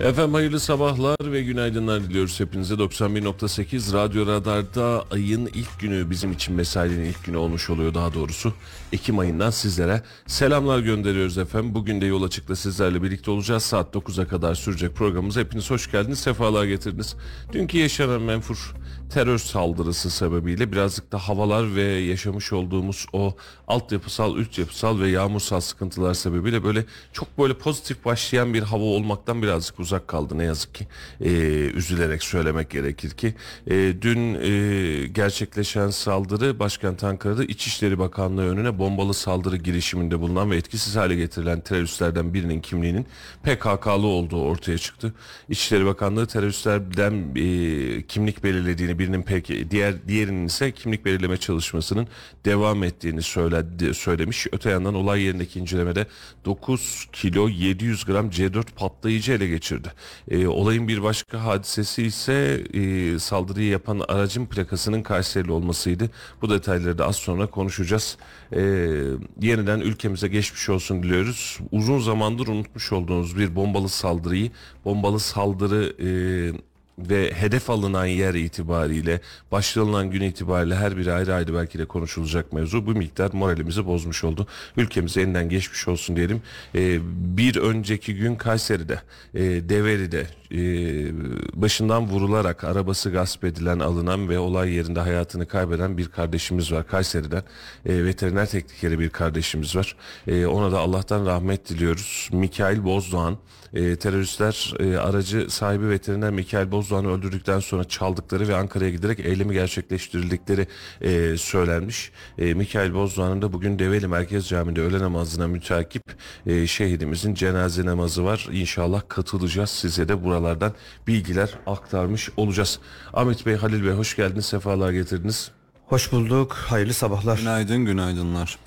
Efendim hayırlı sabahlar ve günaydınlar diliyoruz hepinize. 91.8 Radyo Radar'da ayın ilk günü bizim için mesainin ilk günü olmuş oluyor daha doğrusu. Ekim ayından sizlere selamlar gönderiyoruz efendim. Bugün de yol açıkla sizlerle birlikte olacağız. Saat 9'a kadar sürecek programımıza hepiniz hoş geldiniz, sefalar getirdiniz. Dünkü yaşanan menfur terör saldırısı sebebiyle birazcık da havalar ve yaşamış olduğumuz o altyapısal, üst yapısal ve yağmursal sıkıntılar sebebiyle böyle çok böyle pozitif başlayan bir hava olmaktan birazcık uzak kaldı ne yazık ki. Ee, üzülerek söylemek gerekir ki. Ee, dün e, gerçekleşen saldırı başkent Ankara'da İçişleri Bakanlığı önüne bombalı saldırı girişiminde bulunan ve etkisiz hale getirilen teröristlerden birinin kimliğinin PKK'lı olduğu ortaya çıktı. İçişleri Bakanlığı teröristlerden e, kimlik belirlediğini birinin peki diğer diğerinin ise kimlik belirleme çalışmasının devam ettiğini söyledi, söylemiş. Öte yandan olay yerindeki incelemede 9 kilo 700 gram C4 patlayıcı ele geçirdi. E, olayın bir başka hadisesi ise e, saldırıyı yapan aracın plakasının Kayserili olmasıydı. Bu detayları da az sonra konuşacağız. E, yeniden ülkemize geçmiş olsun diliyoruz. Uzun zamandır unutmuş olduğunuz bir bombalı saldırıyı, bombalı saldırı e, ve hedef alınan yer itibariyle başlanılan gün itibariyle her biri ayrı ayrı belki de konuşulacak mevzu bu miktar moralimizi bozmuş oldu. Ülkemize yeniden geçmiş olsun diyelim. Ee, bir önceki gün Kayseri'de, e, Develi'de e, başından vurularak arabası gasp edilen, alınan ve olay yerinde hayatını kaybeden bir kardeşimiz var. Kayseri'den e, veteriner teknikeri bir kardeşimiz var. E, ona da Allah'tan rahmet diliyoruz. Mikail Bozdoğan e, teröristler e, aracı sahibi veteriner Mikail Bozdoğan'ı öldürdükten sonra çaldıkları ve Ankara'ya giderek eylemi gerçekleştirdikleri e, söylenmiş. E, Mikail Bozdoğan'ın da bugün Develi Merkez Camii'nde öğle namazına mütakip e, şehidimizin cenaze namazı var. İnşallah katılacağız. Size de buralardan bilgiler aktarmış olacağız. Ahmet Bey, Halil Bey hoş geldiniz, sefalar getirdiniz. Hoş bulduk. Hayırlı sabahlar. Günaydın, günaydınlar.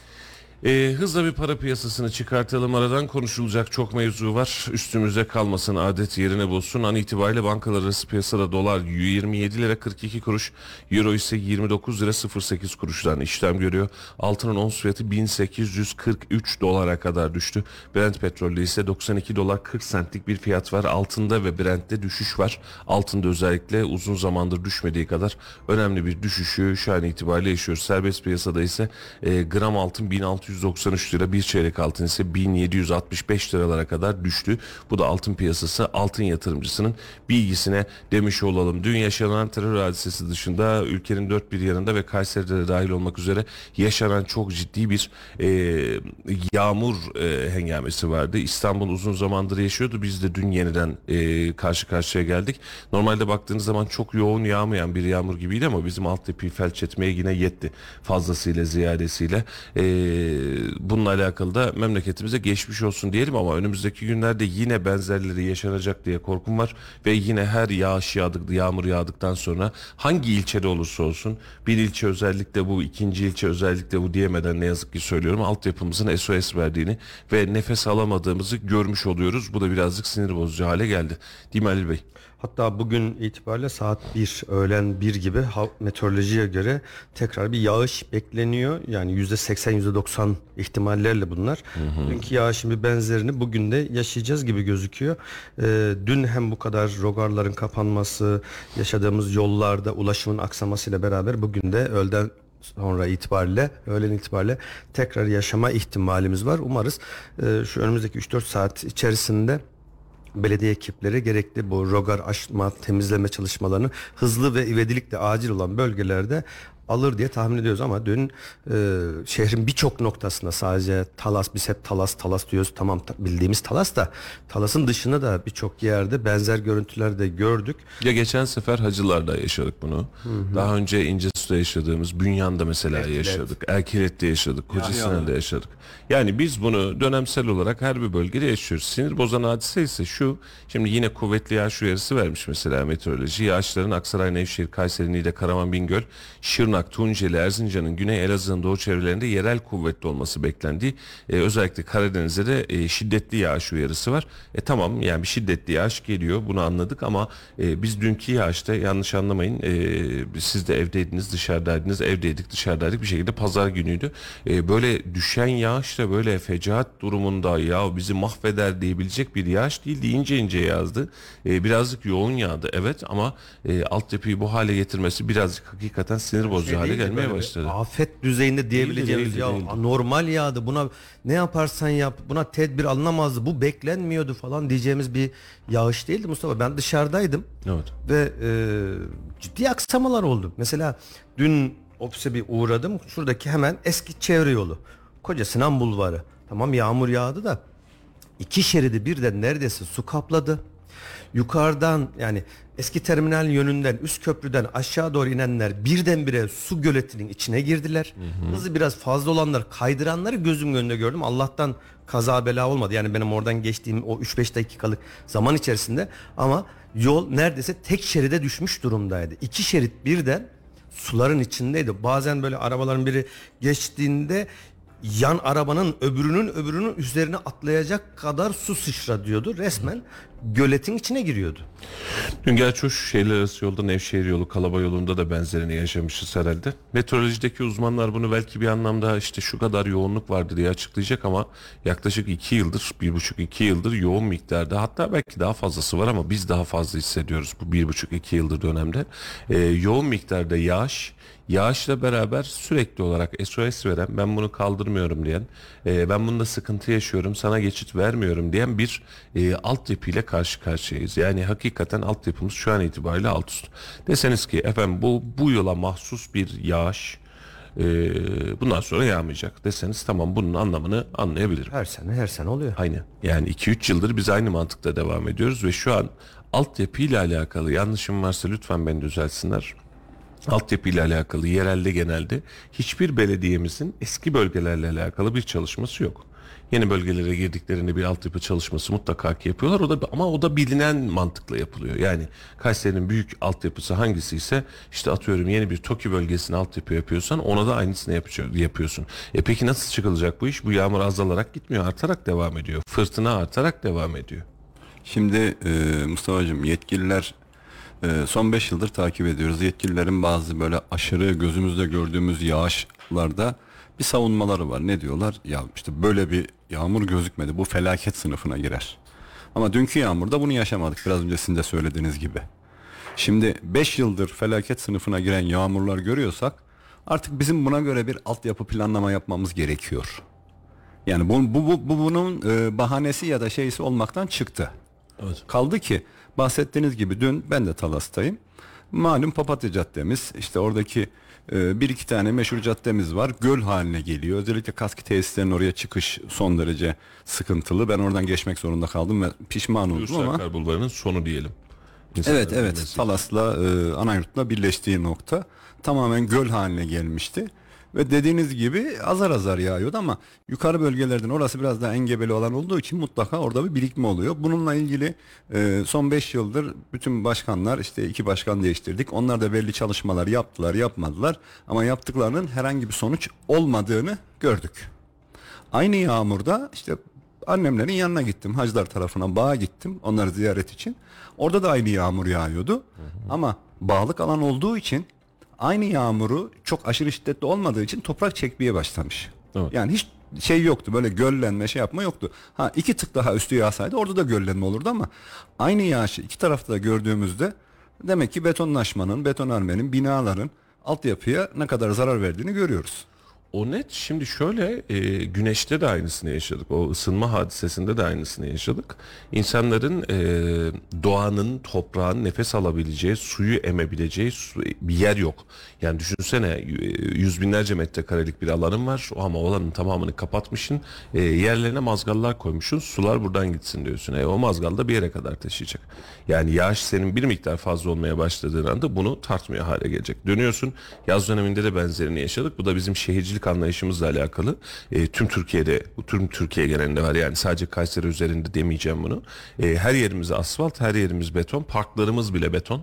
E, hızla bir para piyasasını çıkartalım aradan konuşulacak çok mevzu var. Üstümüzde kalmasın adet yerine bulsun. An itibariyle bankalar arası piyasada dolar 27 lira 42 kuruş, euro ise 29 lira 08 kuruştan işlem görüyor. Altının ons fiyatı 1843 dolara kadar düştü. Brent petrolü ise 92 dolar 40 centlik bir fiyat var. Altında ve Brent'te düşüş var. Altında özellikle uzun zamandır düşmediği kadar önemli bir düşüşü şu an itibariyle yaşıyoruz. Serbest piyasada ise e, gram altın 1600 693 lira bir çeyrek altın ise 1765 liralara kadar düştü. Bu da altın piyasası altın yatırımcısının bilgisine demiş olalım. Dün yaşanan terör hadisesi dışında ülkenin dört bir yanında ve Kayseri'de de dahil olmak üzere yaşanan çok ciddi bir e, yağmur e, hengamesi vardı. İstanbul uzun zamandır yaşıyordu. Biz de dün yeniden e, karşı karşıya geldik. Normalde baktığınız zaman çok yoğun yağmayan bir yağmur gibiydi ama bizim altyapıyı felç etmeye yine yetti. Fazlasıyla ziyadesiyle. Eee bununla alakalı da memleketimize geçmiş olsun diyelim ama önümüzdeki günlerde yine benzerleri yaşanacak diye korkum var ve yine her yağış yağdık, yağmur yağdıktan sonra hangi ilçede olursa olsun bir ilçe özellikle bu, ikinci ilçe özellikle bu diyemeden ne yazık ki söylüyorum altyapımızın SOS verdiğini ve nefes alamadığımızı görmüş oluyoruz. Bu da birazcık sinir bozucu hale geldi. Değil mi Ali Bey? Hatta bugün itibariyle saat 1 öğlen 1 gibi meteorolojiye göre tekrar bir yağış bekleniyor. Yani %80 %90 ihtimallerle bunlar. Hı hı. Dünkü yağışın bir benzerini bugün de yaşayacağız gibi gözüküyor. Ee, dün hem bu kadar rogarların kapanması, yaşadığımız yollarda ulaşımın aksamasıyla beraber bugün de öğleden sonra itibariyle öğlen itibariyle tekrar yaşama ihtimalimiz var. Umarız e, şu önümüzdeki 3-4 saat içerisinde belediye ekipleri gerekli bu rogar aşma temizleme çalışmalarını hızlı ve ivedilikle acil olan bölgelerde alır diye tahmin ediyoruz ama dün e, şehrin birçok noktasında sadece Talas biz hep Talas Talas diyoruz tamam ta- bildiğimiz Talas da Talas'ın dışında da birçok yerde benzer görüntüler de gördük. Ya geçen sefer Hacılar'da yaşadık bunu. Daha önce İncesu'da yaşadığımız Bünyan'da mesela yaşadık. Erkilet'te yaşadık. Kocasinan'da yaşadık. Yani biz bunu dönemsel olarak her bir bölgede yaşıyoruz. Sinir bozan hadise ise şu. Şimdi yine kuvvetli yağış uyarısı vermiş mesela meteoroloji. Yağışların Aksaray, Nevşehir, Kayseri, Niğde, Karaman, Bingöl, Şırnak, Tunceli, Erzincan'ın Güney Elazığ'ın doğu çevrelerinde yerel kuvvetli olması beklendiği. Ee, özellikle Karadeniz'de de e, şiddetli yağış uyarısı var. E tamam yani bir şiddetli yağış geliyor bunu anladık ama e, biz dünkü yağışta yanlış anlamayın e, siz de evdeydiniz dışarıdaydınız evdeydik dışarıdaydık bir şekilde pazar günüydü. E, böyle düşen yağış da böyle fecaat durumunda ya bizi mahveder diyebilecek bir yağış değildi ince ince yağdı. E, birazcık yoğun yağdı evet ama e, altyapıyı bu hale getirmesi birazcık hakikaten sinir bozucu hale Değildi, gelmeye başladı. Afet düzeyinde diyebileceğimiz değildi, ya değildi. normal yağdı buna ne yaparsan yap buna tedbir alınamazdı bu beklenmiyordu falan diyeceğimiz bir yağış değildi Mustafa. Ben dışarıdaydım Evet. ve e, ciddi aksamalar oldu. Mesela dün ofise bir uğradım. Şuradaki hemen eski çevre yolu. Koca Sinan Bulvarı. Tamam yağmur yağdı da iki şeridi birden neredeyse su kapladı. Yukarıdan yani eski terminal yönünden üst köprüden aşağı doğru inenler birdenbire su göletinin içine girdiler. Hızı biraz fazla olanlar kaydıranları gözüm önünde gördüm. Allah'tan kaza bela olmadı. Yani benim oradan geçtiğim o 3-5 dakikalık zaman içerisinde ama yol neredeyse tek şeride düşmüş durumdaydı. İki şerit birden suların içindeydi. Bazen böyle arabaların biri geçtiğinde yan arabanın öbürünün öbürünün üzerine atlayacak kadar su sıçra diyordu. Resmen göletin içine giriyordu. Dün gerçi o şehirler arası yolda Nevşehir yolu Kalaba yolunda da benzerini yaşamışız herhalde. Meteorolojideki uzmanlar bunu belki bir anlamda işte şu kadar yoğunluk vardı diye açıklayacak ama yaklaşık iki yıldır, bir buçuk iki yıldır yoğun miktarda hatta belki daha fazlası var ama biz daha fazla hissediyoruz bu bir buçuk iki yıldır dönemde. Ee, yoğun miktarda yağış, Yağışla beraber sürekli olarak SOS veren, ben bunu kaldırmıyorum diyen, e, ben bunda sıkıntı yaşıyorum, sana geçit vermiyorum diyen bir e, altyapıyla karşı karşıyayız. Yani hakikaten altyapımız şu an itibariyle alt üst. Deseniz ki efendim bu bu yıla mahsus bir yağış e, bundan sonra yağmayacak deseniz tamam bunun anlamını anlayabilirim. Her sene her sene oluyor. Aynı. Yani 2-3 yıldır biz aynı mantıkta devam ediyoruz ve şu an altyapıyla alakalı yanlışım varsa lütfen beni düzeltsinler. Altyapıyla alakalı yerelde genelde hiçbir belediyemizin eski bölgelerle alakalı bir çalışması yok. Yeni bölgelere girdiklerinde bir altyapı çalışması mutlaka ki yapıyorlar. O da ama o da bilinen mantıkla yapılıyor. Yani Kayseri'nin büyük altyapısı hangisi ise işte atıyorum yeni bir TOKİ bölgesine altyapı yapıyorsan ona da aynısını yapıyor- yapıyorsun. E peki nasıl çıkılacak bu iş? Bu yağmur azalarak gitmiyor, artarak devam ediyor. Fırtına artarak devam ediyor. Şimdi e, Mustafa'cığım yetkililer e, son 5 yıldır takip ediyoruz. Yetkililerin bazı böyle aşırı gözümüzde gördüğümüz yağışlarda bir savunmaları var. Ne diyorlar? Ya işte böyle bir yağmur gözükmedi. Bu felaket sınıfına girer. Ama dünkü yağmurda bunu yaşamadık. Biraz önce sizin de söylediğiniz gibi. Şimdi 5 yıldır felaket sınıfına giren yağmurlar görüyorsak artık bizim buna göre bir altyapı planlama yapmamız gerekiyor. Yani bu, bu, bu, bu bunun e, bahanesi ya da şeysi olmaktan çıktı. Evet. Kaldı ki bahsettiğiniz gibi dün ben de Talas'tayım. Malum Papatya Caddemiz işte oradaki e, bir iki tane meşhur caddemiz var. Göl haline geliyor. Özellikle kaski tesislerinin oraya çıkış son derece sıkıntılı. Ben oradan geçmek zorunda kaldım ve pişman oldum ama. Yurtsakar Bulvarı'nın sonu diyelim. İnsanların Evet evet. Talas'la e, Anayurt'la birleştiği nokta tamamen göl haline gelmişti. Ve dediğiniz gibi azar azar yağıyordu ama yukarı bölgelerden orası biraz daha engebeli olan olduğu için mutlaka orada bir birikme oluyor. Bununla ilgili e, son 5 yıldır bütün başkanlar işte iki başkan değiştirdik. Onlar da belli çalışmalar yaptılar yapmadılar ama yaptıklarının herhangi bir sonuç olmadığını gördük. Aynı yağmurda işte annemlerin yanına gittim. Hacılar tarafına bağa gittim. Onları ziyaret için. Orada da aynı yağmur yağıyordu. Ama bağlık alan olduğu için aynı yağmuru çok aşırı şiddetli olmadığı için toprak çekmeye başlamış. Evet. Yani hiç şey yoktu böyle göllenme şey yapma yoktu. Ha iki tık daha üstü yağsaydı orada da göllenme olurdu ama aynı yağışı iki tarafta da gördüğümüzde demek ki betonlaşmanın, betonarmenin, binaların altyapıya ne kadar zarar verdiğini görüyoruz. O net. Şimdi şöyle e, güneşte de aynısını yaşadık. O ısınma hadisesinde de aynısını yaşadık. İnsanların e, doğanın, toprağın nefes alabileceği, suyu emebileceği su- bir yer yok. Yani düşünsene e, yüz binlerce metrekarelik bir alanın var ama o alanın tamamını kapatmışsın. E, yerlerine mazgallar koymuşsun. Sular buradan gitsin diyorsun. E, o mazgal da bir yere kadar taşıyacak. Yani yağış senin bir miktar fazla olmaya başladığın anda bunu tartmıyor hale gelecek. Dönüyorsun yaz döneminde de benzerini yaşadık. Bu da bizim şehircilik anlayışımızla alakalı. E, tüm Türkiye'de, tüm Türkiye genelinde var. Yani sadece Kayseri üzerinde demeyeceğim bunu. E, her yerimiz asfalt, her yerimiz beton. Parklarımız bile beton.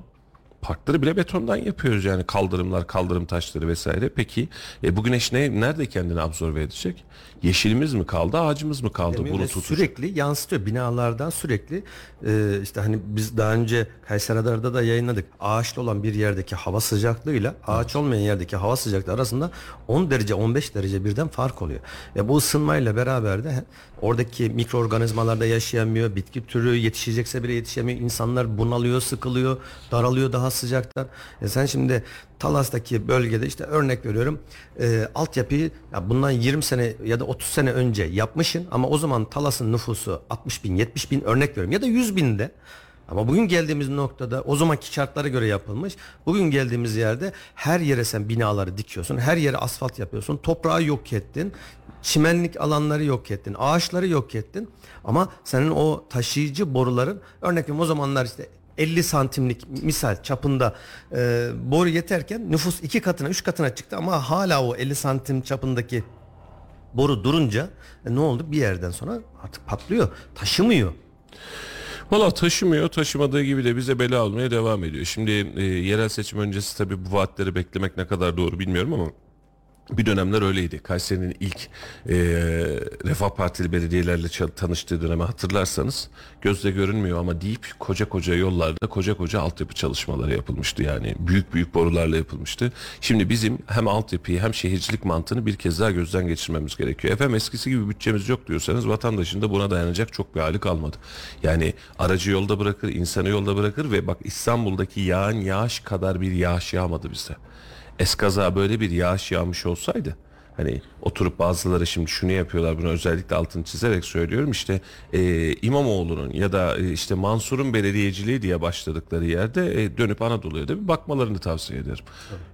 Parkları bile betondan yapıyoruz yani kaldırımlar, kaldırım taşları vesaire. Peki e, bu güneş ne, nerede kendini absorbe edecek? Yeşilimiz mi kaldı, ağacımız mı kaldı Ve bunu tutacak? sürekli yansıtıyor binalardan sürekli e, işte hani biz daha önce Kayseri Radar'da da yayınladık. Ağaçlı olan bir yerdeki hava sıcaklığıyla ağaç olmayan yerdeki hava sıcaklığı arasında 10 derece 15 derece birden fark oluyor. Ve bu ısınmayla beraber de oradaki mikroorganizmalarda yaşayamıyor, bitki türü yetişecekse bile yetişemiyor. İnsanlar bunalıyor, sıkılıyor, daralıyor daha sıcaktan. E sen şimdi Talas'taki bölgede işte örnek veriyorum e, altyapıyı ya bundan 20 sene ya da 30 sene önce yapmışsın ama o zaman Talas'ın nüfusu 60 bin 70 bin örnek veriyorum ya da 100 binde ama bugün geldiğimiz noktada o zamanki şartlara göre yapılmış. Bugün geldiğimiz yerde her yere sen binaları dikiyorsun. Her yere asfalt yapıyorsun. Toprağı yok ettin. Çimenlik alanları yok ettin. Ağaçları yok ettin. Ama senin o taşıyıcı boruların örnek veriyorum o zamanlar işte 50 santimlik misal çapında e, boru yeterken nüfus iki katına üç katına çıktı ama hala o 50 santim çapındaki boru durunca e, ne oldu bir yerden sonra artık patlıyor taşımıyor. Valla taşımıyor. Taşımadığı gibi de bize bela olmaya devam ediyor. Şimdi e, yerel seçim öncesi tabii bu vaatleri beklemek ne kadar doğru bilmiyorum ama bir dönemler öyleydi. Kayseri'nin ilk e, Refah Partili belediyelerle tanıştığı dönemi hatırlarsanız gözle görünmüyor ama deyip koca koca yollarda koca koca altyapı çalışmaları yapılmıştı. Yani büyük büyük borularla yapılmıştı. Şimdi bizim hem altyapıyı hem şehircilik mantığını bir kez daha gözden geçirmemiz gerekiyor. Efendim eskisi gibi bütçemiz yok diyorsanız vatandaşın da buna dayanacak çok bir hali kalmadı. Yani aracı yolda bırakır, insanı yolda bırakır ve bak İstanbul'daki yağan yağış kadar bir yağış yağmadı bizde eskaza böyle bir yağış yağmış olsaydı hani oturup bazıları şimdi şunu yapıyorlar bunu özellikle altını çizerek söylüyorum işte e, İmamoğlu'nun ya da e, işte Mansur'un belediyeciliği diye başladıkları yerde e, dönüp Anadolu'ya da bir bakmalarını tavsiye ederim.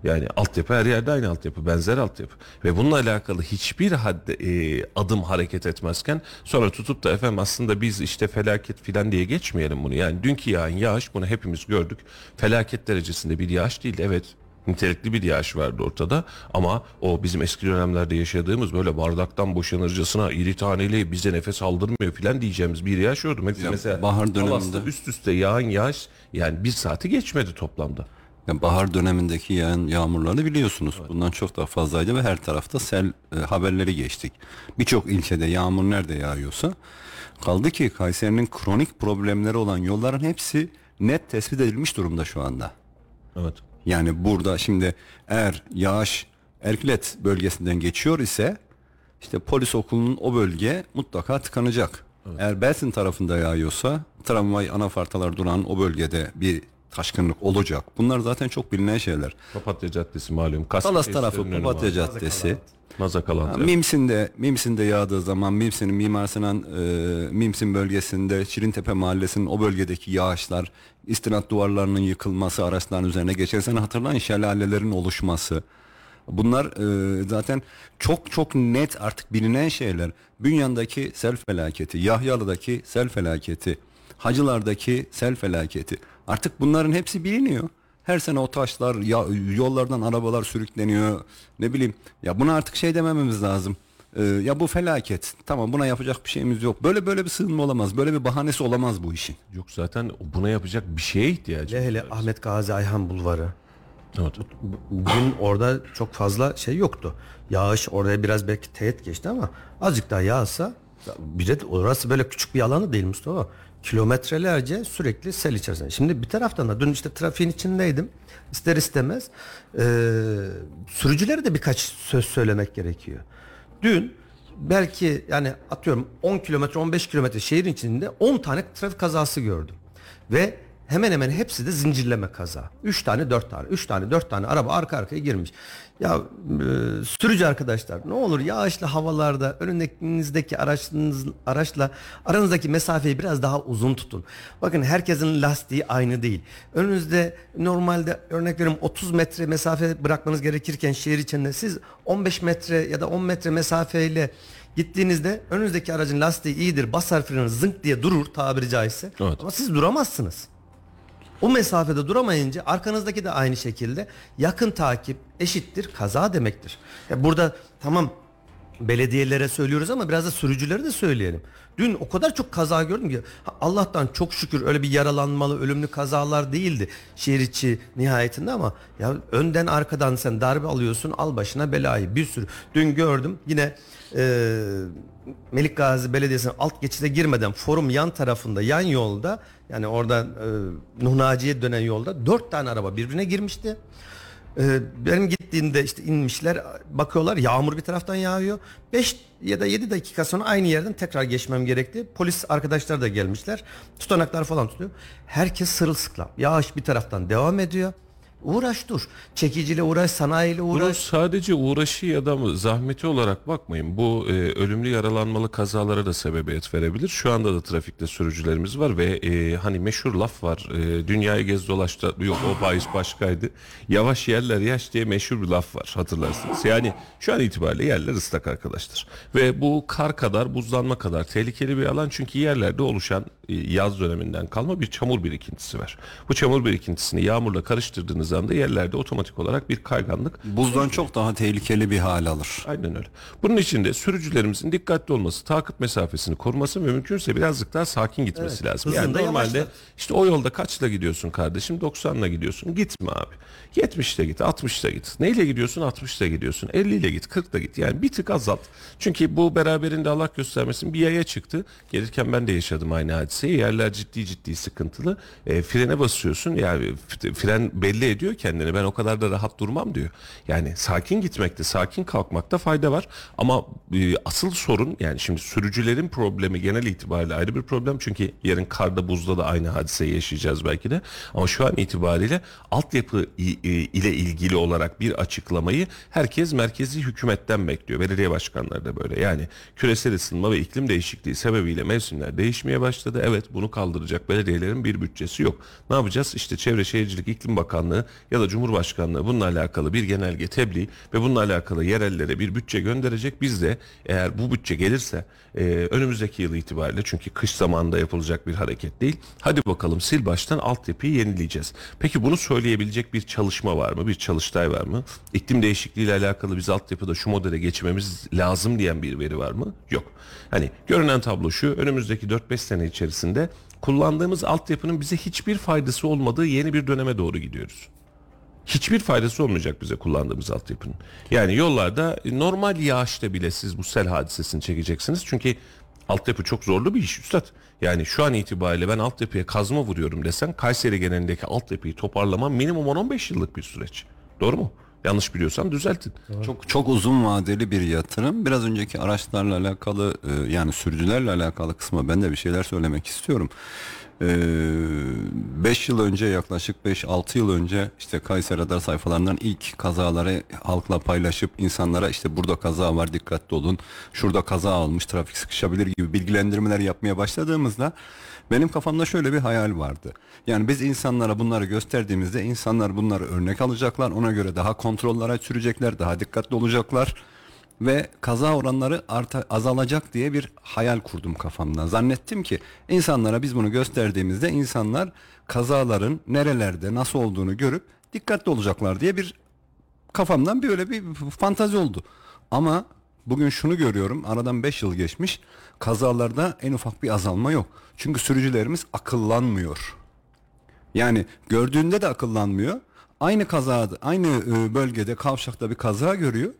Yani altyapı her yerde aynı altyapı benzer altyapı. Ve bununla alakalı hiçbir hadde, e, adım hareket etmezken sonra tutup da efendim aslında biz işte felaket filan diye geçmeyelim bunu. Yani dünkü yağan yağış bunu hepimiz gördük. Felaket derecesinde bir yağış değil. Evet nitelikli bir yağış vardı ortada ama o bizim eski dönemlerde yaşadığımız böyle bardaktan boşanırcasına iri taneli bize nefes aldırmıyor filan diyeceğimiz bir yağış yoktu. Mesela, mesela bahar döneminde- üst üste yağan yağış yani bir saati geçmedi toplamda. Yani bahar dönemindeki yağan yağmurları biliyorsunuz. Bundan çok daha fazlaydı ve her tarafta sel e, haberleri geçtik. Birçok ilçede yağmur nerede yağıyorsa kaldı ki Kayseri'nin kronik problemleri olan yolların hepsi net tespit edilmiş durumda şu anda. Evet. Yani burada şimdi eğer yağış Erklet bölgesinden geçiyor ise işte polis okulunun o bölge mutlaka tıkanacak. Eğer Belsin tarafında yağıyorsa tramvay anafartalar duran o bölgede bir taşkınlık olacak. Bunlar zaten çok bilinen şeyler. Papatya Caddesi malum. Talas tesislerinin tarafı Papatya var. Caddesi. Nazakalan. Ha, Mimsin'de Mimsin'de yağdığı zaman Mimsin'in Mimar Sinan e, Mimsin bölgesinde Şirintepe mahallesinin o bölgedeki yağışlar, istinat duvarlarının yıkılması, araçların üzerine geçen sene hatırlayın şelalelerin oluşması. Bunlar e, zaten çok çok net artık bilinen şeyler. Bünyan'daki sel felaketi, Yahyalı'daki sel felaketi, Hacılar'daki sel felaketi. Artık bunların hepsi biliniyor. Her sene o taşlar, ya, yollardan arabalar sürükleniyor. Ne bileyim. Ya buna artık şey demememiz lazım. Ee, ya bu felaket. Tamam buna yapacak bir şeyimiz yok. Böyle böyle bir sığınma olamaz. Böyle bir bahanesi olamaz bu işin. Yok zaten buna yapacak bir şeye ihtiyacı Hele hele Ahmet Gazi Ayhan Bulvarı. Evet. Bugün orada çok fazla şey yoktu. Yağış oraya biraz belki teğet geçti ama azıcık daha yağsa bir de orası böyle küçük bir alanı değil Mustafa. Kilometrelerce sürekli sel içerisinde. Şimdi bir taraftan da dün işte trafiğin içindeydim. İster istemez eee sürücülere de birkaç söz söylemek gerekiyor. Dün belki yani atıyorum 10 kilometre 15 kilometre şehrin içinde 10 tane trafik kazası gördüm. Ve hemen hemen hepsi de zincirleme kaza. 3 tane 4 tane 3 tane 4 tane araba arka arkaya girmiş. Ya e, sürücü arkadaşlar ne olur yağışlı havalarda önünüzdeki araçınız, araçla aranızdaki mesafeyi biraz daha uzun tutun. Bakın herkesin lastiği aynı değil. Önünüzde normalde örnek veriyorum 30 metre mesafe bırakmanız gerekirken şehir içinde siz 15 metre ya da 10 metre mesafeyle gittiğinizde önünüzdeki aracın lastiği iyidir basar freni zınk diye durur tabiri caizse Evet. ama siz duramazsınız. O mesafede duramayınca arkanızdaki de aynı şekilde yakın takip eşittir kaza demektir. Ya burada tamam belediyelere söylüyoruz ama biraz da sürücülere de söyleyelim. Dün o kadar çok kaza gördüm ki Allah'tan çok şükür öyle bir yaralanmalı ölümlü kazalar değildi şehir içi nihayetinde ama ya önden arkadan sen darbe alıyorsun al başına belayı bir sürü. Dün gördüm yine e, Melik Gazi Belediyesi'nin alt geçide girmeden forum yan tarafında yan yolda yani oradan e, Nuh dönen yolda dört tane araba birbirine girmişti. E, benim gittiğimde işte inmişler bakıyorlar yağmur bir taraftan yağıyor. 5 ya da 7 dakika sonra aynı yerden tekrar geçmem gerekti. Polis arkadaşlar da gelmişler. Tutanaklar falan tutuyor. Herkes sırılsıklam. Yağış bir taraftan devam ediyor. Uğraş dur. Çekiciyle uğraş, sanayiyle Bunu uğraş. sadece uğraşı ya da zahmeti olarak bakmayın. Bu e, ölümlü yaralanmalı kazalara da sebebiyet verebilir. Şu anda da trafikte sürücülerimiz var ve e, hani meşhur laf var. E, dünyayı gez dolaştı. Yok o bahis başkaydı. Yavaş yerler yaş diye meşhur bir laf var hatırlarsınız. Yani şu an itibariyle yerler ıslak arkadaşlar. Ve bu kar kadar buzlanma kadar tehlikeli bir alan çünkü yerlerde oluşan e, yaz döneminden kalma bir çamur birikintisi var. Bu çamur birikintisini yağmurla karıştırdığınız anda yerlerde otomatik olarak bir kayganlık Buzdan çok daha tehlikeli bir hal alır. Aynen öyle. Bunun için de sürücülerimizin dikkatli olması, takip mesafesini koruması ve mümkünse birazcık daha sakin gitmesi Evet, lazım. Yani normalde yavaşlat. işte o yolda kaçla gidiyorsun kardeşim? 90'la gidiyorsun. Gitme abi. 70'le git, 60'la git. Neyle gidiyorsun? 60'la gidiyorsun. 50 ile git, 40'la git. Yani bir tık azalt. Çünkü bu beraberinde Allah göstermesin bir yaya çıktı. Gelirken ben de yaşadım aynı hadiseyi. Yerler ciddi ciddi sıkıntılı. E, frene basıyorsun. Yani fren belli ediyor kendini. Ben o kadar da rahat durmam diyor. Yani sakin gitmekte, sakin kalkmakta fayda var. Ama e, asıl sorun yani şimdi sürücülerin problemi genel itibariyle ayrı bir problem. Çünkü yarın karda buzda da aynı hadiseyi yaşayacağız belki de. Ama şu an itibariyle altyapı e, ile ilgili olarak bir açıklamayı herkes merkezi hükümetten bekliyor. Belediye başkanları da böyle. Yani küresel ısınma ve iklim değişikliği sebebiyle mevsimler değişmeye başladı. Evet bunu kaldıracak belediyelerin bir bütçesi yok. Ne yapacağız? İşte Çevre Şehircilik İklim Bakanlığı ya da Cumhurbaşkanlığı bununla alakalı bir genelge tebliğ ve bununla alakalı yerellere bir bütçe gönderecek. Biz de eğer bu bütçe gelirse e, önümüzdeki yıl itibariyle çünkü kış zamanında yapılacak bir hareket değil. Hadi bakalım sil baştan altyapıyı yenileyeceğiz. Peki bunu söyleyebilecek bir çalışma var mı? Bir çalıştay var mı? İklim değişikliği ile alakalı biz altyapıda şu modele geçmemiz lazım diyen bir veri var mı? Yok. Hani görünen tablo şu önümüzdeki 4-5 sene içerisinde kullandığımız altyapının bize hiçbir faydası olmadığı yeni bir döneme doğru gidiyoruz hiçbir faydası olmayacak bize kullandığımız altyapının. Yani yollarda e, normal yağışta bile siz bu sel hadisesini çekeceksiniz. Çünkü altyapı çok zorlu bir iş üstad. Yani şu an itibariyle ben altyapıya kazma vuruyorum desen Kayseri genelindeki altyapıyı toparlamam minimum 10-15 yıllık bir süreç. Doğru mu? Yanlış biliyorsam düzeltin. Çok çok uzun vadeli bir yatırım. Biraz önceki araçlarla alakalı e, yani sürücülerle alakalı kısma ben de bir şeyler söylemek istiyorum. 5 yıl önce yaklaşık 5-6 yıl önce işte Kayseri Radar sayfalarından ilk kazaları halkla paylaşıp insanlara işte burada kaza var dikkatli olun. Şurada kaza almış trafik sıkışabilir gibi bilgilendirmeler yapmaya başladığımızda benim kafamda şöyle bir hayal vardı. Yani biz insanlara bunları gösterdiğimizde insanlar bunları örnek alacaklar. Ona göre daha kontrollere sürecekler, daha dikkatli olacaklar ve kaza oranları arta, azalacak diye bir hayal kurdum kafamda. Zannettim ki insanlara biz bunu gösterdiğimizde insanlar kazaların nerelerde nasıl olduğunu görüp dikkatli olacaklar diye bir kafamdan böyle bir fantazi oldu. Ama bugün şunu görüyorum. Aradan 5 yıl geçmiş. Kazalarda en ufak bir azalma yok. Çünkü sürücülerimiz akıllanmıyor. Yani gördüğünde de akıllanmıyor. Aynı kazada, aynı e, bölgede kavşakta bir kaza görüyor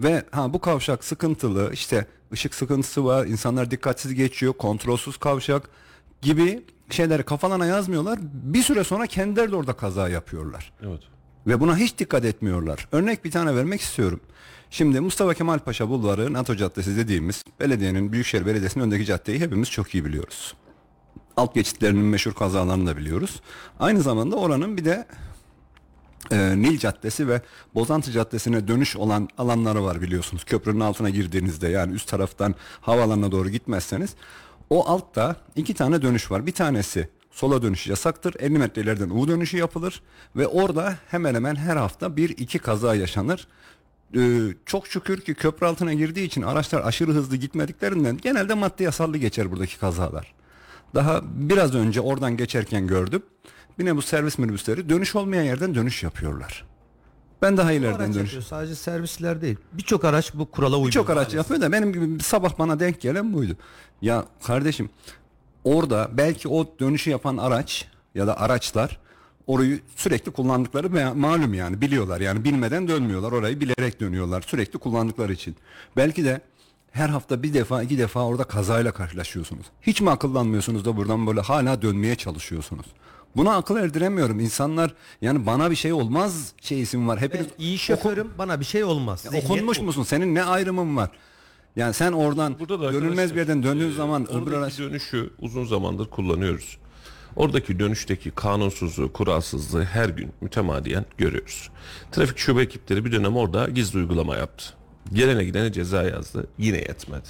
ve ha bu kavşak sıkıntılı, işte ışık sıkıntısı var, insanlar dikkatsiz geçiyor, kontrolsüz kavşak gibi şeyleri kafalarına yazmıyorlar. Bir süre sonra kendileri de orada kaza yapıyorlar. Evet. Ve buna hiç dikkat etmiyorlar. Örnek bir tane vermek istiyorum. Şimdi Mustafa Kemal Paşa Bulvarı NATO Caddesi dediğimiz belediyenin Büyükşehir Belediyesi'nin öndeki caddeyi hepimiz çok iyi biliyoruz. alt geçitlerinin meşhur kazalarını da biliyoruz. Aynı zamanda oranın bir de e, Nil Caddesi ve Bozantı Caddesi'ne dönüş olan alanları var biliyorsunuz. Köprünün altına girdiğinizde yani üst taraftan havaalanına doğru gitmezseniz o altta iki tane dönüş var. Bir tanesi sola dönüş yasaktır. 50 metre ileriden U dönüşü yapılır ve orada hemen hemen her hafta bir iki kaza yaşanır. Ee, çok şükür ki köprü altına girdiği için araçlar aşırı hızlı gitmediklerinden genelde maddi yasallı geçer buradaki kazalar. Daha biraz önce oradan geçerken gördüm. Yine bu servis minibüsleri dönüş olmayan yerden dönüş yapıyorlar. Ben daha ileriden dönüş. yapıyor, sadece servisler değil. Birçok araç bu kurala uyuyor. Birçok araç yapıyor da benim gibi sabah bana denk gelen buydu. Ya kardeşim orada belki o dönüşü yapan araç ya da araçlar orayı sürekli kullandıkları ma- malum yani biliyorlar yani bilmeden dönmüyorlar orayı bilerek dönüyorlar sürekli kullandıkları için. Belki de her hafta bir defa iki defa orada kazayla karşılaşıyorsunuz. Hiç mi akıllanmıyorsunuz da buradan böyle hala dönmeye çalışıyorsunuz? Buna akıl erdiremiyorum. İnsanlar yani bana bir şey olmaz şeysim var. Hepiniz Ben iyi şoförüm bana bir şey olmaz. ya okunmuş bu. musun? Senin ne ayrımın var? Yani sen oradan Burada da dönülmez arkadaşlar, bir yerden döndüğün e, zaman öbür araç dönüşü uzun zamandır kullanıyoruz. Oradaki dönüşteki kanunsuzluğu, kuralsızlığı her gün mütemadiyen görüyoruz. Trafik şube ekipleri bir dönem orada gizli uygulama yaptı. Gelene gidene ceza yazdı. Yine yetmedi.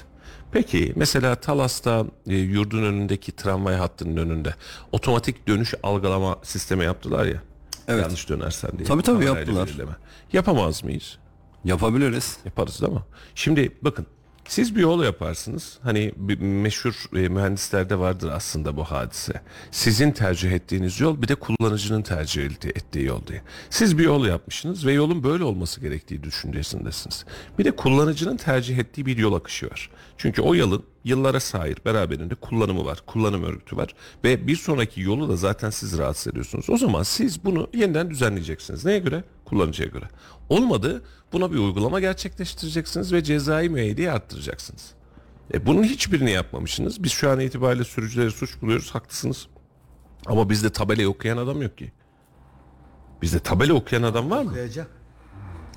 Peki mesela Talas'ta e, yurdun önündeki tramvay hattının önünde otomatik dönüş algılama sistemi yaptılar ya. Evet. Yanlış dönersen diye. Tabii, tabii, kamerayla yaptılar. belirleme. Yapamaz mıyız? yapabiliriz. Yaparız değil mi? Şimdi bakın siz bir yol yaparsınız. Hani bir meşhur e, mühendislerde vardır aslında bu hadise. Sizin tercih ettiğiniz yol bir de kullanıcının tercih ettiği, yol diye. Siz bir yol yapmışsınız ve yolun böyle olması gerektiği düşüncesindesiniz. Bir de kullanıcının tercih ettiği bir yol akışı var. Çünkü o yolun yıllara sahip beraberinde kullanımı var, kullanım örgütü var ve bir sonraki yolu da zaten siz rahatsız ediyorsunuz. O zaman siz bunu yeniden düzenleyeceksiniz. Neye göre? Kullanıcıya göre. Olmadı buna bir uygulama gerçekleştireceksiniz ve cezai müeyyideyi arttıracaksınız. E bunun hiçbirini yapmamışsınız. Biz şu an itibariyle sürücüleri suç buluyoruz haklısınız. Ama bizde tabelayı okuyan adam yok ki. Bizde tabela okuyan adam var mı? Okuyacak.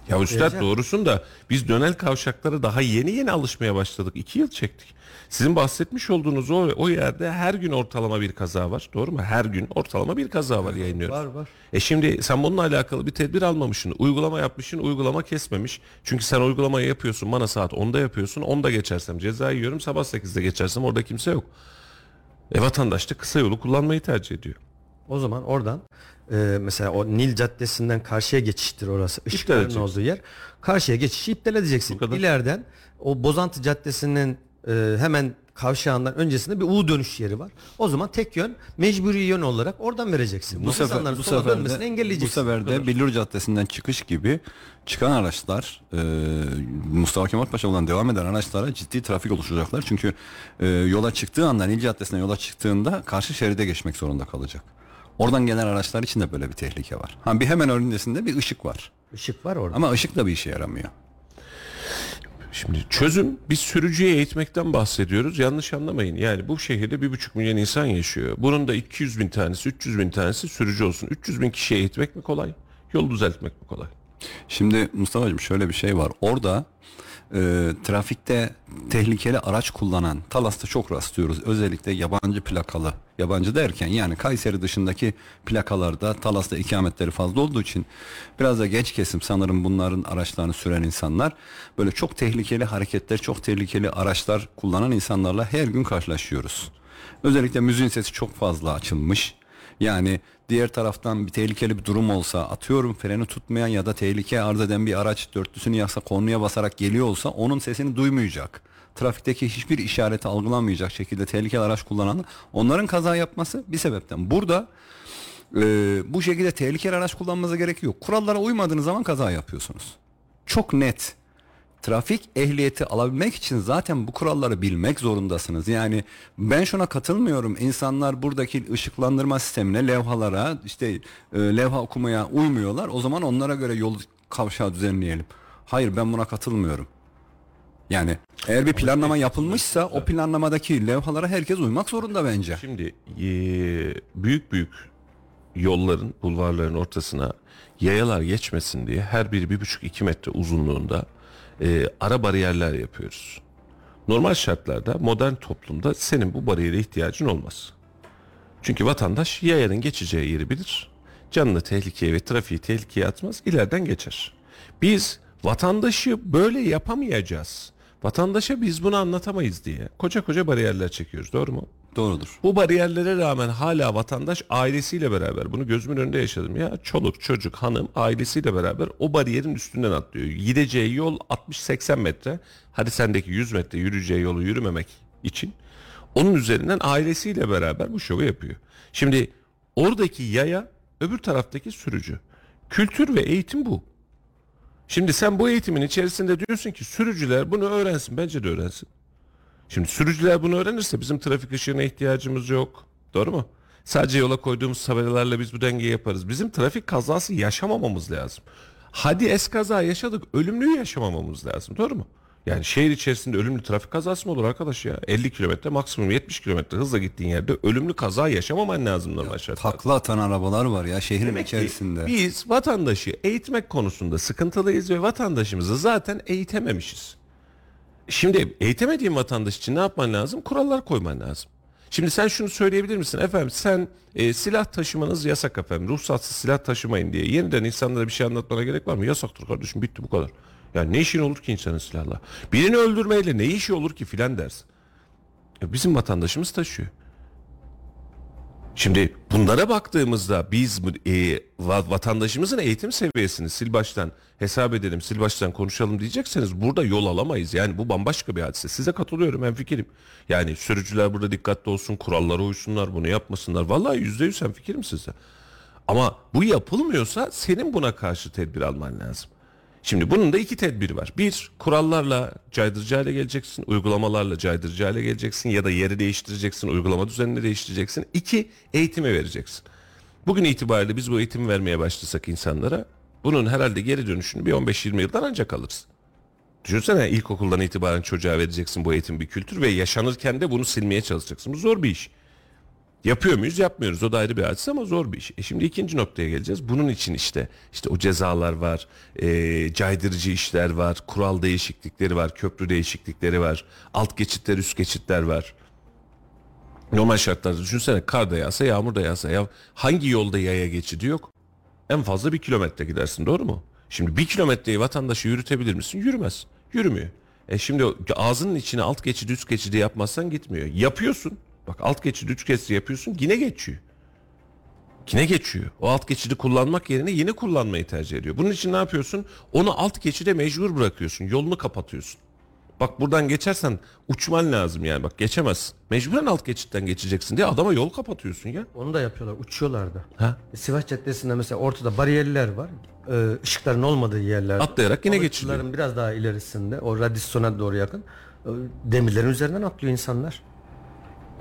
Ya üstad doğrusun da biz dönel kavşaklara daha yeni yeni alışmaya başladık. İki yıl çektik. Sizin bahsetmiş olduğunuz o, o yerde her gün ortalama bir kaza var. Doğru mu? Her gün ortalama bir kaza var yayınlıyoruz. Var var. E şimdi sen bununla alakalı bir tedbir almamışsın. Uygulama yapmışsın, uygulama kesmemiş. Çünkü sen uygulamayı yapıyorsun, bana saat 10'da yapıyorsun. 10'da geçersem ceza yiyorum, sabah 8'de geçersem orada kimse yok. E vatandaş da kısa yolu kullanmayı tercih ediyor. O zaman oradan e, mesela o Nil Caddesi'nden karşıya geçiştir orası. Işıkların olduğu yer. Karşıya geçişi iptal edeceksin. Bu. İleriden o Bozantı Caddesi'nin e, hemen kavşağından öncesinde bir U dönüş yeri var. O zaman tek yön mecburi yön olarak oradan vereceksin. Bu sefer insanların bu sefer dönmesini de, bu engelleyeceksin. sefer de Billur Caddesi'nden çıkış gibi çıkan araçlar e, Mustafa Kemal Paşa olan devam eden araçlara ciddi trafik oluşacaklar. Çünkü e, yola çıktığı anda Nil Caddesi'ne yola çıktığında karşı şeride geçmek zorunda kalacak. Oradan gelen araçlar için de böyle bir tehlike var. Ha bir hemen önündesinde bir ışık var. Işık var orada. Ama ışık da bir işe yaramıyor. Şimdi çözüm biz sürücüye eğitmekten bahsediyoruz. Yanlış anlamayın. Yani bu şehirde bir buçuk milyon insan yaşıyor. Bunun da 200 bin tanesi, 300 bin tanesi sürücü olsun. 300 bin kişiye eğitmek mi kolay? Yolu düzeltmek mi kolay? Şimdi Mustafa'cığım şöyle bir şey var. Orada e, trafikte tehlikeli araç kullanan Talas'ta çok rastlıyoruz. Özellikle yabancı plakalı. Yabancı derken yani Kayseri dışındaki plakalarda Talas'ta ikametleri fazla olduğu için biraz da genç kesim sanırım bunların araçlarını süren insanlar böyle çok tehlikeli hareketler, çok tehlikeli araçlar kullanan insanlarla her gün karşılaşıyoruz. Özellikle müziğin sesi çok fazla açılmış. Yani diğer taraftan bir tehlikeli bir durum olsa atıyorum freni tutmayan ya da tehlike arz eden bir araç dörtlüsünü yaksa kornaya basarak geliyor olsa onun sesini duymayacak. Trafikteki hiçbir işareti algılamayacak şekilde tehlikeli araç kullanan onların kaza yapması bir sebepten. Burada e, bu şekilde tehlikeli araç kullanmanıza gerek yok. Kurallara uymadığınız zaman kaza yapıyorsunuz. Çok net. Trafik ehliyeti alabilmek için zaten bu kuralları bilmek zorundasınız. Yani ben şuna katılmıyorum. İnsanlar buradaki ışıklandırma sistemine, levhalara, işte e, levha okumaya uymuyorlar. O zaman onlara göre yol kavşağı düzenleyelim. Hayır ben buna katılmıyorum. Yani eğer bir planlama yapılmışsa o planlamadaki levhalara herkes uymak zorunda bence. Şimdi eee, büyük büyük yolların, bulvarların ortasına yayalar geçmesin diye her biri bir buçuk iki metre uzunluğunda eee, ara bariyerler yapıyoruz. Normal şartlarda modern toplumda senin bu bariyere ihtiyacın olmaz. Çünkü vatandaş yayanın geçeceği yeri bilir. Canını tehlikeye ve trafiği tehlikeye atmaz. ileriden geçer. Biz vatandaşı böyle yapamayacağız. Vatandaşa biz bunu anlatamayız diye koca koca bariyerler çekiyoruz. Doğru mu? Doğrudur. Bu bariyerlere rağmen hala vatandaş ailesiyle beraber bunu gözümün önünde yaşadım ya. Çoluk, çocuk, hanım ailesiyle beraber o bariyerin üstünden atlıyor. Gideceği yol 60-80 metre. Hadi sendeki 100 metre yürüyeceği yolu yürümemek için onun üzerinden ailesiyle beraber bu şovu yapıyor. Şimdi oradaki yaya öbür taraftaki sürücü. Kültür ve eğitim bu. Şimdi sen bu eğitimin içerisinde diyorsun ki sürücüler bunu öğrensin. Bence de öğrensin. Şimdi sürücüler bunu öğrenirse bizim trafik ışığına ihtiyacımız yok. Doğru mu? Sadece yola koyduğumuz tabelalarla biz bu dengeyi yaparız. Bizim trafik kazası yaşamamamız lazım. Hadi es kaza yaşadık, ölümlüyü yaşamamamız lazım. Doğru mu? Yani şehir içerisinde ölümlü trafik kazası mı olur arkadaş ya? 50 kilometre maksimum 70 kilometre hızla gittiğin yerde ölümlü kaza yaşamaman lazım normal şartlarda. Takla atan arabalar var ya şehrin Demek içerisinde. biz vatandaşı eğitmek konusunda sıkıntılıyız ve vatandaşımızı zaten eğitememişiz. Şimdi eğitemediğin vatandaş için ne yapman lazım? Kurallar koyman lazım. Şimdi sen şunu söyleyebilir misin? Efendim sen e, silah taşımanız yasak efendim. Ruhsatsız silah taşımayın diye. Yeniden insanlara bir şey anlatmana gerek var mı? Yasaktır kardeşim bitti bu kadar. Yani ne işin olur ki insanın silahla? Birini öldürmeyle ne işi olur ki filan dersin. E, bizim vatandaşımız taşıyor. Şimdi bunlara baktığımızda biz e, va- vatandaşımızın eğitim seviyesini sil baştan hesap edelim, sil baştan konuşalım diyecekseniz burada yol alamayız. Yani bu bambaşka bir hadise. Size katılıyorum ben fikirim. Yani sürücüler burada dikkatli olsun, kurallara uysunlar, bunu yapmasınlar. Vallahi yüzde yüz hem fikirim size. Ama bu yapılmıyorsa senin buna karşı tedbir alman lazım. Şimdi bunun da iki tedbiri var. Bir, kurallarla caydırıcı hale geleceksin, uygulamalarla caydırıcı hale geleceksin ya da yeri değiştireceksin, uygulama düzenini değiştireceksin. İki, eğitimi vereceksin. Bugün itibariyle biz bu eğitimi vermeye başlasak insanlara bunun herhalde geri dönüşünü bir 15-20 yıldan ancak alırız. Düşünsene ilkokuldan itibaren çocuğa vereceksin bu eğitim bir kültür ve yaşanırken de bunu silmeye çalışacaksın. Bu zor bir iş. Yapıyor muyuz? Yapmıyoruz. O da ayrı bir hadise ama zor bir iş. E şimdi ikinci noktaya geleceğiz. Bunun için işte işte o cezalar var, e, caydırıcı işler var, kural değişiklikleri var, köprü değişiklikleri var, alt geçitler, üst geçitler var. Normal şartlarda düşünsene kar da yağsa, yağmur da yağsa ya hangi yolda yaya geçidi yok? En fazla bir kilometre gidersin doğru mu? Şimdi bir kilometreyi vatandaşı yürütebilir misin? Yürümez. Yürümüyor. E şimdi ağzının içine alt geçidi üst geçidi yapmazsan gitmiyor. Yapıyorsun. Bak alt geçidi üst geçidi yapıyorsun yine geçiyor. Yine geçiyor. O alt geçidi kullanmak yerine yine kullanmayı tercih ediyor. Bunun için ne yapıyorsun? Onu alt geçide mecbur bırakıyorsun. Yolunu kapatıyorsun. Bak buradan geçersen uçman lazım yani. Bak geçemezsin. Mecburen alt geçitten geçeceksin diye adama yol kapatıyorsun ya. Onu da yapıyorlar. Uçuyorlar da. Ha? Sivas Caddesi'nde mesela ortada bariyerler var. Ee, ışıkların olmadığı yerler. Atlayarak yine geçiliyor. biraz daha ilerisinde. O radisyona doğru yakın. e, Demirlerin üzerinden atlıyor insanlar.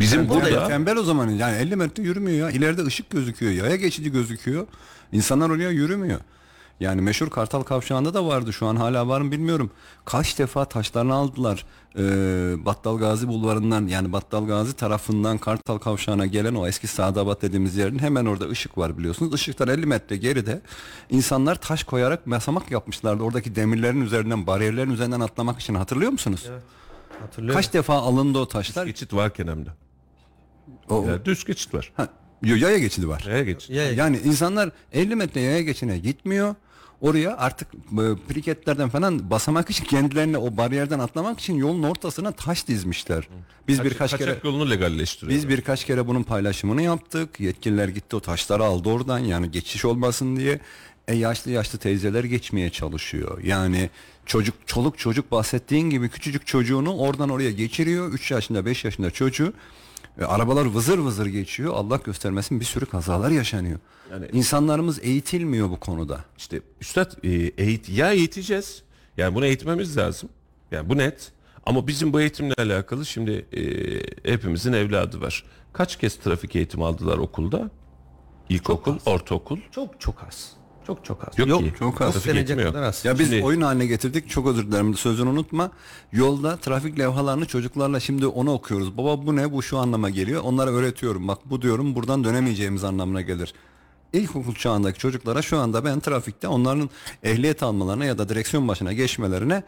Bizim Burada burada tembel o zaman yani 50 metre yürümüyor ya. İleride ışık gözüküyor. Yaya geçidi gözüküyor. İnsanlar oraya yürümüyor. Yani meşhur Kartal Kavşağı'nda da vardı şu an hala var mı bilmiyorum. Kaç defa taşlarını aldılar. Ee, Battal Gazi bulvarından yani Battal Gazi tarafından Kartal Kavşağı'na gelen o eski Sadabat dediğimiz yerin hemen orada ışık var biliyorsunuz. Işıktan 50 metre geride insanlar taş koyarak basamak yapmışlardı. Oradaki demirlerin üzerinden bariyerlerin üzerinden atlamak için hatırlıyor musunuz? Hatırlıyor Kaç defa alındı o taşlar? geçit varken hem de. O, Ya düz geçit var. ha, yaya geçidi var. Neye geçit? Ya, Yani insanlar 50 metre yaya geçine gitmiyor. Oraya artık e, priketlerden falan basamak için kendilerine o bariyerden atlamak için yolun ortasına taş dizmişler. Biz birkaç Kaçak kere yolunu legalleştiriyor. biz birkaç kere bunun paylaşımını yaptık. Yetkililer gitti o taşları aldı oradan yani geçiş olmasın diye. E yaşlı yaşlı teyzeler geçmeye çalışıyor. Yani çocuk çoluk çocuk bahsettiğin gibi küçücük çocuğunu oradan oraya geçiriyor. 3 yaşında 5 yaşında çocuğu. E, arabalar vızır vızır geçiyor. Allah göstermesin bir sürü kazalar yaşanıyor. Yani- İnsanlarımız eğitilmiyor bu konuda. İşte üstad e, eğit ya eğiteceğiz. Yani bunu eğitmemiz lazım. Yani bu net. Ama bizim bu eğitimle alakalı şimdi e, hepimizin evladı var. Kaç kez trafik eğitimi aldılar okulda? İlkokul, ortaokul. Çok çok az. Çok çok az. Yok ki. çok az. Trafik yok. kadar az. Ya biz Şimdi- oyun haline getirdik. Çok özür dilerim. Sözünü unutma. Yolda trafik levhalarını çocuklarla şimdi onu okuyoruz. Baba bu ne? Bu şu anlama geliyor. Onlara öğretiyorum. Bak bu diyorum buradan dönemeyeceğimiz anlamına gelir. İlkokul çağındaki çocuklara şu anda ben trafikte onların ehliyet almalarına ya da direksiyon başına geçmelerine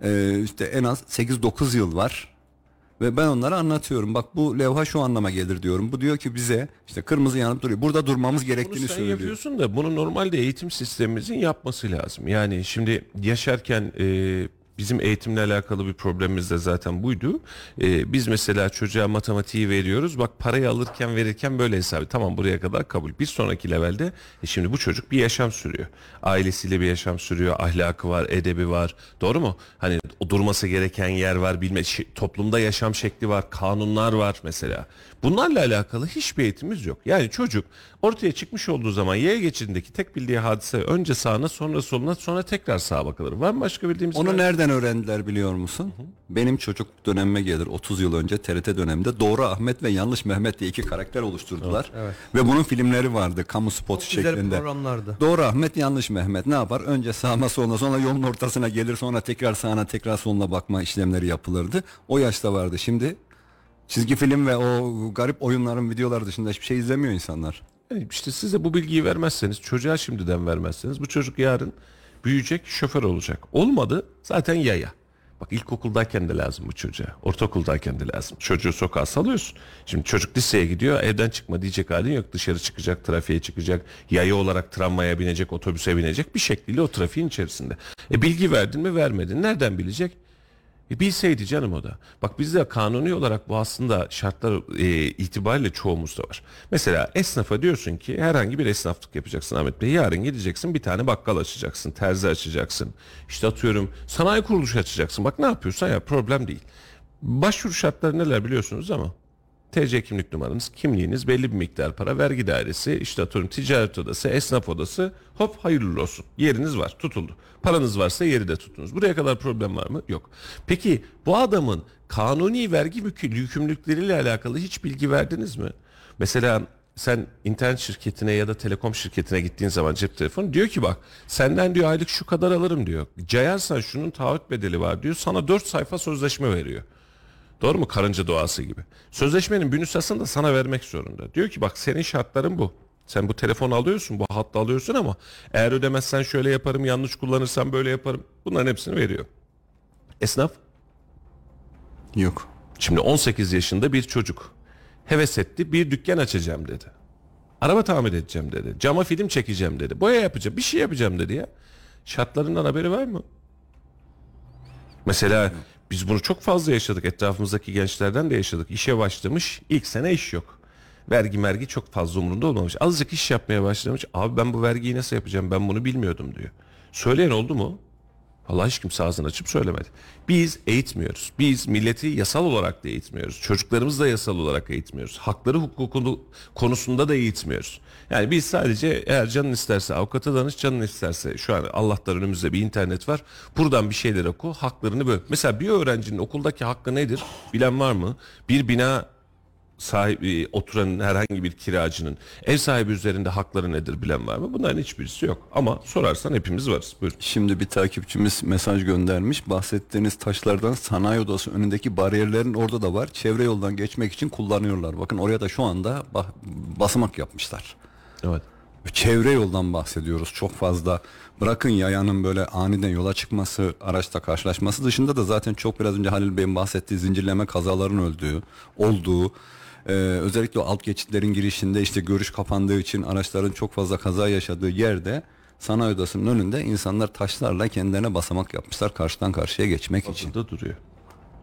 e, işte en az 8-9 yıl var. Ve ben onlara anlatıyorum. Bak bu levha şu anlama gelir diyorum. Bu diyor ki bize işte kırmızı yanıp duruyor. Burada durmamız Bunu gerektiğini sen söylüyor. yapıyorsun da bunu normalde eğitim sistemimizin yapması lazım. Yani şimdi yaşarken e, bizim eğitimle alakalı bir problemimiz de zaten buydu. E, biz mesela çocuğa matematiği veriyoruz. Bak parayı alırken verirken böyle hesabı. Tamam buraya kadar kabul. Bir sonraki levelde e, şimdi bu çocuk bir yaşam sürüyor. Ailesiyle bir yaşam sürüyor. Ahlakı var, edebi var. Doğru mu? Hani durması gereken yer var. Bilme, şey- toplumda yaşam şekli var. Kanunlar var mesela. Bunlarla alakalı hiçbir eğitimimiz yok. Yani çocuk ortaya çıkmış olduğu zaman yaya geçidindeki tek bildiği hadise önce sağına sonra soluna sonra tekrar sağa bakılır. Var mı başka bildiğimiz? Onu bir- nereden öğrendiler biliyor musun? Benim çocukluk dönemime gelir 30 yıl önce TRT döneminde Doğru Ahmet ve Yanlış Mehmet diye iki karakter oluşturdular. Ve bunun filmleri vardı kamu spotu Çok güzel şeklinde. programlardı. Doğru Ahmet Yanlış Mehmet ne yapar? Önce sağına soluna sonra yolun ortasına gelir sonra tekrar sağına tekrar soluna bakma işlemleri yapılırdı. O yaşta vardı. Şimdi çizgi film ve o garip oyunların videoları dışında hiçbir şey izlemiyor insanlar. Yani işte size bu bilgiyi vermezseniz çocuğa şimdiden vermezseniz bu çocuk yarın büyüyecek şoför olacak. Olmadı zaten yaya. Bak ilkokuldayken de lazım bu çocuğa. Ortaokuldayken de lazım. Çocuğu sokağa salıyorsun. Şimdi çocuk liseye gidiyor evden çıkma diyecek halin yok. Dışarı çıkacak, trafiğe çıkacak. Yaya olarak tramvaya binecek, otobüse binecek. Bir şekliyle o trafiğin içerisinde. E bilgi verdin mi vermedin. Nereden bilecek? E bilseydi canım o da. Bak bizde kanuni olarak bu aslında şartlar e, itibariyle çoğumuzda var. Mesela esnafa diyorsun ki herhangi bir esnaflık yapacaksın Ahmet Bey. Yarın gideceksin bir tane bakkal açacaksın, terzi açacaksın. İşte atıyorum sanayi kuruluşu açacaksın. Bak ne yapıyorsan ya problem değil. Başvuru şartları neler biliyorsunuz ama TC kimlik numaranız, kimliğiniz, belli bir miktar para, vergi dairesi, işte atıyorum ticaret odası, esnaf odası, hop hayırlı olsun. Yeriniz var, tutuldu. Paranız varsa yeri de tutunuz. Buraya kadar problem var mı? Yok. Peki bu adamın kanuni vergi yükümlülükleriyle alakalı hiç bilgi verdiniz mi? Mesela sen internet şirketine ya da telekom şirketine gittiğin zaman cep telefonu diyor ki bak senden diyor aylık şu kadar alırım diyor. Cayarsan şunun taahhüt bedeli var diyor. Sana 4 sayfa sözleşme veriyor. Doğru mu? Karınca doğası gibi. Sözleşmenin bir nüshasını sana vermek zorunda. Diyor ki bak senin şartların bu. Sen bu telefonu alıyorsun, bu hattı alıyorsun ama eğer ödemezsen şöyle yaparım, yanlış kullanırsan böyle yaparım. Bunların hepsini veriyor. Esnaf Yok. Şimdi 18 yaşında bir çocuk heves etti bir dükkan açacağım dedi. Araba tamir edeceğim dedi. Cama film çekeceğim dedi. Boya yapacağım bir şey yapacağım dedi ya. Şartlarından haberi var mı? Mesela biz bunu çok fazla yaşadık. Etrafımızdaki gençlerden de yaşadık. İşe başlamış ilk sene iş yok. Vergi mergi çok fazla umurunda olmamış. Azıcık iş yapmaya başlamış. Abi ben bu vergiyi nasıl yapacağım ben bunu bilmiyordum diyor. Söyleyen oldu mu? Vallahi hiç kimse ağzını açıp söylemedi. Biz eğitmiyoruz. Biz milleti yasal olarak da eğitmiyoruz. Çocuklarımızı da yasal olarak eğitmiyoruz. Hakları hukukunu konusunda da eğitmiyoruz. Yani biz sadece eğer canın isterse avukata danış, canın isterse şu an Allah'tan önümüzde bir internet var. Buradan bir şeyler oku, haklarını böl. Mesela bir öğrencinin okuldaki hakkı nedir? Bilen var mı? Bir bina sahibi oturan herhangi bir kiracının ev sahibi üzerinde hakları nedir bilen var mı? Bunların hiçbirisi yok. Ama sorarsan hepimiz varız. Buyur. Şimdi bir takipçimiz mesaj göndermiş. Bahsettiğiniz taşlardan sanayi odası önündeki bariyerlerin orada da var. Çevre yoldan geçmek için kullanıyorlar. Bakın oraya da şu anda ba- basamak yapmışlar. Evet. Çevre yoldan bahsediyoruz çok fazla. Bırakın yayanın böyle aniden yola çıkması, araçta karşılaşması dışında da zaten çok biraz önce Halil Bey'in bahsettiği zincirleme kazaların öldüğü, olduğu, e, özellikle o alt geçitlerin girişinde işte görüş kapandığı için araçların çok fazla kaza yaşadığı yerde sanayi odasının önünde insanlar taşlarla kendilerine basamak yapmışlar karşıdan karşıya geçmek için. Burada duruyor.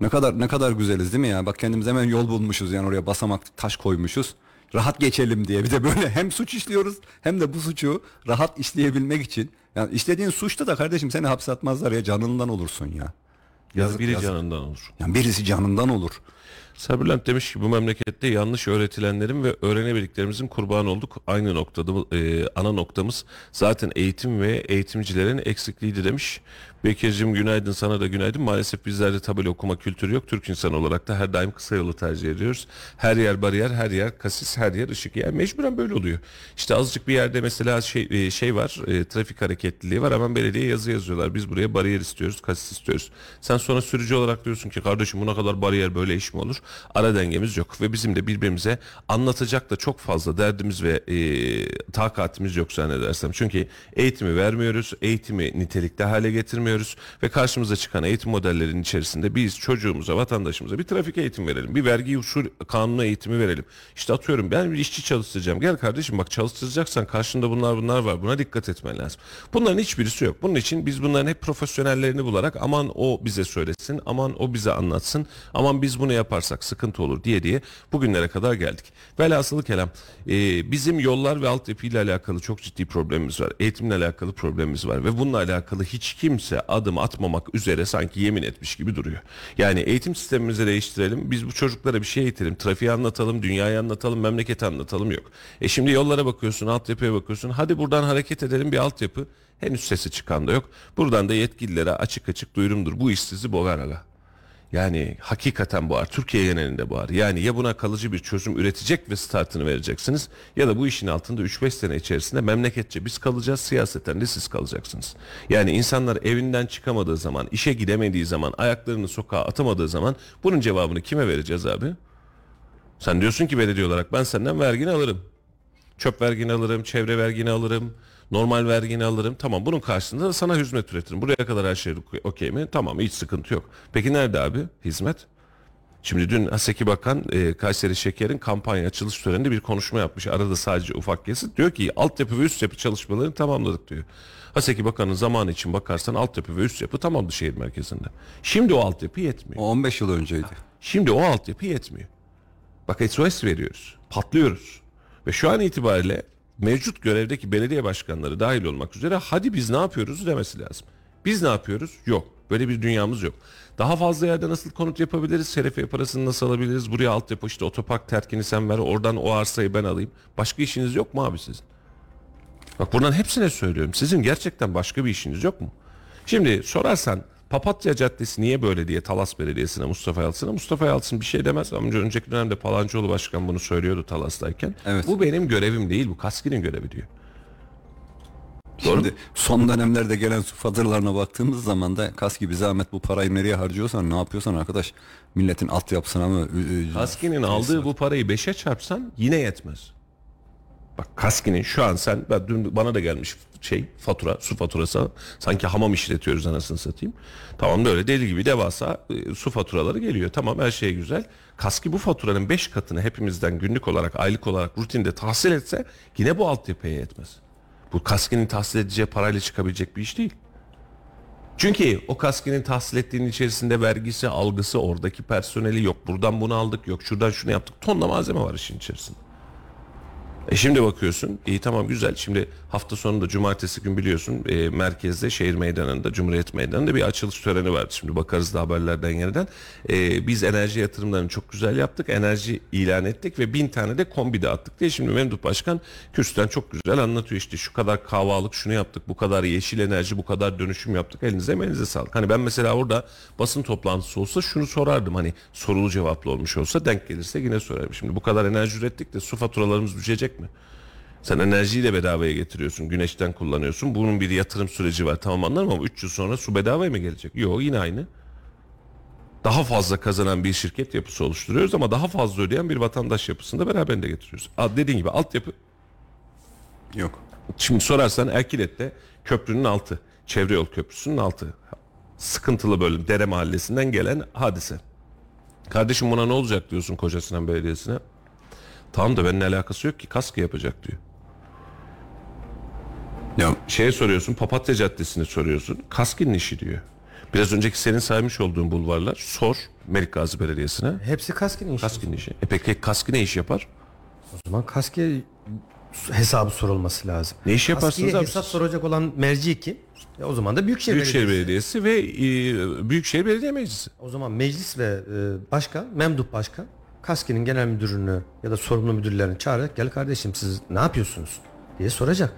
Ne kadar ne kadar güzeliz değil mi ya? Bak kendimize hemen yol bulmuşuz yani oraya basamak taş koymuşuz. Rahat geçelim diye. Bir de böyle hem suç işliyoruz hem de bu suçu rahat işleyebilmek için. Yani işlediğin suçta da kardeşim seni hapse atmazlar ya canından olursun ya. Ya Yazık, biri yazık. canından olur. Yani birisi canından olur. Sabirlent demiş ki bu memlekette yanlış öğretilenlerin ve öğrenebildiklerimizin kurbanı olduk. Aynı noktada e, ana noktamız zaten eğitim ve eğitimcilerin eksikliğiydi demiş. Bekir'cim günaydın sana da günaydın. Maalesef bizlerde tabela okuma kültürü yok. Türk insanı olarak da her daim kısa yolu tercih ediyoruz. Her yer bariyer, her yer kasis, her yer ışık. Yani mecburen böyle oluyor. İşte azıcık bir yerde mesela şey e, şey var, e, trafik hareketliliği var. Hemen belediye yazı yazıyorlar. Biz buraya bariyer istiyoruz, kasis istiyoruz. Sen sonra sürücü olarak diyorsun ki kardeşim buna kadar bariyer böyle iş mi olur? Ara dengemiz yok ve bizim de birbirimize anlatacak da çok fazla derdimiz ve e, takatimiz yok zannedersem. Çünkü eğitimi vermiyoruz, eğitimi nitelikli hale getirmiyoruz ve karşımıza çıkan eğitim modellerinin içerisinde biz çocuğumuza, vatandaşımıza bir trafik eğitimi verelim, bir vergi usul kanunu eğitimi verelim. İşte atıyorum ben bir işçi çalıştıracağım. Gel kardeşim bak çalıştıracaksan karşında bunlar bunlar var. Buna dikkat etmen lazım. Bunların hiçbirisi yok. Bunun için biz bunların hep profesyonellerini bularak aman o bize söylesin, aman o bize anlatsın, aman biz bunu yaparsak sıkıntı olur diye diye bugünlere kadar geldik. Velhasılı kelam e, bizim yollar ve altyapıyla alakalı çok ciddi problemimiz var. Eğitimle alakalı problemimiz var ve bununla alakalı hiç kimse adım atmamak üzere sanki yemin etmiş gibi duruyor. Yani eğitim sistemimizi değiştirelim. Biz bu çocuklara bir şey eğitelim. Trafiği anlatalım, dünyayı anlatalım, memleketi anlatalım yok. E şimdi yollara bakıyorsun, altyapıya bakıyorsun. Hadi buradan hareket edelim bir altyapı. Henüz sesi çıkan da yok. Buradan da yetkililere açık açık duyurumdur. Bu iş sizi boğar aga. Yani hakikaten boğar. Türkiye genelinde boğar. Yani ya buna kalıcı bir çözüm üretecek ve startını vereceksiniz ya da bu işin altında 3-5 sene içerisinde memleketçe biz kalacağız, siyaseten de siz kalacaksınız. Yani insanlar evinden çıkamadığı zaman, işe gidemediği zaman, ayaklarını sokağa atamadığı zaman bunun cevabını kime vereceğiz abi? Sen diyorsun ki belediye olarak ben senden vergini alırım. Çöp vergini alırım, çevre vergini alırım, normal vergini alırım. Tamam bunun karşılığında da sana hizmet üretirim. Buraya kadar her şey okey mi? Tamam hiç sıkıntı yok. Peki nerede abi hizmet? Şimdi dün Haseki Bakan e, Kayseri Şeker'in kampanya açılış töreninde bir konuşma yapmış. Arada sadece ufak kesit. Diyor ki altyapı ve üst yapı çalışmalarını tamamladık diyor. Haseki Bakan'ın zamanı için bakarsan altyapı ve üst yapı tamamdı şehir merkezinde. Şimdi o altyapı yetmiyor. O 15 yıl önceydi. Şimdi o altyapı yetmiyor. Bak SOS veriyoruz. Patlıyoruz. Ve şu an itibariyle mevcut görevdeki belediye başkanları dahil olmak üzere hadi biz ne yapıyoruz demesi lazım. Biz ne yapıyoruz? Yok. Böyle bir dünyamız yok. Daha fazla yerde nasıl konut yapabiliriz? Şerefiye parasını nasıl alabiliriz? Buraya altyapı işte otopark terkini sen ver. Oradan o arsayı ben alayım. Başka işiniz yok mu abi sizin? Bak buradan hepsine söylüyorum. Sizin gerçekten başka bir işiniz yok mu? Şimdi sorarsan Papatya Caddesi niye böyle diye Talas Belediyesi'ne Mustafa Yalçın'a Mustafa Yalçın bir şey demez. Ama önceki dönemde Palancıoğlu Başkan bunu söylüyordu Talas'tayken. Evet. Bu benim görevim değil bu Kaski'nin görevi diyor. Şimdi son dönemlerde gelen su faturalarına baktığımız zaman da kas gibi zahmet bu parayı nereye harcıyorsan ne yapıyorsan arkadaş milletin altyapısına mı? Kaski'nin aldığı bu parayı 5'e çarpsan yine yetmez. Bak Kaski'nin şu an sen ben dün bana da gelmiş şey fatura su faturası sanki hamam işletiyoruz anasını satayım. Tamam da öyle deli gibi devasa e, su faturaları geliyor. Tamam her şey güzel. Kaski bu faturanın 5 katını hepimizden günlük olarak aylık olarak rutinde tahsil etse yine bu altyapıya yetmez. Bu Kaski'nin tahsil edeceği parayla çıkabilecek bir iş değil. Çünkü o kaskinin tahsil ettiğinin içerisinde vergisi, algısı, oradaki personeli yok. Buradan bunu aldık, yok şuradan şunu yaptık. Tonla malzeme var işin içerisinde. E şimdi bakıyorsun, iyi tamam güzel. Şimdi hafta sonunda cumartesi gün biliyorsun e, merkezde, şehir meydanında, Cumhuriyet Meydanı'nda bir açılış töreni vardı. Şimdi bakarız da haberlerden yeniden. E, biz enerji yatırımlarını çok güzel yaptık. Enerji ilan ettik ve bin tane de kombi dağıttık diye şimdi Memduh Başkan kürsüden çok güzel anlatıyor. işte şu kadar kahvalık şunu yaptık, bu kadar yeşil enerji, bu kadar dönüşüm yaptık. Elinize emeğinize sağlık. Hani ben mesela orada basın toplantısı olsa şunu sorardım. Hani sorulu cevaplı olmuş olsa denk gelirse yine sorarım. Şimdi bu kadar enerji ürettik de su faturalarımız düşecek mi? Sen enerjiyi de bedavaya getiriyorsun. Güneşten kullanıyorsun. Bunun bir yatırım süreci var. Tamam anlarım ama 3 yıl sonra su bedavaya mı gelecek? Yok yine aynı. Daha fazla kazanan bir şirket yapısı oluşturuyoruz ama daha fazla ödeyen bir vatandaş yapısını da beraberinde getiriyoruz. Dediğin gibi altyapı Yok. Şimdi sorarsan Erkilet'te köprünün altı. Çevre yol köprüsünün altı. Sıkıntılı bölüm. Dere mahallesinden gelen hadise. Kardeşim buna ne olacak diyorsun Kocasinan Belediyesi'ne. Tamam da benimle alakası yok ki kaskı yapacak diyor. Ya Şeye soruyorsun Papatya Caddesi'ni soruyorsun. Kaskinin işi diyor. Biraz önceki senin saymış olduğun bulvarlar sor Melik Gazi Belediyesi'ne. Hepsi Kaski'nin işi. Kaskinin işi. E peki Kaski ne iş yapar? O zaman Kaski hesabı sorulması lazım. Ne iş yaparsınız Kaski'ye abi hesap soracak olan merci kim? E o zaman da Büyükşehir, Büyükşehir Belediyesi. Belediyesi ve e, Büyükşehir Belediye Meclisi. O zaman meclis ve e, başkan, Memduh Başkan Kaski'nin genel müdürünü ya da sorumlu müdürlerini çağırarak gel kardeşim siz ne yapıyorsunuz diye soracak.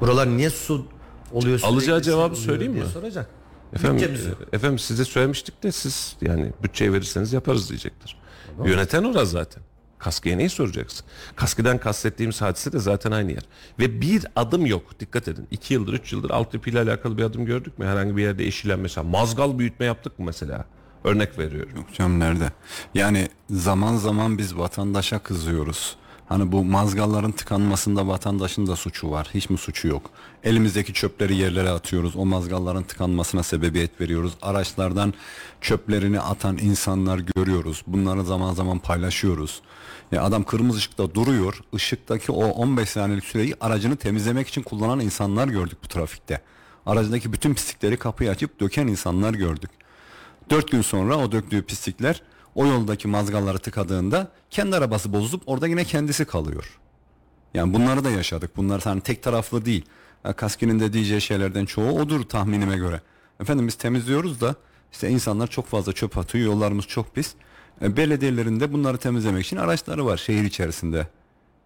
Buralar niye su oluyor Alacağı cevabı söyleyeyim diye mi? soracak. Efendim, e, efendim size söylemiştik de siz yani bütçeyi verirseniz yaparız diyecektir. Yöneten orası zaten. Kaskıya neyi soracaksın? Kaskıdan kastettiğimiz hadise de zaten aynı yer. Ve bir adım yok. Dikkat edin. İki yıldır, üç yıldır altyapıyla alakalı bir adım gördük mü? Herhangi bir yerde eşilen mesela. Mazgal büyütme yaptık mı mesela? Örnek veriyorum. Yok nerede? Yani zaman zaman biz vatandaşa kızıyoruz. Hani bu mazgalların tıkanmasında vatandaşın da suçu var. Hiç mi suçu yok? Elimizdeki çöpleri yerlere atıyoruz. O mazgalların tıkanmasına sebebiyet veriyoruz. Araçlardan çöplerini atan insanlar görüyoruz. Bunları zaman zaman paylaşıyoruz. Ya adam kırmızı ışıkta duruyor. Işıktaki o 15 saniyelik süreyi aracını temizlemek için kullanan insanlar gördük bu trafikte. Aracındaki bütün pislikleri kapıyı açıp döken insanlar gördük. Dört gün sonra o döktüğü pislikler o yoldaki mazgalları tıkadığında kendi arabası bozulup orada yine kendisi kalıyor. Yani bunları da yaşadık. Bunlar hani tek taraflı değil. Kaski'nin de diyeceği şeylerden çoğu odur tahminime göre. Efendim biz temizliyoruz da işte insanlar çok fazla çöp atıyor. Yollarımız çok pis. E, belediyelerin de bunları temizlemek için araçları var şehir içerisinde.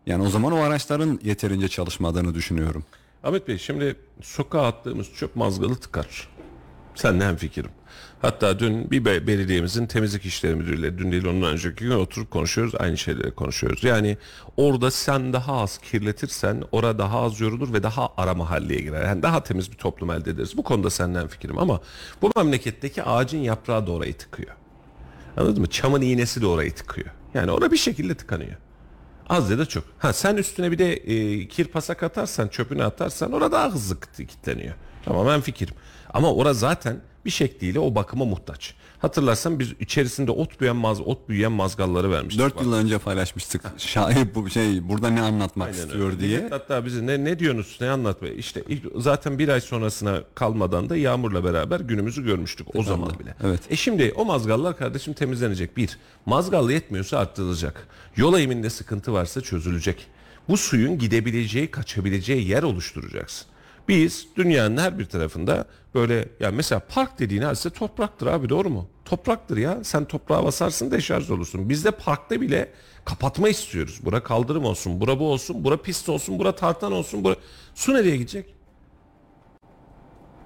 Yani o zaman o araçların yeterince çalışmadığını düşünüyorum. Ahmet Bey şimdi sokağa attığımız çöp mazgalı tıkar. Seninle hem fikrim. Hatta dün bir be- belediyemizin temizlik işleri müdürüyle dün değil ondan önceki gün oturup konuşuyoruz aynı şeyleri konuşuyoruz. Yani orada sen daha az kirletirsen orada daha az yorulur ve daha ara mahalleye girer. Yani daha temiz bir toplum elde ederiz. Bu konuda senden fikrim ama bu memleketteki ağacın yaprağı da orayı tıkıyor. Anladın mı? Çamın iğnesi de orayı tıkıyor. Yani orada bir şekilde tıkanıyor. Az ya da çok. Ha sen üstüne bir de e, kirpasak atarsan, çöpünü atarsan orada daha hızlı kit- kitleniyor. Tamamen fikrim. Ama orada zaten bir şekliyle o bakıma muhtaç. Hatırlarsan biz içerisinde ot büyüyen maz ot büyüyen mazgalları vermiştik. 4 yıl önce paylaşmıştık. Şair bu şey burada ne anlatmak Aynen istiyor öyle. diye. Hatta bizi ne, ne diyorsunuz ne anlatma. İşte zaten bir ay sonrasına kalmadan da yağmurla beraber günümüzü görmüştük o zaman bile. Evet. E şimdi o mazgallar kardeşim temizlenecek. Bir, mazgal yetmiyorsa arttırılacak. Yol eğiminde sıkıntı varsa çözülecek. Bu suyun gidebileceği, kaçabileceği yer oluşturacaksın. Biz dünyanın her bir tarafında böyle yani mesela park dediğin hadise topraktır abi doğru mu? Topraktır ya. Sen toprağa basarsın deşarj olursun. Biz de parkta bile kapatma istiyoruz. Bura kaldırım olsun, bura bu olsun, bura pist olsun, bura tartan olsun. Bura... Su nereye gidecek?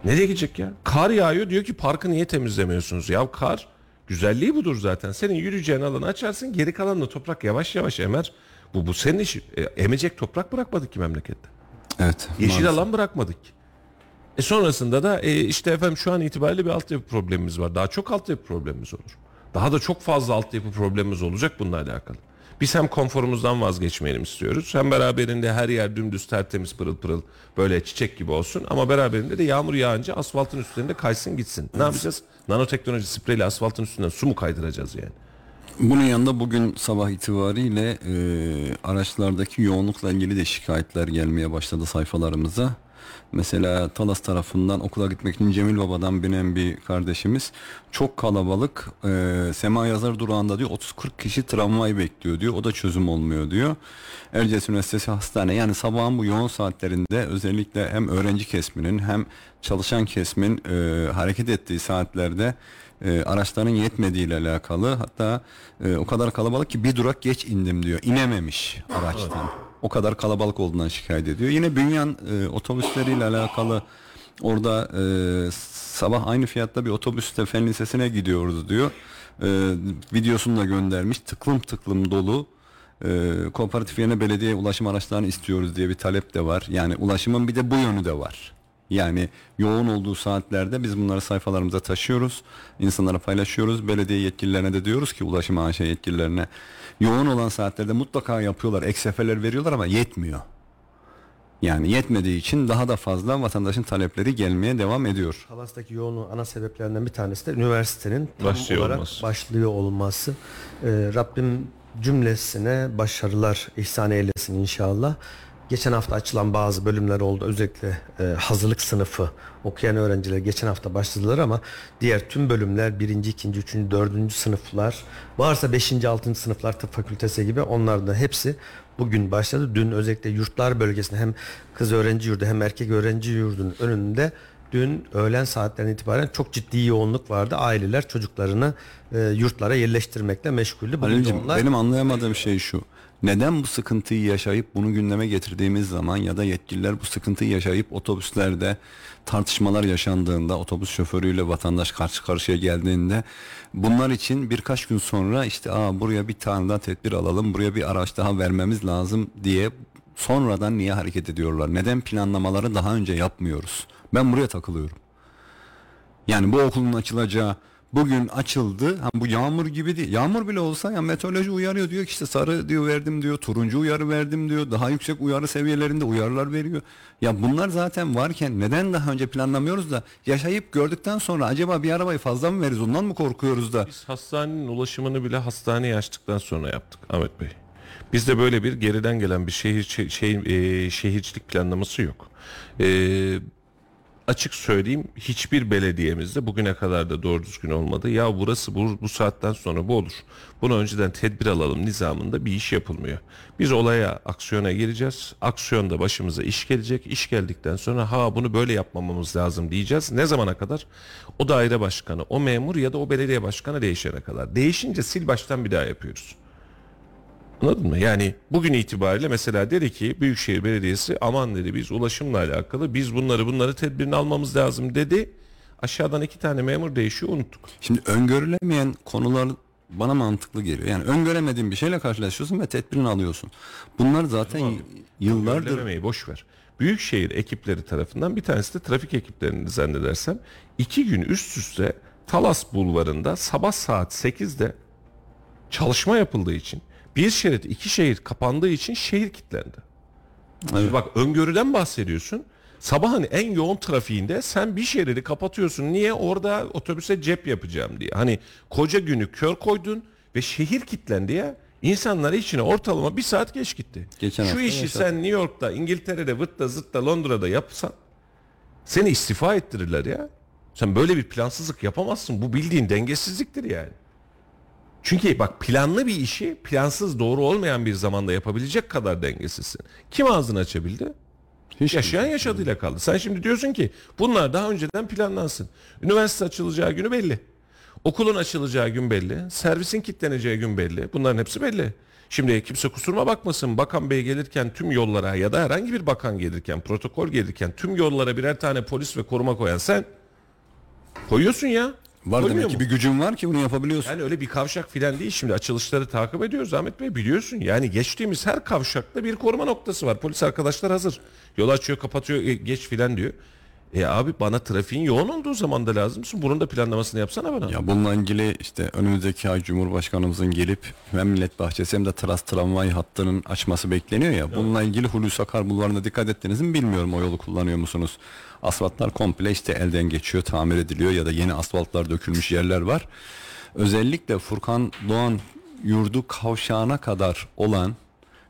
Nereye gidecek ya? Kar yağıyor diyor ki parkı niye temizlemiyorsunuz? Ya kar güzelliği budur zaten. Senin yürüyeceğin alanı açarsın geri kalanını toprak yavaş yavaş emer. Bu, bu senin işin. E, emecek toprak bırakmadık ki memlekette. Evet. Yeşil maalesef. alan bırakmadık. E sonrasında da e, işte efendim şu an itibariyle bir altyapı problemimiz var. Daha çok altyapı problemimiz olur. Daha da çok fazla altyapı problemimiz olacak bununla alakalı. Biz hem konforumuzdan vazgeçmeyelim istiyoruz. Hem beraberinde her yer dümdüz tertemiz pırıl pırıl böyle çiçek gibi olsun. Ama beraberinde de yağmur yağınca asfaltın üstünde kaysın gitsin. Ne yapacağız? Nanoteknoloji spreyle asfaltın üstünden su mu kaydıracağız yani? Bunun yanında bugün sabah itibariyle e, araçlardaki yoğunlukla ilgili de şikayetler gelmeye başladı sayfalarımıza. Mesela Talas tarafından okula gitmek için Cemil Baba'dan binen bir kardeşimiz çok kalabalık e, Sema Yazar durağında diyor 30-40 kişi tramvay bekliyor diyor o da çözüm olmuyor diyor. Erciyes Üniversitesi Hastane yani sabahın bu yoğun saatlerinde özellikle hem öğrenci kesminin hem çalışan kesimin e, hareket ettiği saatlerde e, araçların yetmediği ile alakalı. Hatta e, o kadar kalabalık ki bir durak geç indim diyor. İnememiş araçtan. O kadar kalabalık olduğundan şikayet ediyor. Yine Bünyan e, otobüsleriyle alakalı orada e, sabah aynı fiyatta bir otobüste fen lisesine gidiyoruz diyor. E, videosunu da göndermiş. Tıklım tıklım dolu e, kooperatif yerine belediye ulaşım araçlarını istiyoruz diye bir talep de var. Yani ulaşımın bir de bu yönü de var yani yoğun olduğu saatlerde biz bunları sayfalarımıza taşıyoruz. insanlara paylaşıyoruz. Belediye yetkililerine de diyoruz ki ulaşım AŞ yetkililerine yoğun olan saatlerde mutlaka yapıyorlar. Ek seferler veriyorlar ama yetmiyor. Yani yetmediği için daha da fazla vatandaşın talepleri gelmeye devam ediyor. Talas'taki yoğunluğun ana sebeplerinden bir tanesi de üniversitenin tam Başlıyor olarak olması. başlıyor olması. Ee, Rabbim cümlesine başarılar ihsan eylesin inşallah. Geçen hafta açılan bazı bölümler oldu. Özellikle e, hazırlık sınıfı okuyan öğrenciler geçen hafta başladılar ama diğer tüm bölümler birinci, ikinci, üçüncü, dördüncü sınıflar varsa beşinci, altıncı sınıflar tıp fakültesi gibi onlar da hepsi bugün başladı. Dün özellikle yurtlar bölgesinde hem kız öğrenci yurdu hem erkek öğrenci yurdunun önünde dün öğlen saatlerinden itibaren çok ciddi yoğunluk vardı. Aileler çocuklarını e, yurtlara yerleştirmekle meşguldü. Halil'cim onlar benim anlayamadığım şey şu. Neden bu sıkıntıyı yaşayıp bunu gündeme getirdiğimiz zaman ya da yetkililer bu sıkıntıyı yaşayıp otobüslerde tartışmalar yaşandığında otobüs şoförüyle vatandaş karşı karşıya geldiğinde bunlar için birkaç gün sonra işte Aa, buraya bir tane daha tedbir alalım buraya bir araç daha vermemiz lazım diye sonradan niye hareket ediyorlar? Neden planlamaları daha önce yapmıyoruz? Ben buraya takılıyorum. Yani bu okulun açılacağı Bugün açıldı. Ha, bu yağmur gibi değil. Yağmur bile olsa ya meteoroloji uyarıyor diyor ki işte sarı diyor verdim diyor. Turuncu uyarı verdim diyor. Daha yüksek uyarı seviyelerinde uyarılar veriyor. Ya bunlar zaten varken neden daha önce planlamıyoruz da yaşayıp gördükten sonra acaba bir arabayı fazla mı veririz ondan mı korkuyoruz da? Biz hastanenin ulaşımını bile hastaneye açtıktan sonra yaptık Ahmet Bey. Bizde böyle bir geriden gelen bir şehir şey, şey, e, şehircilik planlaması yok. E, açık söyleyeyim hiçbir belediyemizde bugüne kadar da doğru düzgün olmadı. Ya burası bu, bu saatten sonra bu olur. Bunu önceden tedbir alalım nizamında bir iş yapılmıyor. Biz olaya aksiyona gireceğiz. Aksiyonda başımıza iş gelecek. İş geldikten sonra ha bunu böyle yapmamamız lazım diyeceğiz. Ne zamana kadar? O daire başkanı, o memur ya da o belediye başkanı değişene kadar. Değişince sil baştan bir daha yapıyoruz. Anladın mı? Yani bugün itibariyle mesela dedi ki Büyükşehir Belediyesi aman dedi biz ulaşımla alakalı biz bunları bunları tedbirini almamız lazım dedi. Aşağıdan iki tane memur değişiyor unuttuk. Şimdi öngörülemeyen konular bana mantıklı geliyor. Yani öngöremediğin bir şeyle karşılaşıyorsun ve tedbirini alıyorsun. Bunlar zaten yıllardır Önlememeyi boş ver. Büyükşehir ekipleri tarafından bir tanesi de trafik ekiplerinin zannedersem iki gün üst üste Talas Bulvarı'nda sabah saat 8'de çalışma yapıldığı için bir şerit iki şehir kapandığı için şehir kilitlendi. Şimdi bak öngörüden bahsediyorsun. Sabahın en yoğun trafiğinde sen bir şeridi kapatıyorsun. Niye? Orada otobüse cep yapacağım diye. Hani koca günü kör koydun ve şehir kilitlendi ya. İnsanlar içine ortalama bir saat geç gitti. Geçen Şu işi yaşadık. sen New York'ta, İngiltere'de, Vıt'ta, Zıt'ta, Londra'da yapsan seni istifa ettirirler ya. Sen böyle bir plansızlık yapamazsın. Bu bildiğin dengesizliktir yani. Çünkü bak planlı bir işi plansız doğru olmayan bir zamanda yapabilecek kadar dengesizsin. Kim ağzını açabildi? hiç Yaşayan yaşadığıyla kaldı. Sen şimdi diyorsun ki bunlar daha önceden planlansın. Üniversite açılacağı günü belli. Okulun açılacağı gün belli. Servisin kilitleneceği gün belli. Bunların hepsi belli. Şimdi kimse kusuruma bakmasın. Bakan bey gelirken tüm yollara ya da herhangi bir bakan gelirken, protokol gelirken tüm yollara birer tane polis ve koruma koyan sen koyuyorsun ya. Var Koymuyor demek ki mu? bir gücün var ki bunu yapabiliyorsun. Yani öyle bir kavşak filan değil şimdi açılışları takip ediyoruz Ahmet Bey biliyorsun. Yani geçtiğimiz her kavşakta bir koruma noktası var. Polis arkadaşlar hazır. Yol açıyor kapatıyor e, geç filan diyor. E abi bana trafiğin yoğun olduğu zaman da lazımsın. Bunun da planlamasını yapsana bana. Ya bununla ilgili işte önümüzdeki ay Cumhurbaşkanımızın gelip hem Millet Bahçesi hem de Tras tramvay hattının açması bekleniyor ya. Bununla ilgili Hulusi Akar bulvarına dikkat ettiniz mi bilmiyorum o yolu kullanıyor musunuz? Asfaltlar komple işte elden geçiyor, tamir ediliyor ya da yeni asfaltlar dökülmüş yerler var. Özellikle Furkan Doğan yurdu kavşağına kadar olan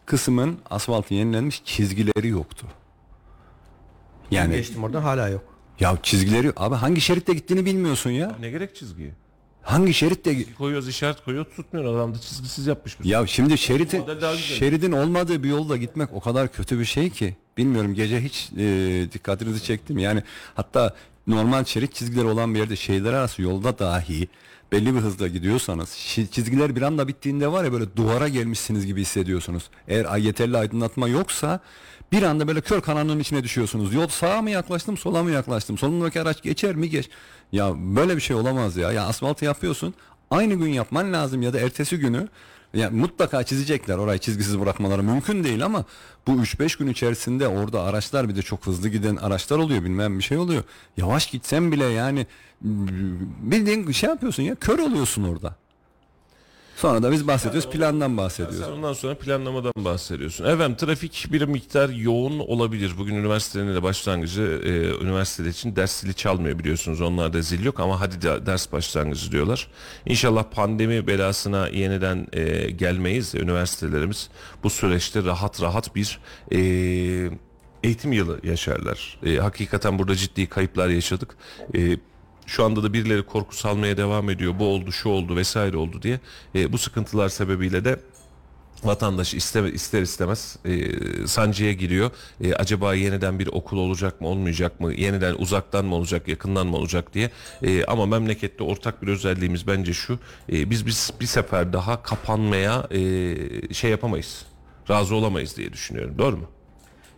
kısmın asfaltı yenilenmiş çizgileri yoktu. Yani Geçtim oradan hala yok. ya çizgileri abi hangi şeritte gittiğini bilmiyorsun ya. Ne gerek çizgiye? Hangi şeritte Koyuyoruz işaret koyuyoruz tutmuyor. Adam da çizgisiz yapmış. bir Ya şimdi şeritin Model daha güzel. şeridin olmadığı bir yolda gitmek o kadar kötü bir şey ki. Bilmiyorum gece hiç e, dikkatinizi çektim. Yani hatta normal şerit çizgileri olan bir yerde şehirler arası yolda dahi belli bir hızla gidiyorsanız çizgiler bir anda bittiğinde var ya böyle duvara gelmişsiniz gibi hissediyorsunuz. Eğer yeterli aydınlatma yoksa bir anda böyle kör karanlığın içine düşüyorsunuz. Yol sağa mı yaklaştım sola mı yaklaştım? Solundaki araç geçer mi geç? Ya böyle bir şey olamaz ya. Ya asfaltı yapıyorsun aynı gün yapman lazım ya da ertesi günü ya mutlaka çizecekler orayı çizgisiz bırakmaları mümkün değil ama bu 3-5 gün içerisinde orada araçlar bir de çok hızlı giden araçlar oluyor bilmem bir şey oluyor. Yavaş gitsen bile yani bildiğin şey yapıyorsun ya kör oluyorsun orada. Sonra da biz bahsediyoruz plandan bahsediyoruz. Sen ondan sonra planlamadan bahsediyorsun. Efendim trafik bir miktar yoğun olabilir. Bugün üniversitenin de başlangıcı e, üniversitede için ders zili çalmıyor biliyorsunuz. Onlarda zil yok ama hadi de ders başlangıcı diyorlar. İnşallah pandemi belasına yeniden e, gelmeyiz üniversitelerimiz bu süreçte rahat rahat bir e, eğitim yılı yaşarlar. E, hakikaten burada ciddi kayıplar yaşadık. E, şu anda da birileri korku salmaya devam ediyor. Bu oldu, şu oldu vesaire oldu diye. E, bu sıkıntılar sebebiyle de vatandaş ister, ister istemez e, sancıya giriyor. E, acaba yeniden bir okul olacak mı olmayacak mı? Yeniden uzaktan mı olacak yakından mı olacak diye. E, ama memlekette ortak bir özelliğimiz bence şu. E, biz biz bir sefer daha kapanmaya e, şey yapamayız. Razı olamayız diye düşünüyorum. Doğru mu?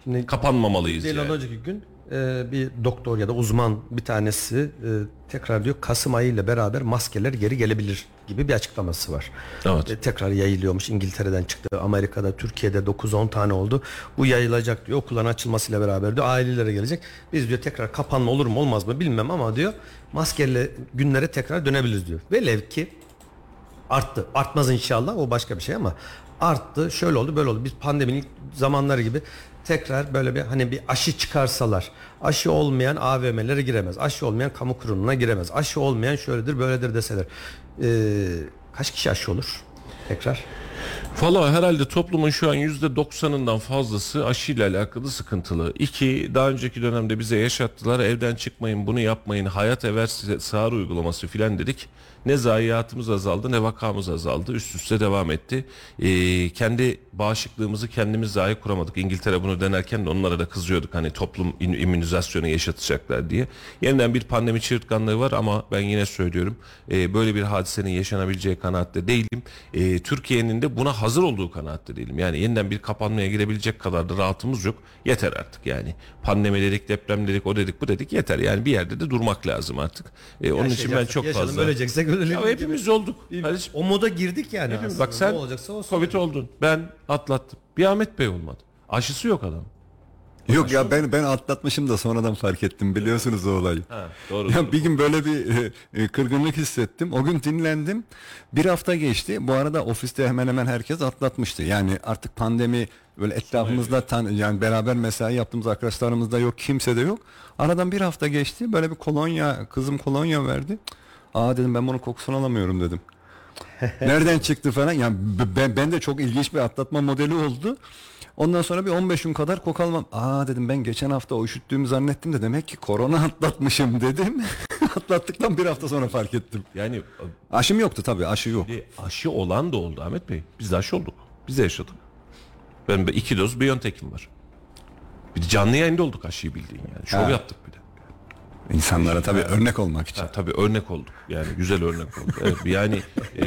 Şimdi Kapanmamalıyız değil yani. önceki gün e, bir doktor ya da uzman bir tanesi e, tekrar diyor Kasım ayı ile beraber maskeler geri gelebilir gibi bir açıklaması var. Evet. E, tekrar yayılıyormuş İngiltere'den çıktı Amerika'da Türkiye'de 9-10 tane oldu. Bu yayılacak diyor okulların açılmasıyla beraber diyor ailelere gelecek. Biz diyor tekrar kapanma olur mu olmaz mı bilmem ama diyor maskeli günlere tekrar dönebiliriz diyor. Velev ki arttı. Artmaz inşallah o başka bir şey ama arttı. Şöyle oldu böyle oldu. Biz pandeminin ilk zamanları gibi tekrar böyle bir hani bir aşı çıkarsalar. Aşı olmayan AVM'lere giremez. Aşı olmayan kamu kurumuna giremez. Aşı olmayan şöyledir böyledir deseler. Ee, kaç kişi aşı olur? Tekrar. Valla herhalde toplumun şu an %90'ından fazlası aşıyla alakalı sıkıntılı. İki, daha önceki dönemde bize yaşattılar. Evden çıkmayın, bunu yapmayın, hayat ever size sağır uygulaması filan dedik. Ne zayiatımız azaldı ne vakamız azaldı. Üst üste devam etti. Ee, kendi bağışıklığımızı kendimiz dahi kuramadık. İngiltere bunu denerken de onlara da kızıyorduk. Hani toplum immünizasyonu yaşatacaklar diye. Yeniden bir pandemi çığırtkanlığı var ama ben yine söylüyorum. e, böyle bir hadisenin yaşanabileceği kanaatte değilim. E, Türkiye'nin de buna hazır olduğu kanaatte değilim. Yani yeniden bir kapanmaya girebilecek kadar da rahatımız yok. Yeter artık yani. Pandemi dedik, deprem dedik, o dedik, bu dedik yeter. Yani bir yerde de durmak lazım artık. E, onun için ben çok fazla... Öleceksek ölelim. Ya hepimiz olduk. Kardeşim, o moda girdik yani. hepimiz- bak sen ne olacaksa olsun. Covid oldun. Ben atlattım. Bir Ahmet Bey olmadı. Aşısı yok adam. Yok ya ben ben atlatmışım da sonradan fark ettim biliyorsunuz o olayı. Ha, doğru. Ya bir gün böyle bir e, e, kırgınlık hissettim. O gün dinlendim. Bir hafta geçti. Bu arada ofiste hemen hemen herkes atlatmıştı. Yani artık pandemi böyle etrafımızda tan yani beraber mesai yaptığımız arkadaşlarımız da yok, kimse de yok. Aradan bir hafta geçti. Böyle bir kolonya, kızım kolonya verdi. Aa dedim ben bunun kokusunu alamıyorum dedim. Nereden çıktı falan. Yani ben, ben de çok ilginç bir atlatma modeli oldu. Ondan sonra bir 15 gün kadar koku almam. Aa dedim ben geçen hafta o üşüttüğümü zannettim de demek ki korona atlatmışım dedim. Atlattıktan bir hafta sonra fark ettim. Yani Aşım yoktu tabii aşı yok. aşı olan da oldu Ahmet Bey. Biz de aşı olduk. Biz de yaşadık. Ben iki doz Biontech'im var. Bir de canlı yayında olduk aşıyı bildiğin yani. Şov Ha. yaptık bir de. İnsanlara tabii örnek olmak için. Ha, tabii örnek olduk. Yani güzel örnek olduk. Evet, yani e,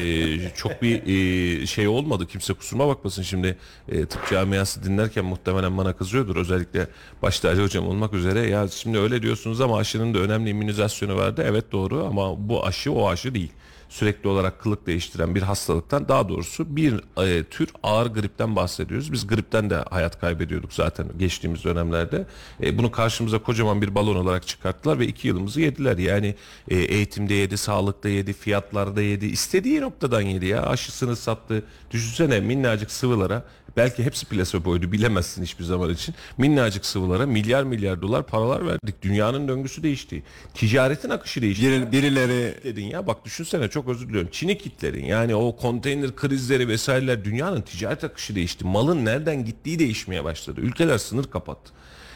çok bir e, şey olmadı. Kimse kusuruma bakmasın şimdi e, tıp camiası dinlerken muhtemelen bana kızıyordur. Özellikle başta Ali Hocam olmak üzere. Ya şimdi öyle diyorsunuz ama aşının da önemli immünizasyonu vardı. Evet doğru ama bu aşı o aşı değil. Sürekli olarak kılık değiştiren bir hastalıktan daha doğrusu bir e, tür ağır gripten bahsediyoruz. Biz gripten de hayat kaybediyorduk zaten geçtiğimiz dönemlerde. E, bunu karşımıza kocaman bir balon olarak çıkarttılar ve iki yılımızı yediler. Yani e, eğitimde yedi, sağlıkta yedi, fiyatlarda yedi, istediği noktadan yedi ya. Aşısını sattı. Düşünsene minnacık sıvılara belki hepsi plaseboydu bilemezsin hiçbir zaman için. Minnacık sıvılara milyar milyar dolar paralar verdik. Dünyanın döngüsü değişti. Ticaretin akışı değişti Bir, birileri dedin ya bak düşünsene çok özür diliyorum. Çin'i kitlerin yani o konteyner krizleri vesaireler dünyanın ticaret akışı değişti. Malın nereden gittiği değişmeye başladı. Ülkeler sınır kapattı.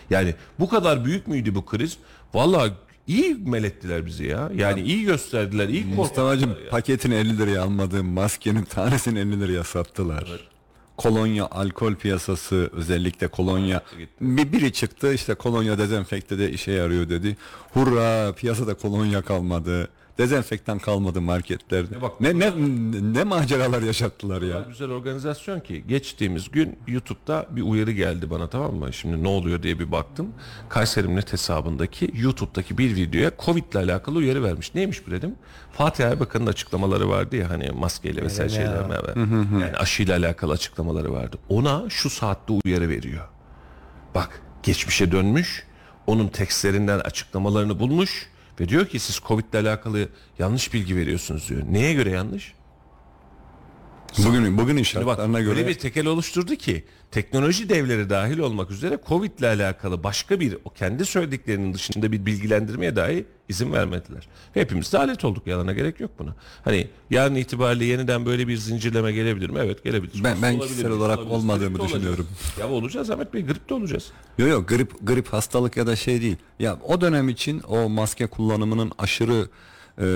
Yani bu kadar büyük müydü bu kriz? Vallahi iyi melettiler bizi ya. Yani iyi gösterdiler. iyi Mustafa'cığım ya. paketini 50 liraya almadığım maskenin tanesini 50 liraya sattılar. Kolonya, alkol piyasası özellikle kolonya. Bir biri çıktı işte kolonya dezenfekte de işe yarıyor dedi. Hurra piyasada kolonya kalmadı. Dezenfektan kalmadı marketlerde. bak- Ne ne ne maceralar yaşattılar ya. güzel organizasyon ki geçtiğimiz gün YouTube'da bir uyarı geldi bana tamam mı? Şimdi ne oluyor diye bir baktım. Kayserimnet hesabındaki YouTube'daki bir videoya Covid ile alakalı uyarı vermiş. Neymiş bu dedim? Fatih Erbakan'ın açıklamaları vardı ya hani maskeyle vesaire şeyler beraber. Yani aşıyla alakalı açıklamaları vardı. Ona şu saatte uyarı veriyor. Bak geçmişe dönmüş. Onun tekstlerinden açıklamalarını bulmuş ve diyor ki siz Covid ile alakalı yanlış bilgi veriyorsunuz diyor. Neye göre yanlış? Bugün bak şartlarına göre öyle bir tekel oluşturdu ki teknoloji devleri dahil olmak üzere Covid ile alakalı başka bir o kendi söylediklerinin dışında bir bilgilendirmeye dahi izin vermediler. Hepimiz de alet olduk yalana gerek yok buna. Hani yarın itibariyle yeniden böyle bir zincirleme gelebilir mi? Evet gelebilir. Ben- ben Olabilir kişisel olarak Olabilir. olmadığımı olacağız. düşünüyorum. Ya olacağız Ahmet Bey grip de olacağız. Yok yok grip grip hastalık ya da şey değil. Ya o dönem için o maske kullanımının aşırı e,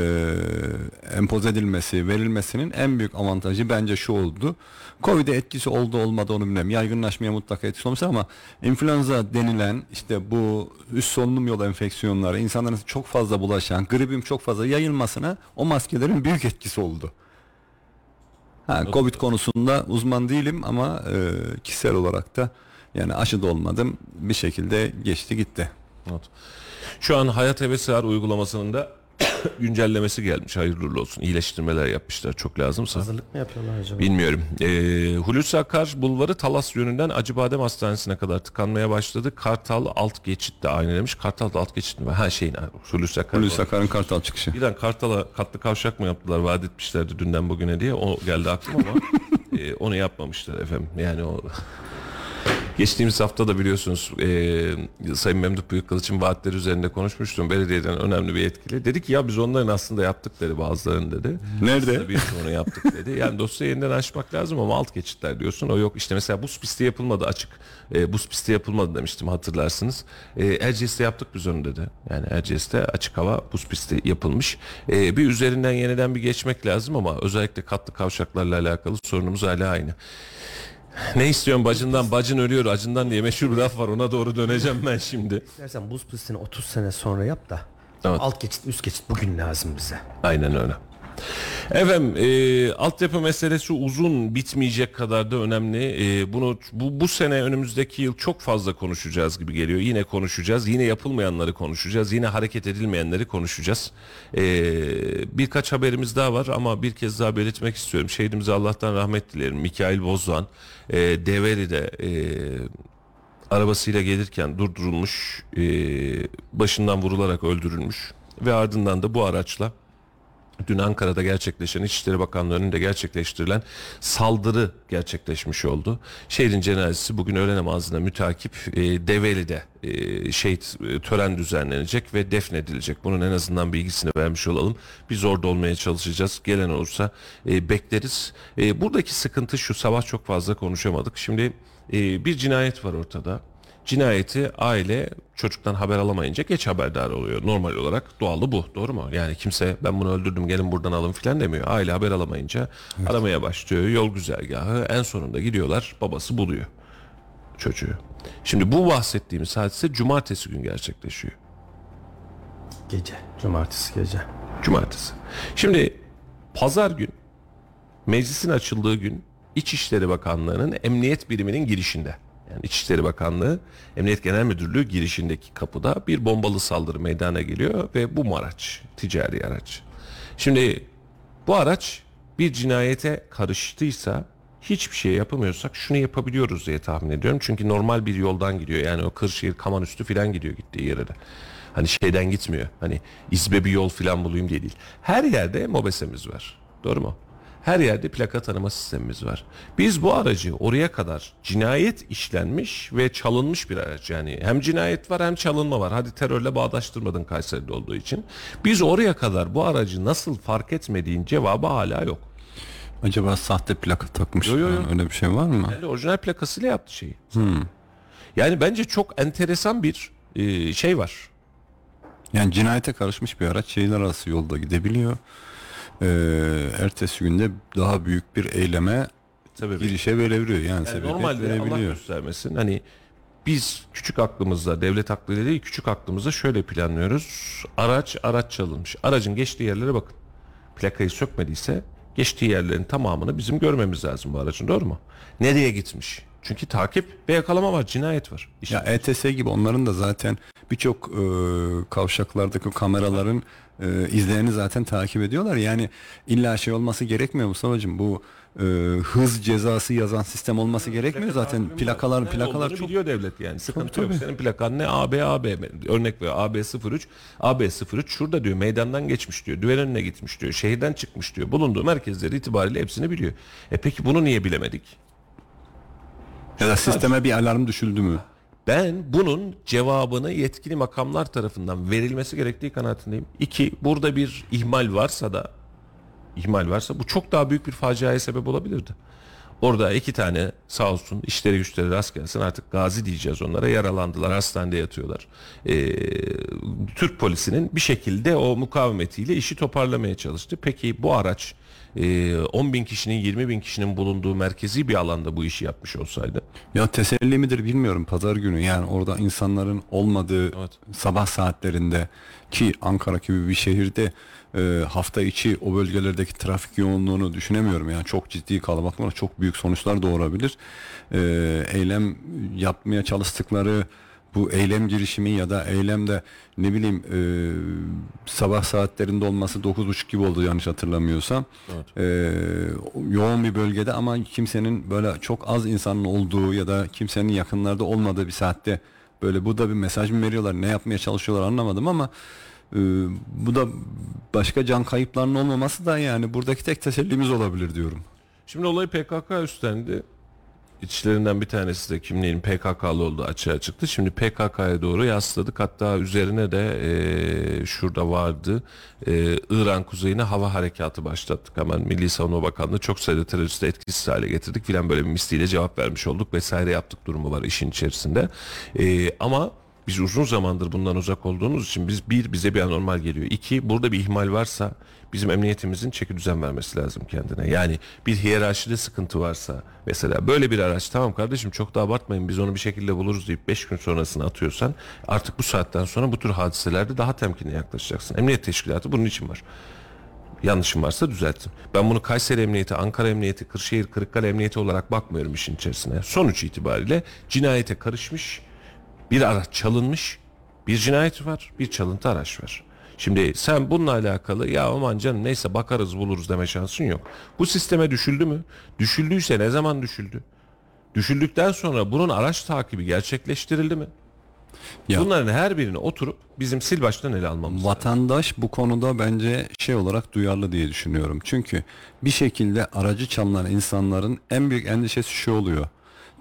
empoze edilmesi, verilmesinin en büyük avantajı bence şu oldu. Covid'e etkisi oldu olmadı onu bilmem. Yaygınlaşmaya mutlaka etkisi olmuş ama influenza denilen işte bu üst solunum yolu enfeksiyonları insanların çok fazla bulaşan, gripin çok fazla yayılmasına o maskelerin büyük etkisi oldu. Ha, Covid konusunda uzman değilim ama e, kişisel olarak da yani aşı da olmadım bir şekilde geçti gitti. Evet. Şu an Hayat Hevesi Var uygulamasının da güncellemesi gelmiş. Hayırlı olsun. İyileştirmeler yapmışlar. Çok lazımsa. Hazırlık mı yapıyorlar acaba? Bilmiyorum. Ee, Hulusi Akar bulvarı Talas yönünden Acıbadem Hastanesi'ne kadar tıkanmaya başladı. Kartal alt geçit de aynı demiş. Kartal alt geçit mi? Ha şeyin Hulusi Akar. Hulusi Akar'ın Kartal çıkışı. Birden Kartal'a katlı kavşak mı yaptılar vaat etmişlerdi dünden bugüne diye o geldi aklıma ama e, onu yapmamışlar efendim yani o Geçtiğimiz hafta da biliyorsunuz e, Sayın Memduh Büyükkılıç'ın vaatleri üzerinde konuşmuştum. Belediyeden önemli bir yetkili. Dedi ki ya biz onların aslında yaptık dedi bazılarını dedi. Nerede? Aslında biz onu yaptık dedi. Yani dosyayı yeniden açmak lazım ama alt geçitler diyorsun. O yok işte mesela buz pisti yapılmadı açık. E, buz pisti yapılmadı demiştim hatırlarsınız. E, Erciyes'te yaptık biz onu dedi. Yani Erciyes'te açık hava buz pisti yapılmış. E, bir üzerinden yeniden bir geçmek lazım ama özellikle katlı kavşaklarla alakalı sorunumuz hala aynı. Ne istiyorsun bacından? Bacın ölüyor acından diye meşhur bir laf var. Ona doğru döneceğim ben şimdi. İstersen buz pistini 30 sene sonra yap da. Evet. Alt geçit üst geçit bugün lazım bize. Aynen öyle. Efendim e, altyapı meselesi uzun bitmeyecek kadar da önemli. E, bunu bu, bu sene önümüzdeki yıl çok fazla konuşacağız gibi geliyor. Yine konuşacağız. Yine yapılmayanları konuşacağız. Yine hareket edilmeyenleri konuşacağız. E, birkaç haberimiz daha var ama bir kez daha belirtmek istiyorum. Şehidimize Allah'tan rahmet dilerim. Mikail Bozdoğan e, Develi'de e, arabasıyla gelirken durdurulmuş, e, başından vurularak öldürülmüş ve ardından da bu araçla dün Ankara'da gerçekleşen İçişleri Bakanlığı önünde gerçekleştirilen saldırı gerçekleşmiş oldu. Şehrin cenazesi bugün öğle namazına mütakip e, Develi'de e, e, tören düzenlenecek ve defnedilecek. Bunun en azından bilgisini vermiş olalım. Biz orada olmaya çalışacağız. Gelen olursa e, bekleriz. E, buradaki sıkıntı şu sabah çok fazla konuşamadık. Şimdi e, bir cinayet var ortada. Cinayeti aile çocuktan haber alamayınca geç haberdar oluyor. Normal olarak doğalı bu. Doğru mu? Yani kimse ben bunu öldürdüm gelin buradan alın filan demiyor. Aile haber alamayınca aramaya başlıyor. Yol güzergahı en sonunda gidiyorlar. Babası buluyor çocuğu. Şimdi bu bahsettiğimiz hadise cumartesi gün gerçekleşiyor. Gece. Cumartesi gece. Cumartesi. Şimdi pazar gün meclisin açıldığı gün İçişleri Bakanlığı'nın emniyet biriminin girişinde yani İçişleri Bakanlığı Emniyet Genel Müdürlüğü girişindeki kapıda bir bombalı saldırı meydana geliyor ve bu araç ticari araç. Şimdi bu araç bir cinayete karıştıysa hiçbir şey yapamıyorsak şunu yapabiliyoruz diye tahmin ediyorum. Çünkü normal bir yoldan gidiyor. Yani o Kırşehir Kaman üstü falan gidiyor gittiği yere de. Hani şeyden gitmiyor. Hani izbe bir yol falan bulayım diye değil. Her yerde mobesemiz var. Doğru mu? Her yerde plaka tanıma sistemimiz var. Biz bu aracı oraya kadar cinayet işlenmiş ve çalınmış bir araç. Yani hem cinayet var hem çalınma var. Hadi terörle bağdaştırmadın Kayseri'de olduğu için. Biz oraya kadar bu aracı nasıl fark etmediğin cevabı hala yok. Acaba sahte plaka takmış Yo, yo, yo. öyle bir şey var mı? Yani orijinal plakasıyla yaptı şeyi. Yani bence çok enteresan bir e, şey var. Yani cinayete karışmış bir araç şehirler arası yolda gidebiliyor. Ee, ertesi günde daha büyük bir eyleme Tabii. girişe verebiliyor. Yani, Yani normalde Allah verebiliyor. göstermesin. Hani biz küçük aklımızda, devlet aklıyla değil küçük aklımızda şöyle planlıyoruz. Araç araç çalınmış. Aracın geçtiği yerlere bakın. Plakayı sökmediyse geçtiği yerlerin tamamını bizim görmemiz lazım bu aracın doğru mu? Nereye gitmiş? Çünkü takip ve yakalama var, cinayet var. İşte Ya ETS gibi onların da zaten birçok e, kavşaklardaki kameraların e, izlerini zaten takip ediyorlar. Yani illa şey olması gerekmiyor Mustafa'cığım bu e, hız cezası yazan sistem olması gerekmiyor zaten. Plakalar plakalar çok biliyor devlet yani. Sıkıntı Tabii, yok. Senin plakan ne? AB AB. Örnek veriyor AB03. AB03 şurada diyor meydandan geçmiş diyor. Düven önüne gitmiş diyor. Şehirden çıkmış diyor. Bulunduğu merkezleri itibariyle hepsini biliyor. E peki bunu niye bilemedik? Ya da sisteme bir alarm düşüldü mü? Ben bunun cevabını yetkili makamlar tarafından verilmesi gerektiği kanaatindeyim. İki, burada bir ihmal varsa da ihmal varsa bu çok daha büyük bir faciaya sebep olabilirdi. Orada iki tane sağ olsun işleri güçleri rast gelsin artık gazi diyeceğiz onlara yaralandılar hastanede yatıyorlar. Ee, Türk polisinin bir şekilde o mukavemetiyle işi toparlamaya çalıştı. Peki bu araç e, 10 bin kişinin 20 bin kişinin bulunduğu merkezi bir alanda bu işi yapmış olsaydı Ya teselli midir bilmiyorum pazar günü yani orada insanların olmadığı Evet. sabah saatlerinde ki Ankara gibi bir şehirde e, hafta içi o bölgelerdeki trafik yoğunluğunu düşünemiyorum yani çok ciddi kalabalık var çok büyük sonuçlar doğurabilir. E, eylem yapmaya çalıştıkları bu eylem girişimi ya da eylemde ne bileyim e, sabah saatlerinde olması 9.30 gibi oldu yanlış hatırlamıyorsam. E, yoğun bir bölgede ama kimsenin böyle çok az insanın olduğu ya da kimsenin yakınlarda olmadığı bir saatte böyle bu da bir mesaj mı veriyorlar ne yapmaya çalışıyorlar anlamadım ama e, bu da başka can kayıplarının olmaması da yani buradaki tek tesellimiz olabilir diyorum. Şimdi olayı PKK üstlendi. İçlerinden bir tanesi de kimliğin PKK'lı olduğu açığa çıktı. Şimdi PKK'ya doğru yasladık. Hatta üzerine de e, şurada vardı. E, İran kuzeyine hava harekatı başlattık. Hemen Milli Savunma Bakanlığı çok sayıda teröristi etkisiz hale getirdik filan böyle bir misliyle cevap vermiş olduk vesaire yaptık durumu var işin içerisinde. E, ama biz uzun zamandır bundan uzak olduğumuz için biz bir bize bir anormal geliyor. İki burada bir ihmal varsa bizim emniyetimizin çeki düzen vermesi lazım kendine. Yani bir hiyerarşide sıkıntı varsa mesela böyle bir araç tamam kardeşim çok da abartmayın biz onu bir şekilde buluruz deyip 5 gün sonrasını atıyorsan artık bu saatten sonra bu tür hadiselerde daha temkinli yaklaşacaksın. Emniyet teşkilatı bunun için var. Yanlışım varsa düzeltin. Ben bunu Kayseri Emniyeti, Ankara Emniyeti, Kırşehir, Kırıkkale Emniyeti olarak bakmıyorum işin içerisine. Sonuç itibariyle cinayete karışmış, bir araç çalınmış, bir cinayet var, bir çalıntı araç var. Şimdi sen bununla alakalı ya aman canım neyse bakarız buluruz deme şansın yok. Bu sisteme düşüldü mü? Düşüldüyse ne zaman düşüldü? Düşüldükten sonra bunun araç takibi gerçekleştirildi mi? Ya- Bunların her birini oturup bizim sil baştan ele almamız lazım. Vatandaş bu konuda bence şey olarak duyarlı diye düşünüyorum. Çünkü bir şekilde aracı çalınan insanların en büyük endişesi şu oluyor.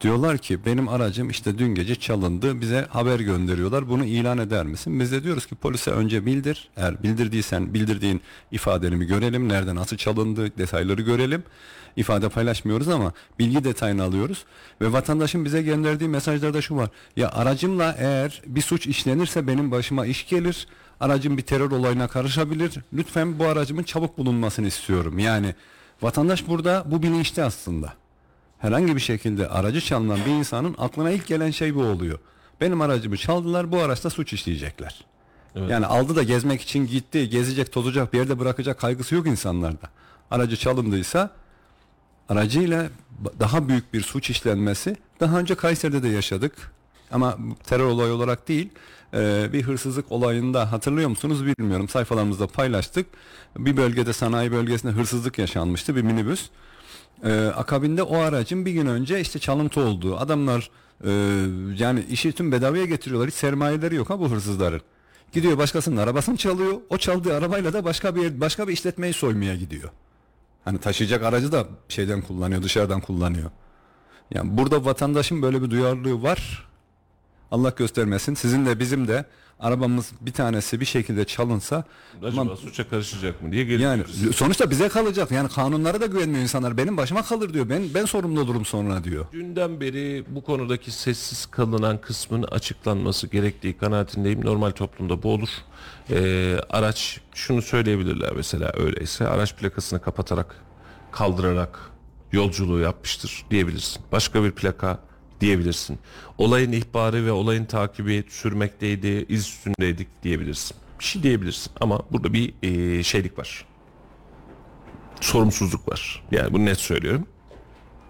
Diyorlar ki benim aracım işte dün gece çalındı bize haber gönderiyorlar bunu ilan eder misin? Biz de diyoruz ki polise önce bildir. Eğer bildirdiysen bildirdiğin ifadeni görelim. Nerede nasıl çalındı detayları görelim. İfade paylaşmıyoruz ama bilgi detayını alıyoruz. Ve vatandaşın bize gönderdiği mesajlarda şu var. Ya aracımla eğer bir suç işlenirse benim başıma iş gelir. Aracım bir terör olayına karışabilir. Lütfen bu aracımın çabuk bulunmasını istiyorum. Yani vatandaş burada bu bilinçli aslında herhangi bir şekilde aracı çalınan bir insanın aklına ilk gelen şey bu oluyor. Benim aracımı çaldılar bu araçta suç işleyecekler. Yani aldı da gezmek için gitti gezecek tozacak bir yerde bırakacak kaygısı yok insanlarda. Aracı çalındıysa aracıyla daha büyük bir suç işlenmesi daha önce Kayseri'de de yaşadık. Ama terör olayı olarak değil bir hırsızlık olayında hatırlıyor musunuz bilmiyorum sayfalarımızda paylaştık. Bir bölgede sanayi bölgesinde hırsızlık yaşanmıştı bir minibüs. Ee, akabinde o aracın bir gün önce işte çalıntı olduğu adamlar e, yani işi tüm bedavaya getiriyorlar hiç sermayeleri yok ha bu hırsızların. Gidiyor başkasının arabasını çalıyor o çaldığı arabayla da başka bir başka bir işletmeyi soymaya gidiyor. Hani taşıyacak aracı da şeyden kullanıyor dışarıdan kullanıyor. Yani burada vatandaşın böyle bir duyarlılığı var. Allah göstermesin sizin de bizim de arabamız bir tanesi bir şekilde çalınsa Acaba Aman- suça karışacak mı diye geliyoruz. yani sonuçta bize kalacak. Yani kanunlara da güvenmiyor insanlar. Benim başıma kalır diyor. Ben ben sorumlu olurum sonra diyor. Dünden beri bu konudaki sessiz kalınan kısmın açıklanması gerektiği kanaatindeyim. Normal toplumda bu olur. Ee, araç şunu söyleyebilirler mesela öyleyse araç plakasını kapatarak kaldırarak yolculuğu yapmıştır diyebilirsin. Başka bir plaka diyebilirsin. Olayın ihbarı ve olayın takibi sürmekteydi, iz üstündeydik diyebilirsin. Bir şey diyebilirsin ama burada bir e, şeylik var. Sorumsuzluk var. Yani bunu net söylüyorum.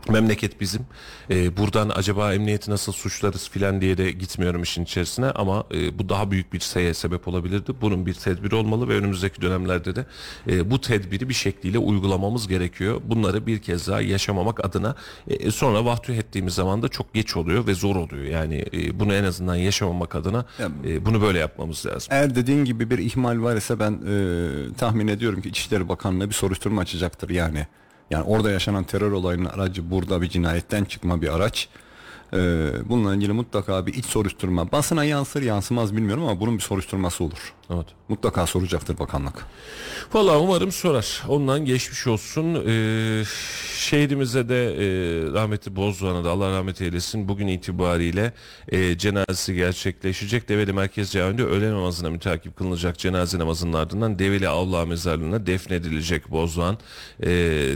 Memleket bizim. Ee, buradan acaba emniyeti nasıl suçlarız filan diye de gitmiyorum işin içerisine ama e, bu daha büyük bir şeye sebep olabilirdi. Bunun bir tedbiri olmalı ve önümüzdeki dönemlerde de e, bu tedbiri bir şekliyle uygulamamız gerekiyor. Bunları bir kez daha yaşamamak adına e, sonra vahtüh ettiğimiz zaman da çok geç oluyor ve zor oluyor. Yani e, bunu en azından yaşamamak adına e, bunu böyle yapmamız lazım. Eğer dediğin gibi bir ihmal var ise ben e, tahmin ediyorum ki İçişleri Bakanlığı bir soruşturma açacaktır yani. Yani orada yaşanan terör olayının aracı burada bir cinayetten çıkma bir araç. E, bununla ilgili mutlaka bir iç soruşturma basına yansır yansımaz bilmiyorum ama bunun bir soruşturması olur. Evet. Mutlaka soracaktır bakanlık. Valla umarım sorar. Ondan geçmiş olsun. Ee, şehrimize de e, rahmetli Bozdoğan'a da Allah rahmet eylesin. Bugün itibariyle e, cenazesi gerçekleşecek. Develi Merkez Camii'nde öğle namazına mütakip kılınacak cenaze namazının ardından Develi Avla Mezarlığı'na defnedilecek Bozdoğan. E,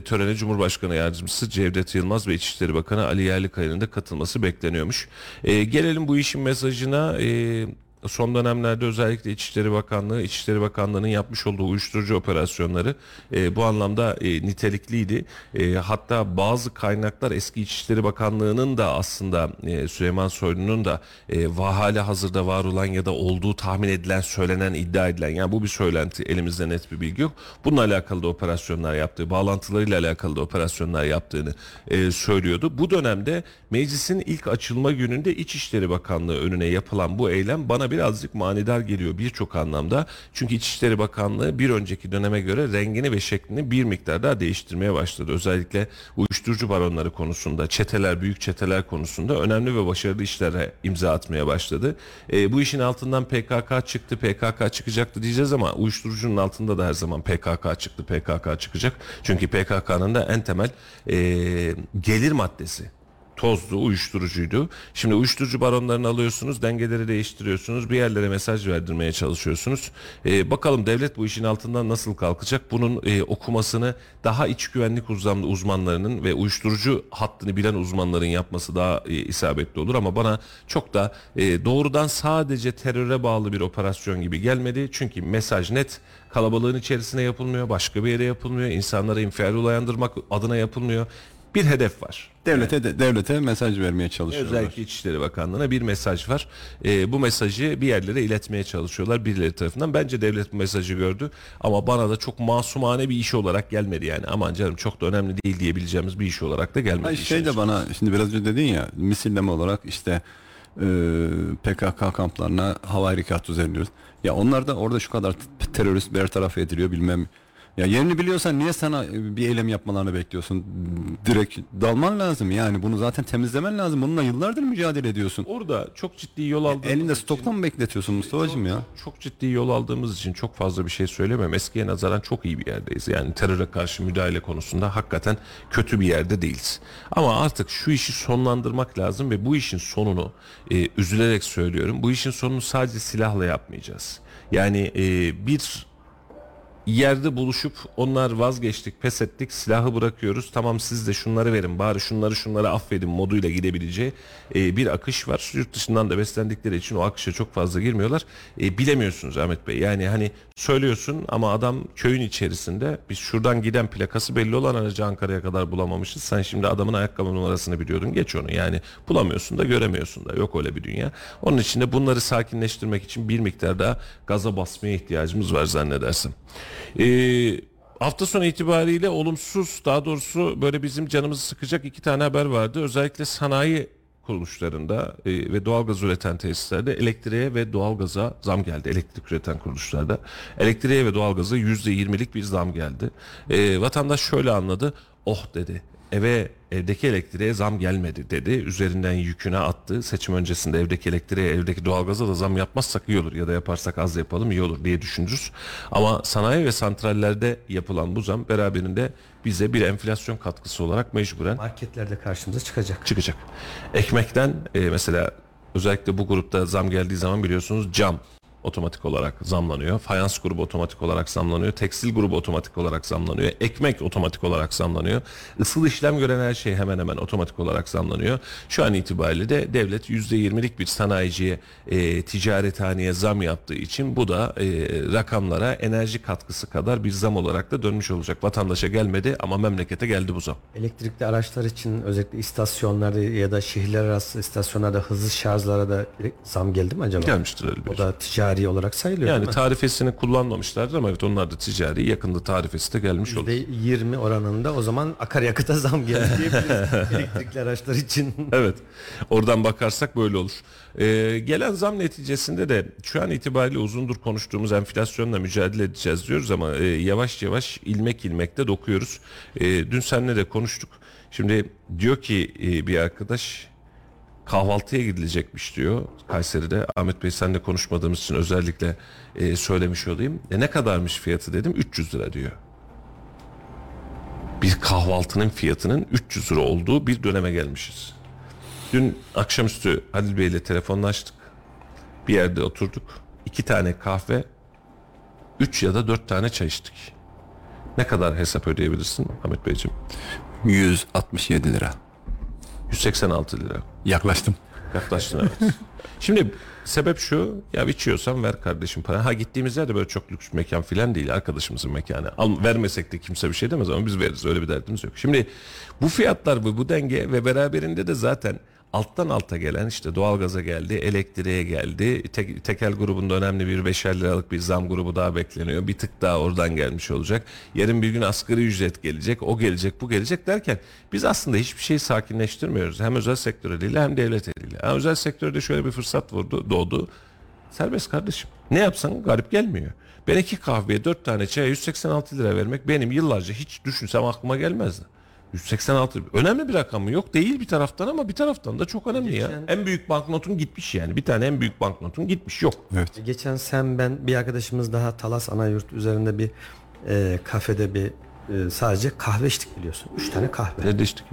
törene Cumhurbaşkanı Yardımcısı Cevdet Yılmaz ve İçişleri Bakanı Ali Yerlikaya'nın da katılması bekleniyormuş. E, gelelim bu işin mesajına. E, son dönemlerde özellikle İçişleri Bakanlığı, İçişleri Bakanlığı'nın yapmış olduğu uyuşturucu operasyonları e, bu anlamda e, nitelikliydi. E, hatta bazı kaynaklar eski İçişleri Bakanlığı'nın da aslında e, Süleyman Soylu'nun da e, va- hala hazırda var olan ya da olduğu tahmin edilen, söylenen, iddia edilen yani bu bir söylenti elimizde net bir bilgi yok. Bununla alakalı da operasyonlar yaptığı, bağlantılarıyla alakalı da operasyonlar yaptığını e, söylüyordu. Bu dönemde meclisin ilk açılma gününde İçişleri Bakanlığı önüne yapılan bu eylem bana birazcık manidar geliyor birçok anlamda. Çünkü İçişleri Bakanlığı bir önceki döneme göre rengini ve şeklini bir miktar daha değiştirmeye başladı. Özellikle uyuşturucu baronları konusunda, çeteler, büyük çeteler konusunda önemli ve başarılı işlere imza atmaya başladı. E, bu işin altından PKK çıktı, PKK çıkacaktı diyeceğiz ama uyuşturucunun altında da her zaman PKK çıktı, PKK çıkacak. Çünkü PKK'nın da en temel e, gelir maddesi tozdu, uyuşturucuydu. Şimdi uyuşturucu baronlarını alıyorsunuz, dengeleri değiştiriyorsunuz, bir yerlere mesaj verdirmeye çalışıyorsunuz. Ee, bakalım devlet bu işin altından nasıl kalkacak? Bunun e, okumasını daha iç güvenlik uzman, uzmanlarının ve uyuşturucu hattını bilen uzmanların yapması daha e, isabetli olur. Ama bana çok da e, doğrudan sadece teröre bağlı bir operasyon gibi gelmedi. Çünkü mesaj net kalabalığın içerisine yapılmıyor, başka bir yere yapılmıyor, insanlara infial uyandırmak adına yapılmıyor. Bir hedef var. Devlete de, devlete mesaj vermeye çalışıyorlar. Özellikle İçişleri Bakanlığı'na bir mesaj var. Ee, bu mesajı bir yerlere iletmeye çalışıyorlar birileri tarafından. Bence devlet bu mesajı gördü ama bana da çok masumane bir iş olarak gelmedi yani. Aman canım çok da önemli değil diyebileceğimiz bir iş olarak da gelmedi. Ay işin şey de bana şimdi biraz önce dedin ya misilleme olarak işte e, PKK kamplarına hava harekatı düzenliyoruz. Ya onlar da orada şu kadar terörist bertaraf ediliyor bilmem. Ya yerini biliyorsan niye sana e, bir eylem yapmalarını bekliyorsun? Direkt dalman lazım yani bunu zaten temizlemen lazım. Bununla yıllardır mücadele ediyorsun. Orada çok ciddi yol aldığımız Elinde için- stoktan mı bekletiyorsun Mustafa'cığım ya? Çok ciddi yol aldığımız için çok fazla bir şey söylemem. Eskiye nazaran çok iyi bir yerdeyiz. Yani teröre karşı müdahale konusunda hakikaten kötü bir yerde değiliz. Ama artık şu işi sonlandırmak lazım ve bu işin sonunu e, üzülerek söylüyorum. Bu işin sonunu sadece silahla yapmayacağız. Yani e, bir yerde buluşup onlar vazgeçtik, pes ettik, silahı bırakıyoruz. Tamam siz de şunları verin, bari şunları şunları affedin moduyla gidebileceği e, bir akış var. Yurt dışından da beslendikleri için o akışa çok fazla girmiyorlar. E, bilemiyorsunuz Ahmet Bey. Yani hani söylüyorsun ama adam köyün içerisinde biz şuradan giden plakası belli olan aracı Ankara'ya kadar bulamamışız. Sen şimdi adamın ayakkabı numarasını biliyordun. Geç onu yani. Bulamıyorsun da göremiyorsun da. Yok öyle bir dünya. Onun için de bunları sakinleştirmek için bir miktar daha gaza basmaya ihtiyacımız var zannedersem. Ee, hafta sonu itibariyle olumsuz daha doğrusu böyle bizim canımızı sıkacak iki tane haber vardı. Özellikle sanayi kuruluşlarında e, ve doğalgaz üreten tesislerde elektriğe ve doğalgaza zam geldi. Elektrik üreten kuruluşlarda elektriğe ve doğalgaza yüzde yirmilik bir zam geldi. E, vatandaş şöyle anladı. Oh dedi eve evdeki elektriğe zam gelmedi dedi. Üzerinden yüküne attı. Seçim öncesinde evdeki elektriğe, evdeki doğalgaza da zam yapmazsak iyi olur ya da yaparsak az yapalım iyi olur diye düşünürüz. Ama sanayi ve santrallerde yapılan bu zam beraberinde bize bir enflasyon katkısı olarak mecburen Marketlerde karşımıza çıkacak. çıkacak. Ekmekten e, mesela özellikle bu grupta zam geldiği zaman biliyorsunuz cam otomatik olarak zamlanıyor. Fayans grubu otomatik olarak zamlanıyor. Tekstil grubu otomatik olarak zamlanıyor. Ekmek otomatik olarak zamlanıyor. Isıl işlem gören her şey hemen hemen otomatik olarak zamlanıyor. Şu an itibariyle de devlet %20'lik bir sanayiciye e, ticarethaneye zam yaptığı için bu da e, rakamlara enerji katkısı kadar bir zam olarak da dönmüş olacak. Vatandaşa gelmedi ama memlekete geldi bu zam. Elektrikli araçlar için özellikle istasyonlarda ya da şehirler arası istasyonlarda hızlı şarjlara da zam geldi mi acaba? Gelmiştir bir O da ticari olarak sayılıyor Yani tarifesini kullanmamışlardır ama evet onlar da ticari yakında tarifesi de gelmiş olur. %20 oranında o zaman akaryakıta zam geldi diyebiliriz elektrikli araçlar için. Evet oradan bakarsak böyle olur. Ee, gelen zam neticesinde de şu an itibariyle uzundur konuştuğumuz enflasyonla mücadele edeceğiz diyoruz ama e, yavaş yavaş ilmek ilmek de dokuyoruz. E, dün seninle de konuştuk. Şimdi diyor ki e, bir arkadaş kahvaltıya gidilecekmiş diyor Kayseri'de. Ahmet Bey seninle konuşmadığımız için özellikle e, söylemiş olayım. E, ne kadarmış fiyatı dedim 300 lira diyor. Bir kahvaltının fiyatının 300 lira olduğu bir döneme gelmişiz. Dün akşamüstü Halil Bey ile telefonlaştık. Bir yerde oturduk. İki tane kahve, üç ya da dört tane çay içtik. Ne kadar hesap ödeyebilirsin Ahmet Beyciğim? 167 lira. 186 lira. Yaklaştım. Yaklaştın evet. Şimdi sebep şu ya içiyorsan ver kardeşim para. Ha gittiğimiz yerde böyle çok lüks mekan filan değil arkadaşımızın mekanı. Al, vermesek de kimse bir şey demez ama biz veririz öyle bir derdimiz yok. Şimdi bu fiyatlar ve bu denge ve beraberinde de zaten alttan alta gelen işte doğalgaza geldi, elektriğe geldi. Tek, tekel grubunda önemli bir 5'er liralık bir zam grubu daha bekleniyor. Bir tık daha oradan gelmiş olacak. Yarın bir gün asgari ücret gelecek, o gelecek, bu gelecek derken biz aslında hiçbir şeyi sakinleştirmiyoruz. Hem özel sektör eliyle hem devlet eliyle. Ha, özel sektörde şöyle bir fırsat vurdu, doğdu. Serbest kardeşim. Ne yapsan garip gelmiyor. Ben iki kahveye dört tane çaya 186 lira vermek benim yıllarca hiç düşünsem aklıma gelmezdi. 186 önemli bir rakam mı? Yok değil bir taraftan ama bir taraftan da çok önemli ya. En büyük banknotun gitmiş yani. Bir tane en büyük banknotun gitmiş yok. Evet. Geçen sen ben bir arkadaşımız daha Talas Anayurt üzerinde bir e, kafede bir e, sadece kahve içtik biliyorsun. Üç tane kahve. Ne demiştik?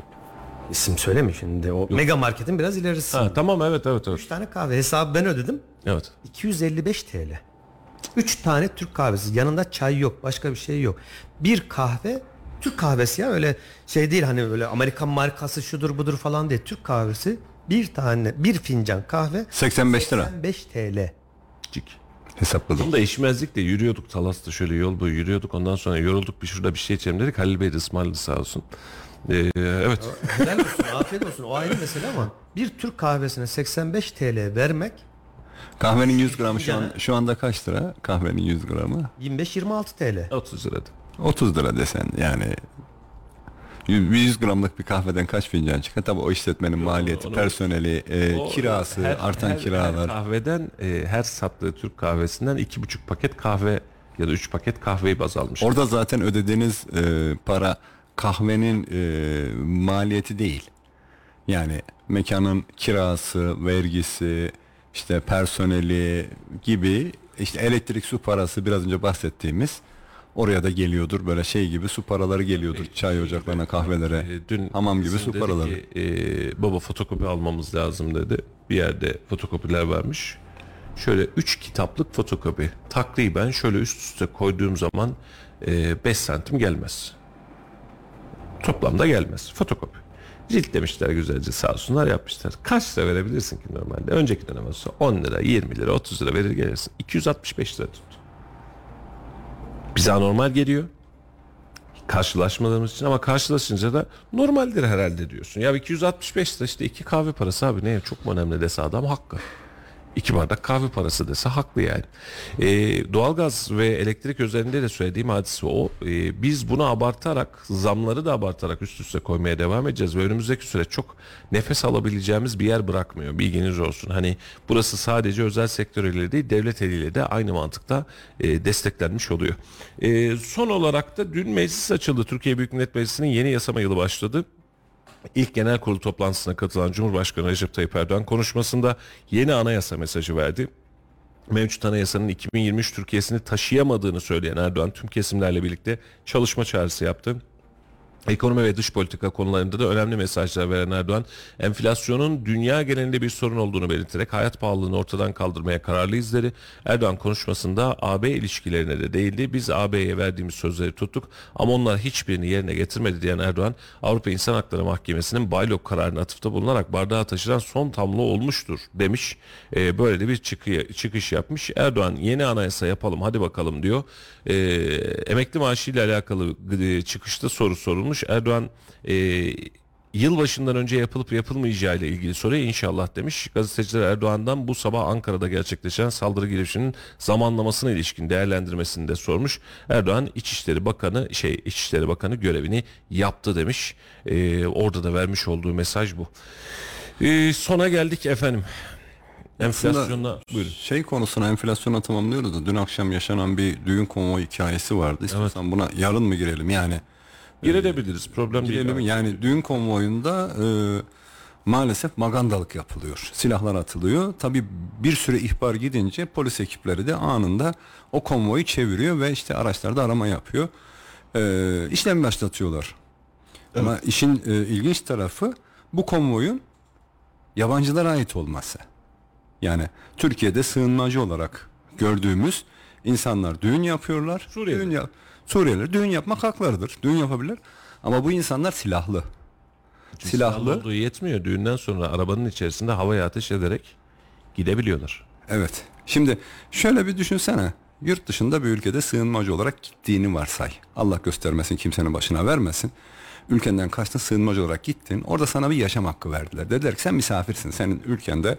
İsim söyleme şimdi. O mega marketin biraz ilerisi. Ha tamam evet evet evet. Üç tane kahve. Hesabı ben ödedim. Evet. 255 TL. Üç tane Türk kahvesi. Yanında çay yok. Başka bir şey yok. Bir kahve Türk kahvesi ya öyle şey değil hani öyle Amerikan markası şudur budur falan değil. Türk kahvesi bir tane bir fincan kahve 85 lira 85 TL. Cik. hesapladım. Bunda eşmezlikle yürüyorduk Talas'ta şöyle yol boyu yürüyorduk. Ondan sonra yorulduk bir şurada bir şey içelim dedik. Halil Bey de ısmarladı sağ olsun. Ee, evet. Helal olsun, afiyet olsun. O ayrı mesele ama bir Türk kahvesine 85 TL vermek Kahvenin 100 gramı şu an şu anda kaç lira? Kahvenin 100 gramı 25-26 TL. 30 lirada. 30 lira desen yani 100 gramlık bir kahveden kaç fincan çıkar? Tabii o işletmenin maliyeti, onu- personeli, e, O kirası, her- artan her- kiralar. Her kahveden e, her sattığı Türk kahvesinden iki buçuk paket kahve ya da üç paket kahveyi baz almış. Orada zaten ödediğiniz e, para kahvenin e, maliyeti değil. Yani mekanın kirası, vergisi, işte personeli gibi işte elektrik su parası biraz önce bahsettiğimiz oraya da geliyordur. Böyle şey gibi su paraları geliyordur. Çay ocaklarına, kahvelere. E, dün hamam gibi su paraları. ki, e, baba fotokopi almamız lazım dedi. Bir yerde fotokopiler varmış. Şöyle 3 kitaplık fotokopi. Takriben şöyle üst üste koyduğum zaman 5 santim gelmez. Toplamda gelmez. Fotokopi. Cilt demişler güzelce sağ olsunlar yapmışlar. Kaç lira verebilirsin ki normalde? Önceki dönem olsa 10 lira, 20 lira, 30 lira verir gelirsin. 265 lira tuttu. Bize anormal geliyor karşılaşmadığımız için ama karşılaşınca da normaldir herhalde diyorsun. Ya 265 lira işte iki kahve parası abi ne çok önemli dese adam hakkı. İki bardak kahve parası dese haklı yani. Ee, doğalgaz ve elektrik özelinde de söylediğim hadise o. Ee, biz bunu abartarak, zamları da abartarak üst üste koymaya devam edeceğiz ve önümüzdeki süreç çok nefes alabileceğimiz bir yer bırakmıyor. Bilginiz olsun. Hani burası sadece özel sektör eliyle değil, devlet eliyle de aynı mantıkta e, desteklenmiş oluyor. E, son olarak da dün meclis açıldı. Türkiye Büyük Millet Meclisi'nin yeni yasama yılı başladı. İlk genel kurul toplantısına katılan Cumhurbaşkanı Recep Tayyip Erdoğan konuşmasında yeni anayasa mesajı verdi. Mevcut anayasanın 2023 Türkiye'sini taşıyamadığını söyleyen Erdoğan tüm kesimlerle birlikte çalışma çağrısı yaptı. Ekonomi ve dış politika konularında da önemli mesajlar veren Erdoğan, enflasyonun dünya genelinde bir sorun olduğunu belirterek hayat pahalılığını ortadan kaldırmaya kararlıyız dedi. Erdoğan konuşmasında AB ilişkilerine de değildi. Biz AB'ye verdiğimiz sözleri tuttuk ama onlar hiçbirini yerine getirmedi diyen Erdoğan, Avrupa İnsan Hakları Mahkemesi'nin Baylok kararına atıfta bulunarak bardağı taşıran son tamlo olmuştur demiş. Ee, böyle de bir çıkı, çıkış yapmış. Erdoğan yeni anayasa yapalım hadi bakalım diyor. Ee, emekli maaşı ile alakalı e, çıkışta soru sorulmuş. Erdoğan e, yılbaşından önce yapılıp yapılmayacağı ile ilgili soruya inşallah demiş. Gazeteciler Erdoğan'dan bu sabah Ankara'da gerçekleşen saldırı girişiminin zamanlamasına ilişkin değerlendirmesini de sormuş. Erdoğan İçişleri Bakanı şey İçişleri Bakanı görevini yaptı demiş. Ee, orada da vermiş olduğu mesaj bu. Ee, sona geldik efendim. Enflasyonla buyurun. Şey konusuna enflasyona tamamlıyoruz da dün akşam yaşanan bir düğün konvoyu hikayesi vardı. İstiyorsan buna yarın mı girelim yani? Girebiliriz problem değil. Girelim. Yani düğün konvoyunda e, maalesef magandalık yapılıyor. Silahlar atılıyor. Tabii bir süre ihbar gidince polis ekipleri de anında o konvoyu çeviriyor ve işte araçlarda arama yapıyor. E, işlem başlatıyorlar. Ama işin e, ilginç tarafı bu konvoyun yabancılara ait olması. Yani Türkiye'de sığınmacı olarak gördüğümüz insanlar düğün yapıyorlar. Suriyeli. Düğün yap Suriyeliler düğün yapmak haklarıdır. Düğün yapabilir. Ama bu insanlar silahlı. silahlı. olduğu yetmiyor. Düğünden sonra arabanın içerisinde havaya ateş ederek gidebiliyorlar. Evet. Şimdi şöyle bir düşünsene. Yurt dışında bir ülkede sığınmacı olarak gittiğini varsay. Allah göstermesin kimsenin başına vermesin. Ülkenden kaçtın sığınmacı olarak gittin. Orada sana bir yaşam hakkı verdiler. Dediler ki sen misafirsin. Senin ülkende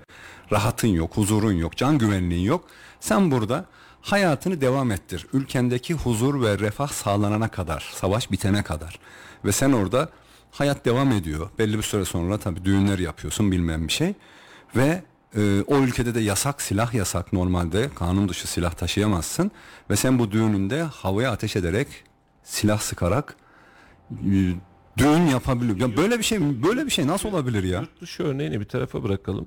rahatın yok, huzurun yok, can güvenliğin yok. Sen burada hayatını devam ettir. Ülkendeki huzur ve refah sağlanana kadar, savaş bitene kadar. Ve sen orada hayat devam ediyor. Belli bir süre sonra tabii düğünler yapıyorsun bilmem bir şey. Ve ee, o ülkede de yasak silah yasak normalde kanun dışı silah taşıyamazsın ve sen bu düğününde havaya ateş ederek silah sıkarak e, düğün yapabiliyor. Ya böyle bir şey böyle bir şey nasıl olabilir ya? Yurt dışı örneğini bir tarafa bırakalım.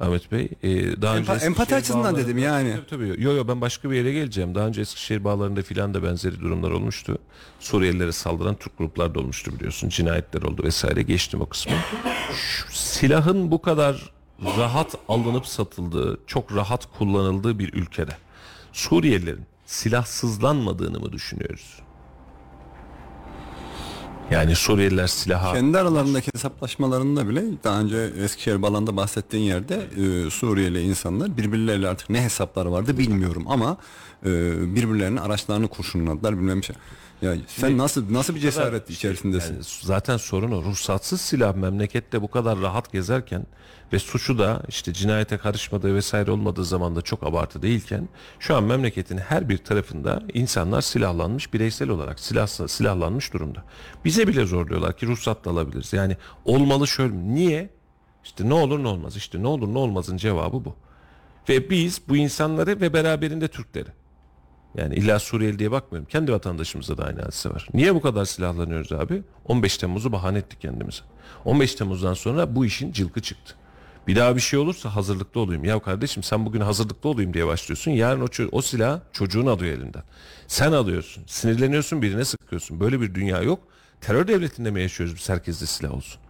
Ahmet Bey, e, daha önce Eskişehir empati açısından dedim yani. Tabii tabii. Yo yo ben başka bir yere geleceğim. Daha önce Eskişehir bağlarında filan da benzeri durumlar olmuştu. Suriyelilere saldıran Türk gruplar da olmuştu biliyorsun. Cinayetler oldu vesaire. Geçtim o kısmı. Şu silahın bu kadar rahat alınıp satıldığı, çok rahat kullanıldığı bir ülkede Suriyelilerin silahsızlanmadığını mı düşünüyoruz? Yani Suriyeliler silaha Kendi aralarındaki hesaplaşmalarında bile daha önce Eskişehir Balan'da bahsettiğin yerde e, Suriyeli insanlar birbirleriyle artık ne hesapları vardı bilmiyorum ama e, birbirlerinin araçlarını kurşunladılar bilmem bir şey. Ya sen nasıl nasıl bir cesaret içerisindesin? Yani zaten sorun o. Ruhsatsız silah memlekette bu kadar rahat gezerken ve suçu da işte cinayete karışmadığı vesaire olmadığı zaman da çok abartı değilken şu an memleketin her bir tarafında insanlar silahlanmış bireysel olarak silah, silahlanmış durumda. Bize bile zorluyorlar ki ruhsat da alabiliriz. Yani olmalı şöyle niye? İşte ne olur ne olmaz işte ne olur ne olmazın cevabı bu. Ve biz bu insanları ve beraberinde Türkleri yani illa Suriyeli diye bakmıyorum. Kendi vatandaşımızda da aynı hadise var. Niye bu kadar silahlanıyoruz abi? 15 Temmuz'u bahane ettik kendimize. 15 Temmuz'dan sonra bu işin cılkı çıktı. Bir daha bir şey olursa hazırlıklı olayım. Ya kardeşim sen bugün hazırlıklı olayım diye başlıyorsun. Yarın o, o silah çocuğun alıyor elinden. Sen alıyorsun. Sinirleniyorsun birine sıkıyorsun. Böyle bir dünya yok. Terör devletinde mi yaşıyoruz biz herkeste silah olsun?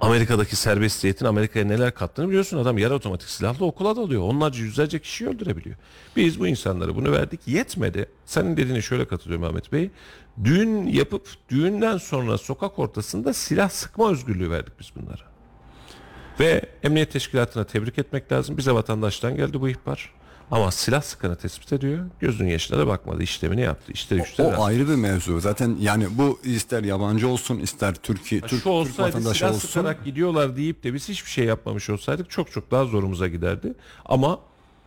Amerika'daki serbestiyetin Amerika'ya neler kattığını biliyorsun. Adam yarı otomatik silahla okula dalıyor. Onlarca yüzlerce kişiyi öldürebiliyor. Biz bu insanlara bunu verdik. Yetmedi. Senin dediğine şöyle katılıyorum Ahmet Bey. Düğün yapıp düğünden sonra sokak ortasında silah sıkma özgürlüğü verdik biz bunlara. Ve Emniyet Teşkilatı'na tebrik etmek lazım. Bize vatandaştan geldi bu ihbar. Ama silah sıkanı tespit ediyor. Gözünün yaşına da bakmadı. işlemini yaptı. İşte üçte O ayrı bir mevzu. Zaten yani bu ister yabancı olsun ister Türkiye Türk, şu Türk olsaydı vatandaşı silah olsun. sıkarak gidiyorlar deyip de biz hiçbir şey yapmamış olsaydık çok çok daha zorumuza giderdi. Ama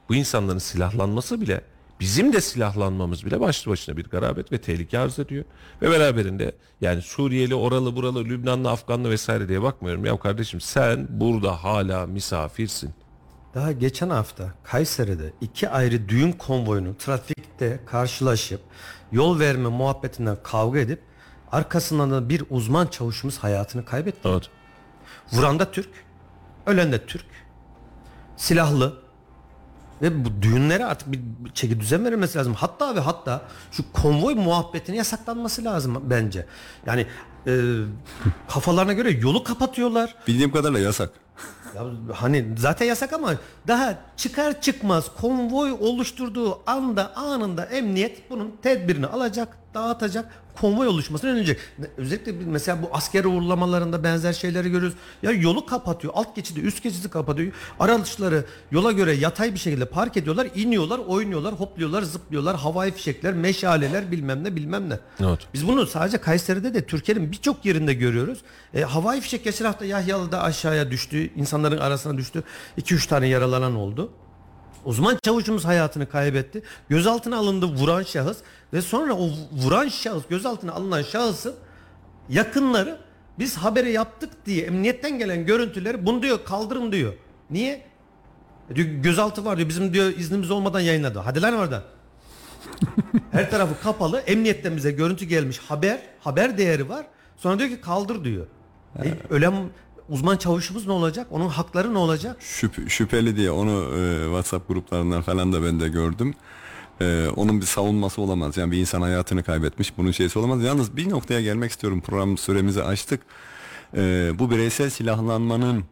bu insanların silahlanması bile bizim de silahlanmamız bile başlı başına bir garabet ve tehlike arz ediyor. Ve beraberinde yani Suriyeli, oralı, buralı, Lübnanlı, Afganlı vesaire diye bakmıyorum. Ya kardeşim sen burada hala misafirsin. Daha geçen hafta Kayseri'de iki ayrı düğün konvoyunun trafikte karşılaşıp yol verme muhabbetinden kavga edip arkasından da bir uzman çavuşumuz hayatını kaybetti. Evet. Vuran da Türk, ölen de Türk. Silahlı. Ve bu düğünlere artık bir bir çeki düzen verilmesi lazım. Hatta ve hatta şu konvoy muhabbetinin yasaklanması lazım bence. Yani e, kafalarına göre yolu kapatıyorlar. Bildiğim kadarıyla yasak. Ya hani zaten yasak ama daha çıkar çıkmaz konvoy oluşturduğu anda anında emniyet bunun tedbirini alacak, dağıtacak, konvoy oluşmasını önleyecek. Özellikle mesela bu asker uğurlamalarında benzer şeyleri görüyoruz. Ya yolu kapatıyor, alt geçidi, üst geçidi kapatıyor. Araçları yola göre yatay bir şekilde park ediyorlar, iniyorlar, oynuyorlar, hopluyorlar, zıplıyorlar, havai fişekler, meşaleler bilmem ne bilmem ne. Evet. Biz bunu sadece Kayseri'de de Türkiye'nin birçok yerinde görüyoruz. E, havai fişek geçen hafta Yahyalı'da aşağıya düştü. insanların arasına düştü. 2-3 tane yaralanan oldu. Uzman çavuşumuz hayatını kaybetti. Gözaltına alındı vuran şahıs ve sonra o vuran şahıs gözaltına alınan şahısın yakınları biz haberi yaptık diye emniyetten gelen görüntüleri bunu diyor kaldırın diyor. Niye? E diyor, gözaltı var diyor bizim diyor iznimiz olmadan yayınladı. Hadi lan oradan. Her tarafı kapalı. Emniyetten bize görüntü gelmiş. Haber, haber değeri var. Sonra diyor ki kaldır diyor. E, ölen uzman çavuşumuz ne olacak? Onun hakları ne olacak? Şüp- şüpheli diye onu e, WhatsApp gruplarından falan da ben de gördüm. E, onun bir savunması olamaz. Yani bir insan hayatını kaybetmiş. Bunun şeysi olamaz. Yalnız bir noktaya gelmek istiyorum. Program süremizi açtık. E, bu bireysel silahlanmanın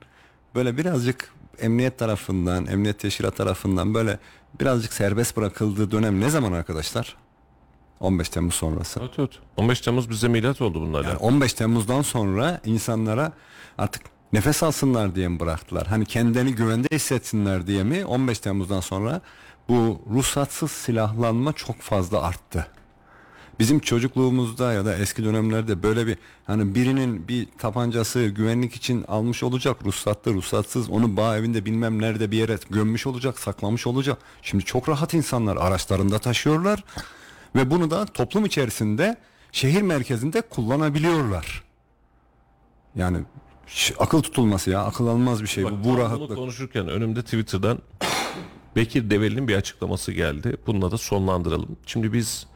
böyle birazcık emniyet tarafından, emniyet teşkilat tarafından böyle birazcık serbest bırakıldığı dönem ne zaman arkadaşlar? 15 Temmuz sonrası. Evet, evet. 15 Temmuz bize milat oldu bunlarla. Yani 15 Temmuz'dan sonra insanlara artık nefes alsınlar diye mi bıraktılar? Hani kendilerini güvende hissetsinler diye mi? 15 Temmuz'dan sonra bu ruhsatsız silahlanma çok fazla arttı. Bizim çocukluğumuzda ya da eski dönemlerde böyle bir hani birinin bir tabancası güvenlik için almış olacak ruhsatlı ruhsatsız onu bağ evinde bilmem nerede bir yere gömmüş olacak saklamış olacak. Şimdi çok rahat insanlar araçlarında taşıyorlar ve bunu da toplum içerisinde şehir merkezinde kullanabiliyorlar. Yani akıl tutulması ya akıl almaz bir şey Bak, bu, bu tam Bunu rahatlık. konuşurken önümde Twitter'dan Bekir Develi'nin bir açıklaması geldi. Bununla da sonlandıralım. Şimdi biz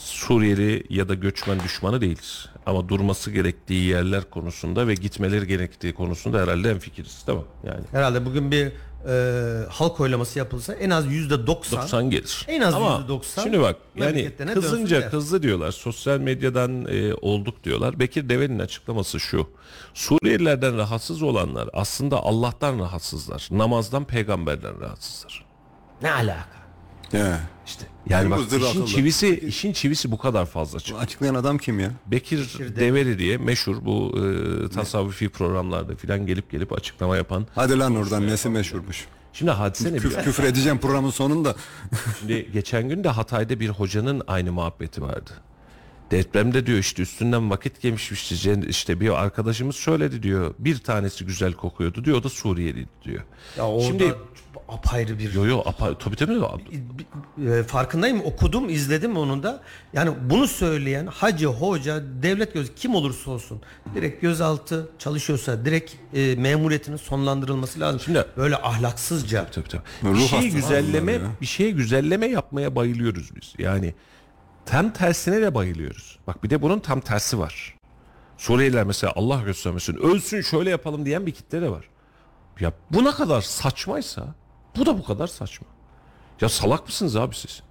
Suriyeli ya da göçmen düşmanı değiliz. Ama durması gerektiği yerler konusunda ve gitmeleri gerektiği konusunda herhalde hemfikiriz. Tamam yani. Herhalde bugün bir e, halk oylaması yapılsa en az yüzde 90 90 gelir. En az Ama %90 Şimdi bak yani kızınca kızdı diyorlar. Sosyal medyadan e, olduk diyorlar. Bekir Develi'nin açıklaması şu. Suriyelilerden rahatsız olanlar aslında Allah'tan rahatsızlar. Namazdan peygamberden rahatsızlar. Ne alaka? He. İşte yani bak işin çivisi işin çivisi bu kadar fazla çıkıyor. açıklayan adam kim ya? Bekir Develi diye meşhur bu e, tasavvufi programlarda filan gelip gelip açıklama yapan. Hadi lan oradan nesi meşhurmuş. Şimdi hadise ne Küf, küfür edeceğim programın sonunda. Şimdi geçen gün de Hatay'da bir hocanın aynı muhabbeti vardı. Depremde diyor işte üstünden vakit geçmişti Cen- işte bir arkadaşımız söyledi diyor. Bir tanesi güzel kokuyordu diyor o da Suriyeliydi diyor. Ya orada Şimdi apayrı bir yo yo apa, tabii tabii E, farkındayım okudum izledim onu da yani bunu söyleyen hacı hoca devlet göz kim olursa olsun direkt gözaltı çalışıyorsa direkt e, memuriyetinin sonlandırılması lazım. Şimdi- böyle ahlaksızca Tabii tabii. Ruh Bir şey güzelleme, bir şeye güzelleme yapmaya bayılıyoruz biz. Yani tam tersine de bayılıyoruz. Bak bir de bunun tam tersi var. Suriyeliler mesela Allah göstermesin ölsün şöyle yapalım diyen bir kitle de var. Ya bu ne kadar saçmaysa bu da bu kadar saçma. Ya salak mısınız abi siz?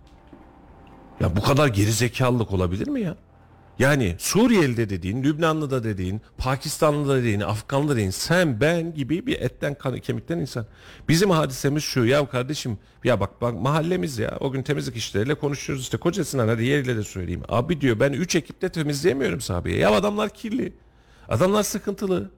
Ya bu kadar geri zekalılık olabilir mi ya? Yani Suriyeli'de dediğin, Lübnanlı'da dediğin, Pakistanlı'da dediğin, Afganlı'da dediğin sen ben gibi bir etten kan kemikten insan. Bizim hadisemiz şu ya kardeşim ya bak bak mahallemiz ya o gün temizlik işleriyle konuşuyoruz işte kocasına hadi yeriyle de söyleyeyim. Abi diyor ben 3 ekiple temizleyemiyorum sahabeye. Ya adamlar kirli. Adamlar sıkıntılı.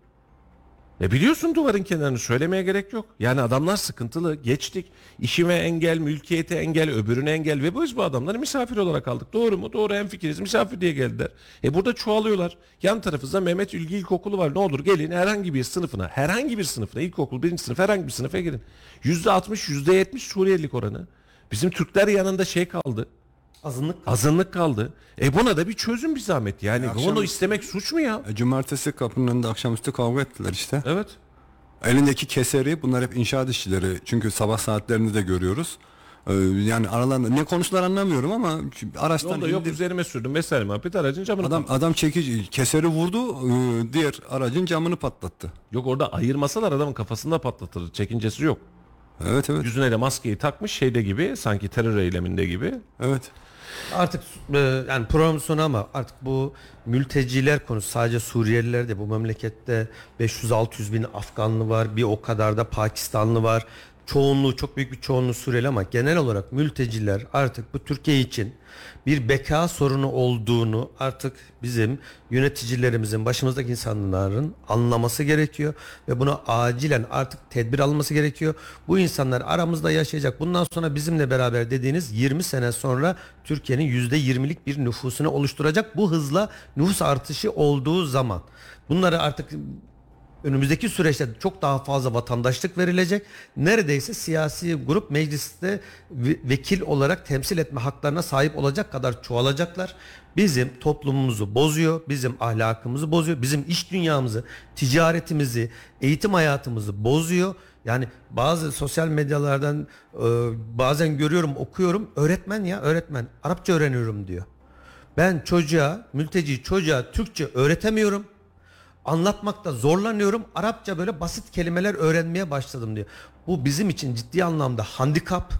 E biliyorsun duvarın kenarını söylemeye gerek yok. Yani adamlar sıkıntılı. Geçtik. İşime engel, mülkiyete engel, öbürüne engel ve biz bu adamları misafir olarak aldık. Doğru mu? Doğru hemfikiriz. Misafir diye geldiler. E burada çoğalıyorlar. Yan tarafımızda Mehmet Ülgü İlkokulu var. Ne olur gelin herhangi bir sınıfına, herhangi bir sınıfına, ilkokul, birinci sınıf herhangi bir sınıfa girin. Yüzde altmış, yüzde yetmiş Suriyelilik oranı. Bizim Türkler yanında şey kaldı. Azınlık Azınlık kaldı. E buna da bir çözüm bir zahmet. Yani akşam- bunu istemek suç mu ya? E, Cumartesi kapının önünde akşamüstü kavga ettiler işte. Evet. Elindeki keseri bunlar hep inşaat işçileri. Çünkü sabah saatlerini de görüyoruz. Ee, yani aralarında ne konuştular anlamıyorum ama araçtan Yolda yok üzerime sürdüm vesaire muhabbet aracın camını Adam adam çekici keseri vurdu, e, diğer aracın camını patlattı. Yok orada ayırmasalar adamın kafasında patlatır. Çekincesi yok. Evet evet. Yüzüne de maskeyi takmış şeyde gibi sanki terör eyleminde gibi. Evet. Artık e, yani program sonu ama artık bu mülteciler konusu sadece Suriyeliler de bu memlekette 500-600 bin Afganlı var bir o kadar da Pakistanlı var. Çoğunluğu çok büyük bir çoğunluğu Suriyeli ama genel olarak mülteciler artık bu Türkiye için bir beka sorunu olduğunu artık bizim yöneticilerimizin başımızdaki insanların anlaması gerekiyor ve buna acilen artık tedbir alınması gerekiyor. Bu insanlar aramızda yaşayacak. Bundan sonra bizimle beraber dediğiniz 20 sene sonra Türkiye'nin %20'lik bir nüfusunu oluşturacak. Bu hızla nüfus artışı olduğu zaman bunları artık önümüzdeki süreçte çok daha fazla vatandaşlık verilecek. Neredeyse siyasi grup mecliste ve- vekil olarak temsil etme haklarına sahip olacak kadar çoğalacaklar. Bizim toplumumuzu bozuyor, bizim ahlakımızı bozuyor, bizim iş dünyamızı, ticaretimizi, eğitim hayatımızı bozuyor. Yani bazı sosyal medyalardan e, bazen görüyorum, okuyorum. Öğretmen ya, öğretmen. Arapça öğreniyorum diyor. Ben çocuğa, mülteci çocuğa Türkçe öğretemiyorum anlatmakta zorlanıyorum. Arapça böyle basit kelimeler öğrenmeye başladım diyor. Bu bizim için ciddi anlamda handikap.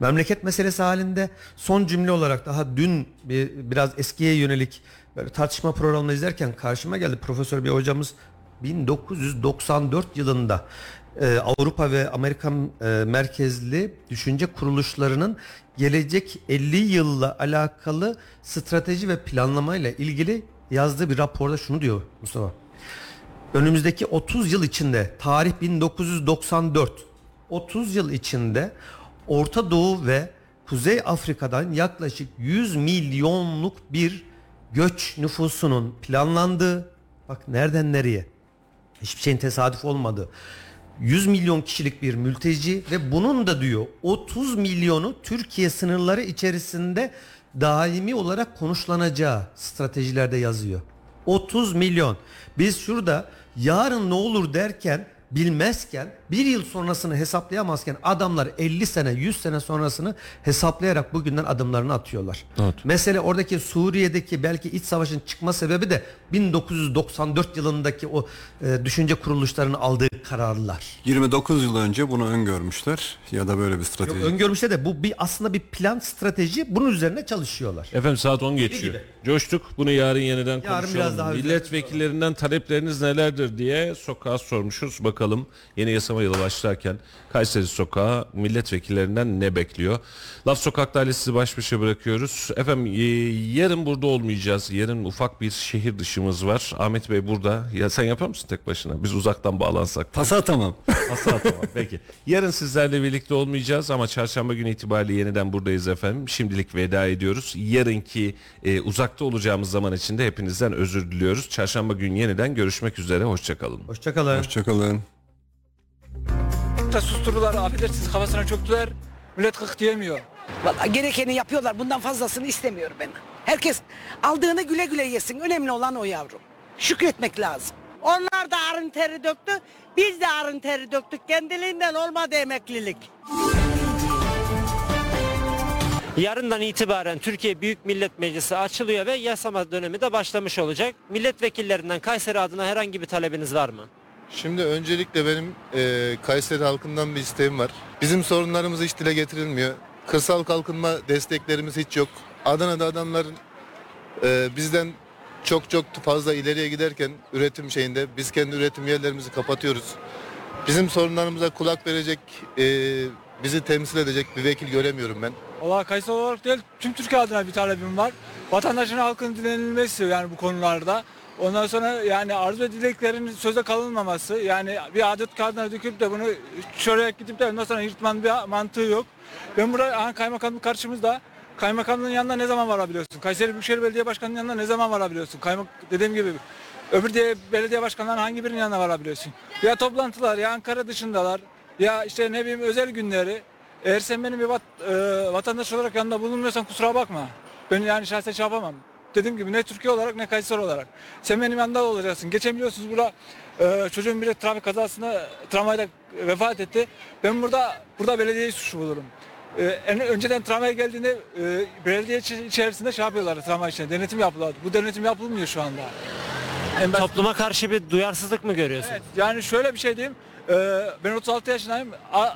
Memleket meselesi halinde son cümle olarak daha dün bir, biraz eskiye yönelik böyle tartışma programını izlerken karşıma geldi profesör bir hocamız 1994 yılında e, Avrupa ve Amerikan e, merkezli düşünce kuruluşlarının gelecek 50 yılla alakalı strateji ve planlamayla ilgili yazdığı bir raporda şunu diyor Mustafa. Önümüzdeki 30 yıl içinde tarih 1994 30 yıl içinde Orta Doğu ve Kuzey Afrika'dan yaklaşık 100 milyonluk bir göç nüfusunun planlandığı bak nereden nereye hiçbir şeyin tesadüf olmadı. 100 milyon kişilik bir mülteci ve bunun da diyor 30 milyonu Türkiye sınırları içerisinde daimi olarak konuşlanacağı stratejilerde yazıyor. 30 milyon. Biz şurada yarın ne olur derken bilmezken bir yıl sonrasını hesaplayamazken adamlar 50 sene 100 sene sonrasını hesaplayarak bugünden adımlarını atıyorlar. Evet. Mesele oradaki Suriye'deki belki iç savaşın çıkma sebebi de 1994 yılındaki o e, düşünce kuruluşlarının aldığı kararlar. 29 yıl önce bunu öngörmüşler ya da böyle bir Yok, strateji. öngörmüşler de bu bir aslında bir plan strateji bunun üzerine çalışıyorlar. Efendim saat 10 geçiyor. gibi. Coştuk. Bunu yarın yeniden konuşalım. biraz daha Milletvekillerinden talepleriniz nelerdir diye sokağa sormuşuz. Bakalım yeni yasama yılı başlarken Kayseri Sokağı milletvekillerinden ne bekliyor? Laf Sokak'ta ile sizi baş başa bırakıyoruz. Efendim e, yarın burada olmayacağız. Yarın ufak bir şehir dışımız var. Ahmet Bey burada. Ya sen yapar mısın tek başına? Biz uzaktan bağlansak. Pasa tamam. Asla tamam. Peki. Yarın sizlerle birlikte olmayacağız ama çarşamba günü itibariyle yeniden buradayız efendim. Şimdilik veda ediyoruz. Yarınki e, uzakta olacağımız zaman içinde hepinizden özür diliyoruz. Çarşamba günü yeniden görüşmek üzere. Hoşçakalın. Hoşçakalın. Hoşçakalın. Da susturdular affedersiniz kafasına çöktüler. Millet kık diyemiyor. Vallahi gerekeni yapıyorlar. Bundan fazlasını istemiyorum ben. Herkes aldığını güle güle yesin. Önemli olan o yavrum. Şükretmek lazım. Onlar da arın teri döktü. Biz de arın teri döktük. Kendiliğinden olmadı emeklilik. Yarından itibaren Türkiye Büyük Millet Meclisi açılıyor ve yasama dönemi de başlamış olacak. Milletvekillerinden Kayseri adına herhangi bir talebiniz var mı? Şimdi öncelikle benim e, Kayseri halkından bir isteğim var. Bizim sorunlarımız hiç dile getirilmiyor. Kırsal kalkınma desteklerimiz hiç yok. Adana'da adamların e, bizden çok çok fazla ileriye giderken üretim şeyinde biz kendi üretim yerlerimizi kapatıyoruz. Bizim sorunlarımıza kulak verecek, e, bizi temsil edecek bir vekil göremiyorum ben. Valla Kayseri olarak değil tüm Türkiye adına bir talebim var. Vatandaşın halkın dinlenilmesi yani bu konularda. Ondan sonra yani arzu ve dileklerin söze kalınmaması yani bir adet kağıdına döküp de bunu şuraya gidip de ondan sonra yırtmanın bir mantığı yok. Ben burada aha, kaymakamlık karşımızda kaymakamlığın yanına ne zaman varabiliyorsun? Kayseri Büyükşehir Belediye Başkanı'nın yanına ne zaman varabiliyorsun? Kaymak dediğim gibi öbür diye belediye başkanlarının hangi birinin yanına varabiliyorsun? Ya toplantılar ya Ankara dışındalar ya işte ne bileyim özel günleri. Eğer sen benim bir vat- e, vatandaş olarak yanında bulunmuyorsan kusura bakma. Ben yani şahsen şey yapamam. Dediğim gibi ne Türkiye olarak ne Kayseri olarak. Sen benim yanında olacaksın. Geçen biliyorsunuz burada e, çocuğun biri trafik kazasında tramvayda vefat etti. Ben burada burada belediyeyi suçlu bulurum. E, en önceden tramvay geldiğinde e, belediye içerisinde şey yapıyorlardı tramvay içinde. Denetim yapıyorlardı. Bu denetim yapılmıyor şu anda. En basit- Topluma karşı bir duyarsızlık mı görüyorsun? Evet, yani şöyle bir şey diyeyim. Ee, ben 36 yaşındayım.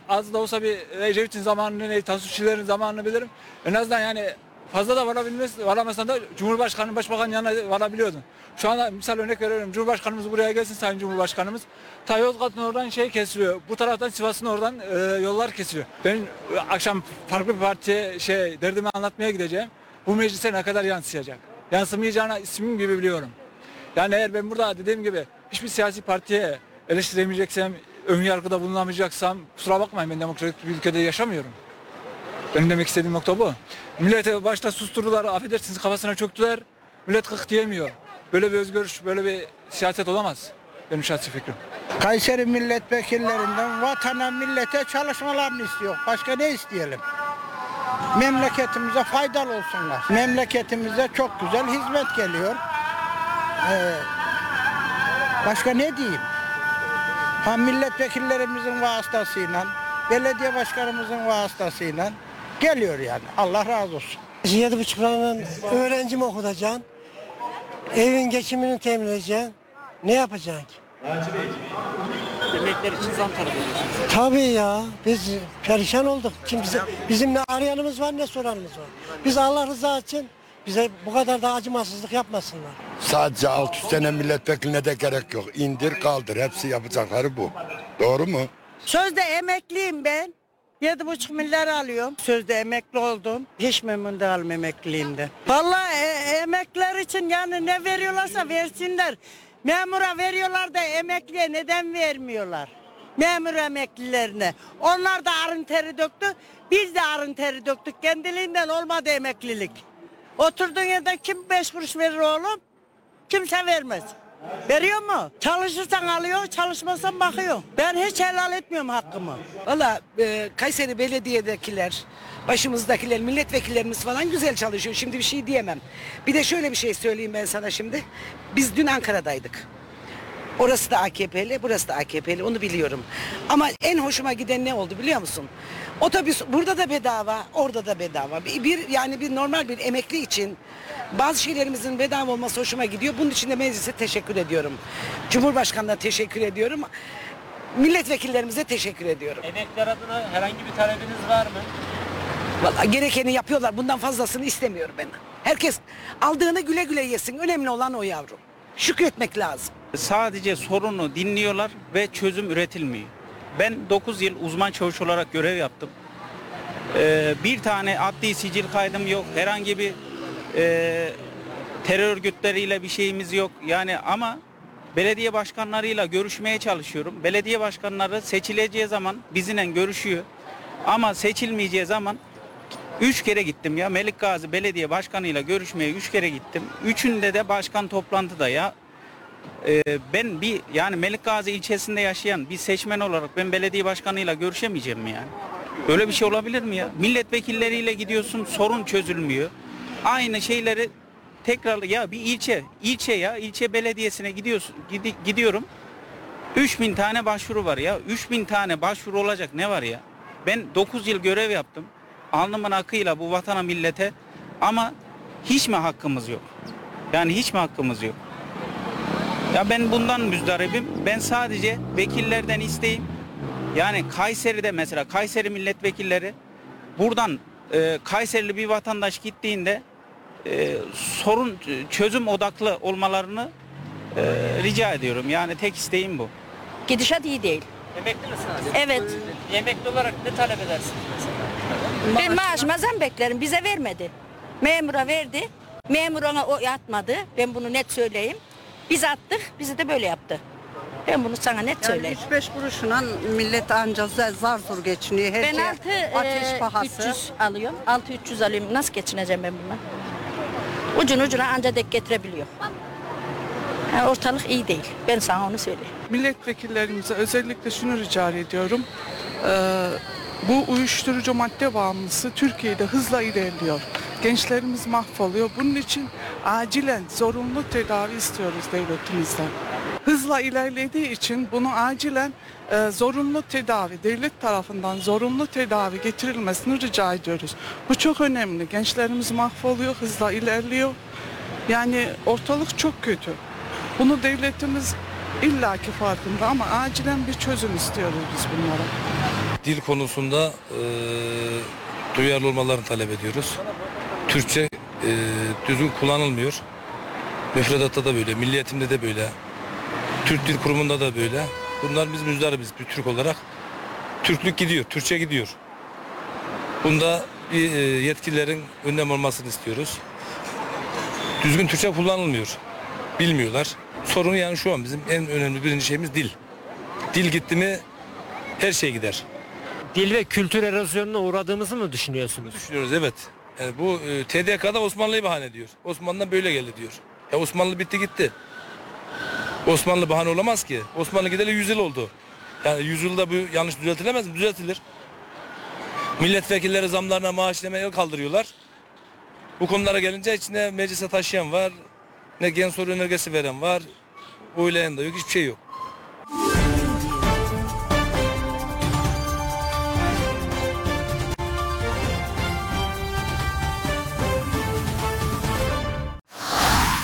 Az da olsa bir Ecevit'in zamanını, Tansu Çiller'in zamanını bilirim. En azından yani fazla da varabilmez, varamasan da Cumhurbaşkanı, Başbakan yanına varabiliyordun. Şu anda misal örnek veriyorum. Cumhurbaşkanımız buraya gelsin Sayın Cumhurbaşkanımız. Ta Yozgat'ın oradan şey kesiliyor. Bu taraftan Sivas'ın oradan e, yollar kesiliyor. Ben e, akşam farklı bir partiye şey derdimi anlatmaya gideceğim. Bu meclise ne kadar yansıyacak? Yansımayacağını ismim gibi biliyorum. Yani eğer ben burada dediğim gibi hiçbir siyasi partiye eleştiremeyeceksem, ön yargıda bulunamayacaksam kusura bakmayın ben demokratik bir ülkede yaşamıyorum. Benim demek istediğim nokta bu. Millete başta susturdular, affedersiniz kafasına çöktüler. Millet kık diyemiyor. Böyle bir özgürlük, böyle bir siyaset olamaz. Benim şahsi fikrim. Kayseri milletvekillerinden vatana millete çalışmalarını istiyor. Başka ne isteyelim? Memleketimize faydalı olsunlar. Memleketimize çok güzel hizmet geliyor. Ee, başka ne diyeyim? Ha milletvekillerimizin vasıtasıyla, belediye başkanımızın vasıtasıyla geliyor yani. Allah razı olsun. Yedi buçuk liranın öğrenci mi okutacaksın? Evin geçimini temin edeceksin. Ne yapacaksın ki? Emekler için zam talep ediyorsunuz. Tabii ya biz perişan olduk. Kim bize, bizim ne arayanımız var ne soranımız var. Biz Allah rızası için bize bu kadar da acımasızlık yapmasınlar. Sadece 600 tane milletvekiline de gerek yok. İndir kaldır. Hepsi yapacakları bu. Doğru mu? Sözde emekliyim ben. Yedi buçuk milyar alıyorum. Sözde emekli oldum. Hiç memnun değilim emekliliğimde. Vallahi e- emekliler için yani ne veriyorlarsa versinler. Memura veriyorlar da emekliye neden vermiyorlar? Memur emeklilerine. Onlar da arın teri döktü. Biz de arın teri döktük. Kendiliğinden olmadı emeklilik. Oturduğun yerde kim beş kuruş verir oğlum? Kimse vermez. Veriyor mu? Çalışırsan alıyor, çalışmazsan bakıyor. Ben hiç helal etmiyorum hakkımı. Valla e, Kayseri belediyedekiler, başımızdakiler, milletvekillerimiz falan güzel çalışıyor. Şimdi bir şey diyemem. Bir de şöyle bir şey söyleyeyim ben sana şimdi. Biz dün Ankara'daydık. Orası da AKP'li, burası da AKP'li onu biliyorum. Ama en hoşuma giden ne oldu biliyor musun? Otobüs burada da bedava, orada da bedava. Bir, bir yani bir normal bir emekli için bazı şeylerimizin bedava olması hoşuma gidiyor. Bunun için de meclise teşekkür ediyorum. Cumhurbaşkanı'na teşekkür ediyorum. Milletvekillerimize teşekkür ediyorum. Emekliler adına herhangi bir talebiniz var mı? Vallahi gerekeni yapıyorlar. Bundan fazlasını istemiyorum ben. Herkes aldığını güle güle yesin. Önemli olan o yavrum. Şükretmek lazım. Sadece sorunu dinliyorlar ve çözüm üretilmiyor. Ben 9 yıl uzman çavuş olarak görev yaptım. Ee, bir tane adli sicil kaydım yok. Herhangi bir e, terör örgütleriyle bir şeyimiz yok. Yani ama belediye başkanlarıyla görüşmeye çalışıyorum. Belediye başkanları seçileceği zaman bizimle görüşüyor. Ama seçilmeyeceği zaman Üç kere gittim ya Melik Gazi Belediye Başkanı'yla görüşmeye üç kere gittim. Üçünde de başkan toplantıda ya. Ee, ben bir yani Melik Gazi ilçesinde yaşayan bir seçmen olarak ben belediye başkanıyla görüşemeyeceğim mi yani? Böyle bir şey olabilir mi ya? Milletvekilleriyle gidiyorsun sorun çözülmüyor. Aynı şeyleri tekrar ya bir ilçe ilçe ya ilçe belediyesine gidiyorsun gidi- gidiyorum. 3000 tane başvuru var ya. 3000 tane başvuru olacak ne var ya? Ben 9 yıl görev yaptım. Alnımın akıyla bu vatana millete ama hiç mi hakkımız yok? Yani hiç mi hakkımız yok? Ya ben bundan müzdaribim. Ben sadece vekillerden isteyeyim. Yani Kayseri'de mesela Kayseri milletvekilleri buradan e, Kayserili bir vatandaş gittiğinde e, sorun çözüm odaklı olmalarını e, rica ediyorum. Yani tek isteğim bu. Gidişat iyi değil. Emekli misiniz? Evet. Emekli olarak ne talep edersiniz mesela? Ben maaşıma zam beklerim. Bize vermedi. Memura verdi. Memur ona o atmadı. Ben bunu net söyleyeyim. Biz attık. Bizi de böyle yaptı. Ben bunu sana net söyleyeyim. 3-5 kuruşuna millet anca zar zor geçiniyor. Her Ben şey altı ateş e, pahası. 300 alıyorum. 6 300 alıyorum. Nasıl geçineceğim ben bununla? Ucun ucuna anca dek getirebiliyor. Yani ortalık iyi değil. Ben sana onu söyleyeyim. Milletvekillerimize özellikle şunu rica ediyorum. Ee, bu uyuşturucu madde bağımlısı Türkiye'de hızla ilerliyor. Gençlerimiz mahvoluyor. Bunun için acilen zorunlu tedavi istiyoruz devletimizden. Hızla ilerlediği için bunu acilen e, zorunlu tedavi, devlet tarafından zorunlu tedavi getirilmesini rica ediyoruz. Bu çok önemli. Gençlerimiz mahvoluyor, hızla ilerliyor. Yani ortalık çok kötü. Bunu devletimiz illaki farkında ama acilen bir çözüm istiyoruz biz bunlara. Dil konusunda e, duyarlı olmalarını talep ediyoruz. Türkçe e, düzgün kullanılmıyor. Müfredatta da böyle, milli eğitimde de böyle. Türk Dil Kurumu'nda da böyle. Bunlar biz müzdaribiz bir Türk olarak. Türklük gidiyor, Türkçe gidiyor. Bunda bir, e, yetkililerin önlem olmasını istiyoruz. Düzgün Türkçe kullanılmıyor. Bilmiyorlar. Sorun yani şu an bizim en önemli birinci şeyimiz dil. Dil gitti mi her şey gider. Dil ve kültür erozyonuna uğradığımızı mı düşünüyorsunuz? Düşünüyoruz evet. Yani bu e, TDK'da Osmanlı'yı bahane ediyor. Osmanlı'dan böyle geldi diyor. Ya Osmanlı bitti gitti. Osmanlı bahane olamaz ki. Osmanlı gideli 100 yıl oldu. Yani 100 yılda bu yanlış düzeltilemez mi? Düzeltilir. Milletvekilleri zamlarına maaşlama el kaldırıyorlar. Bu konulara gelince içinde meclise taşıyan var. Ne gen soru önergesi veren var. Oylayan da yok. Hiçbir şey yok.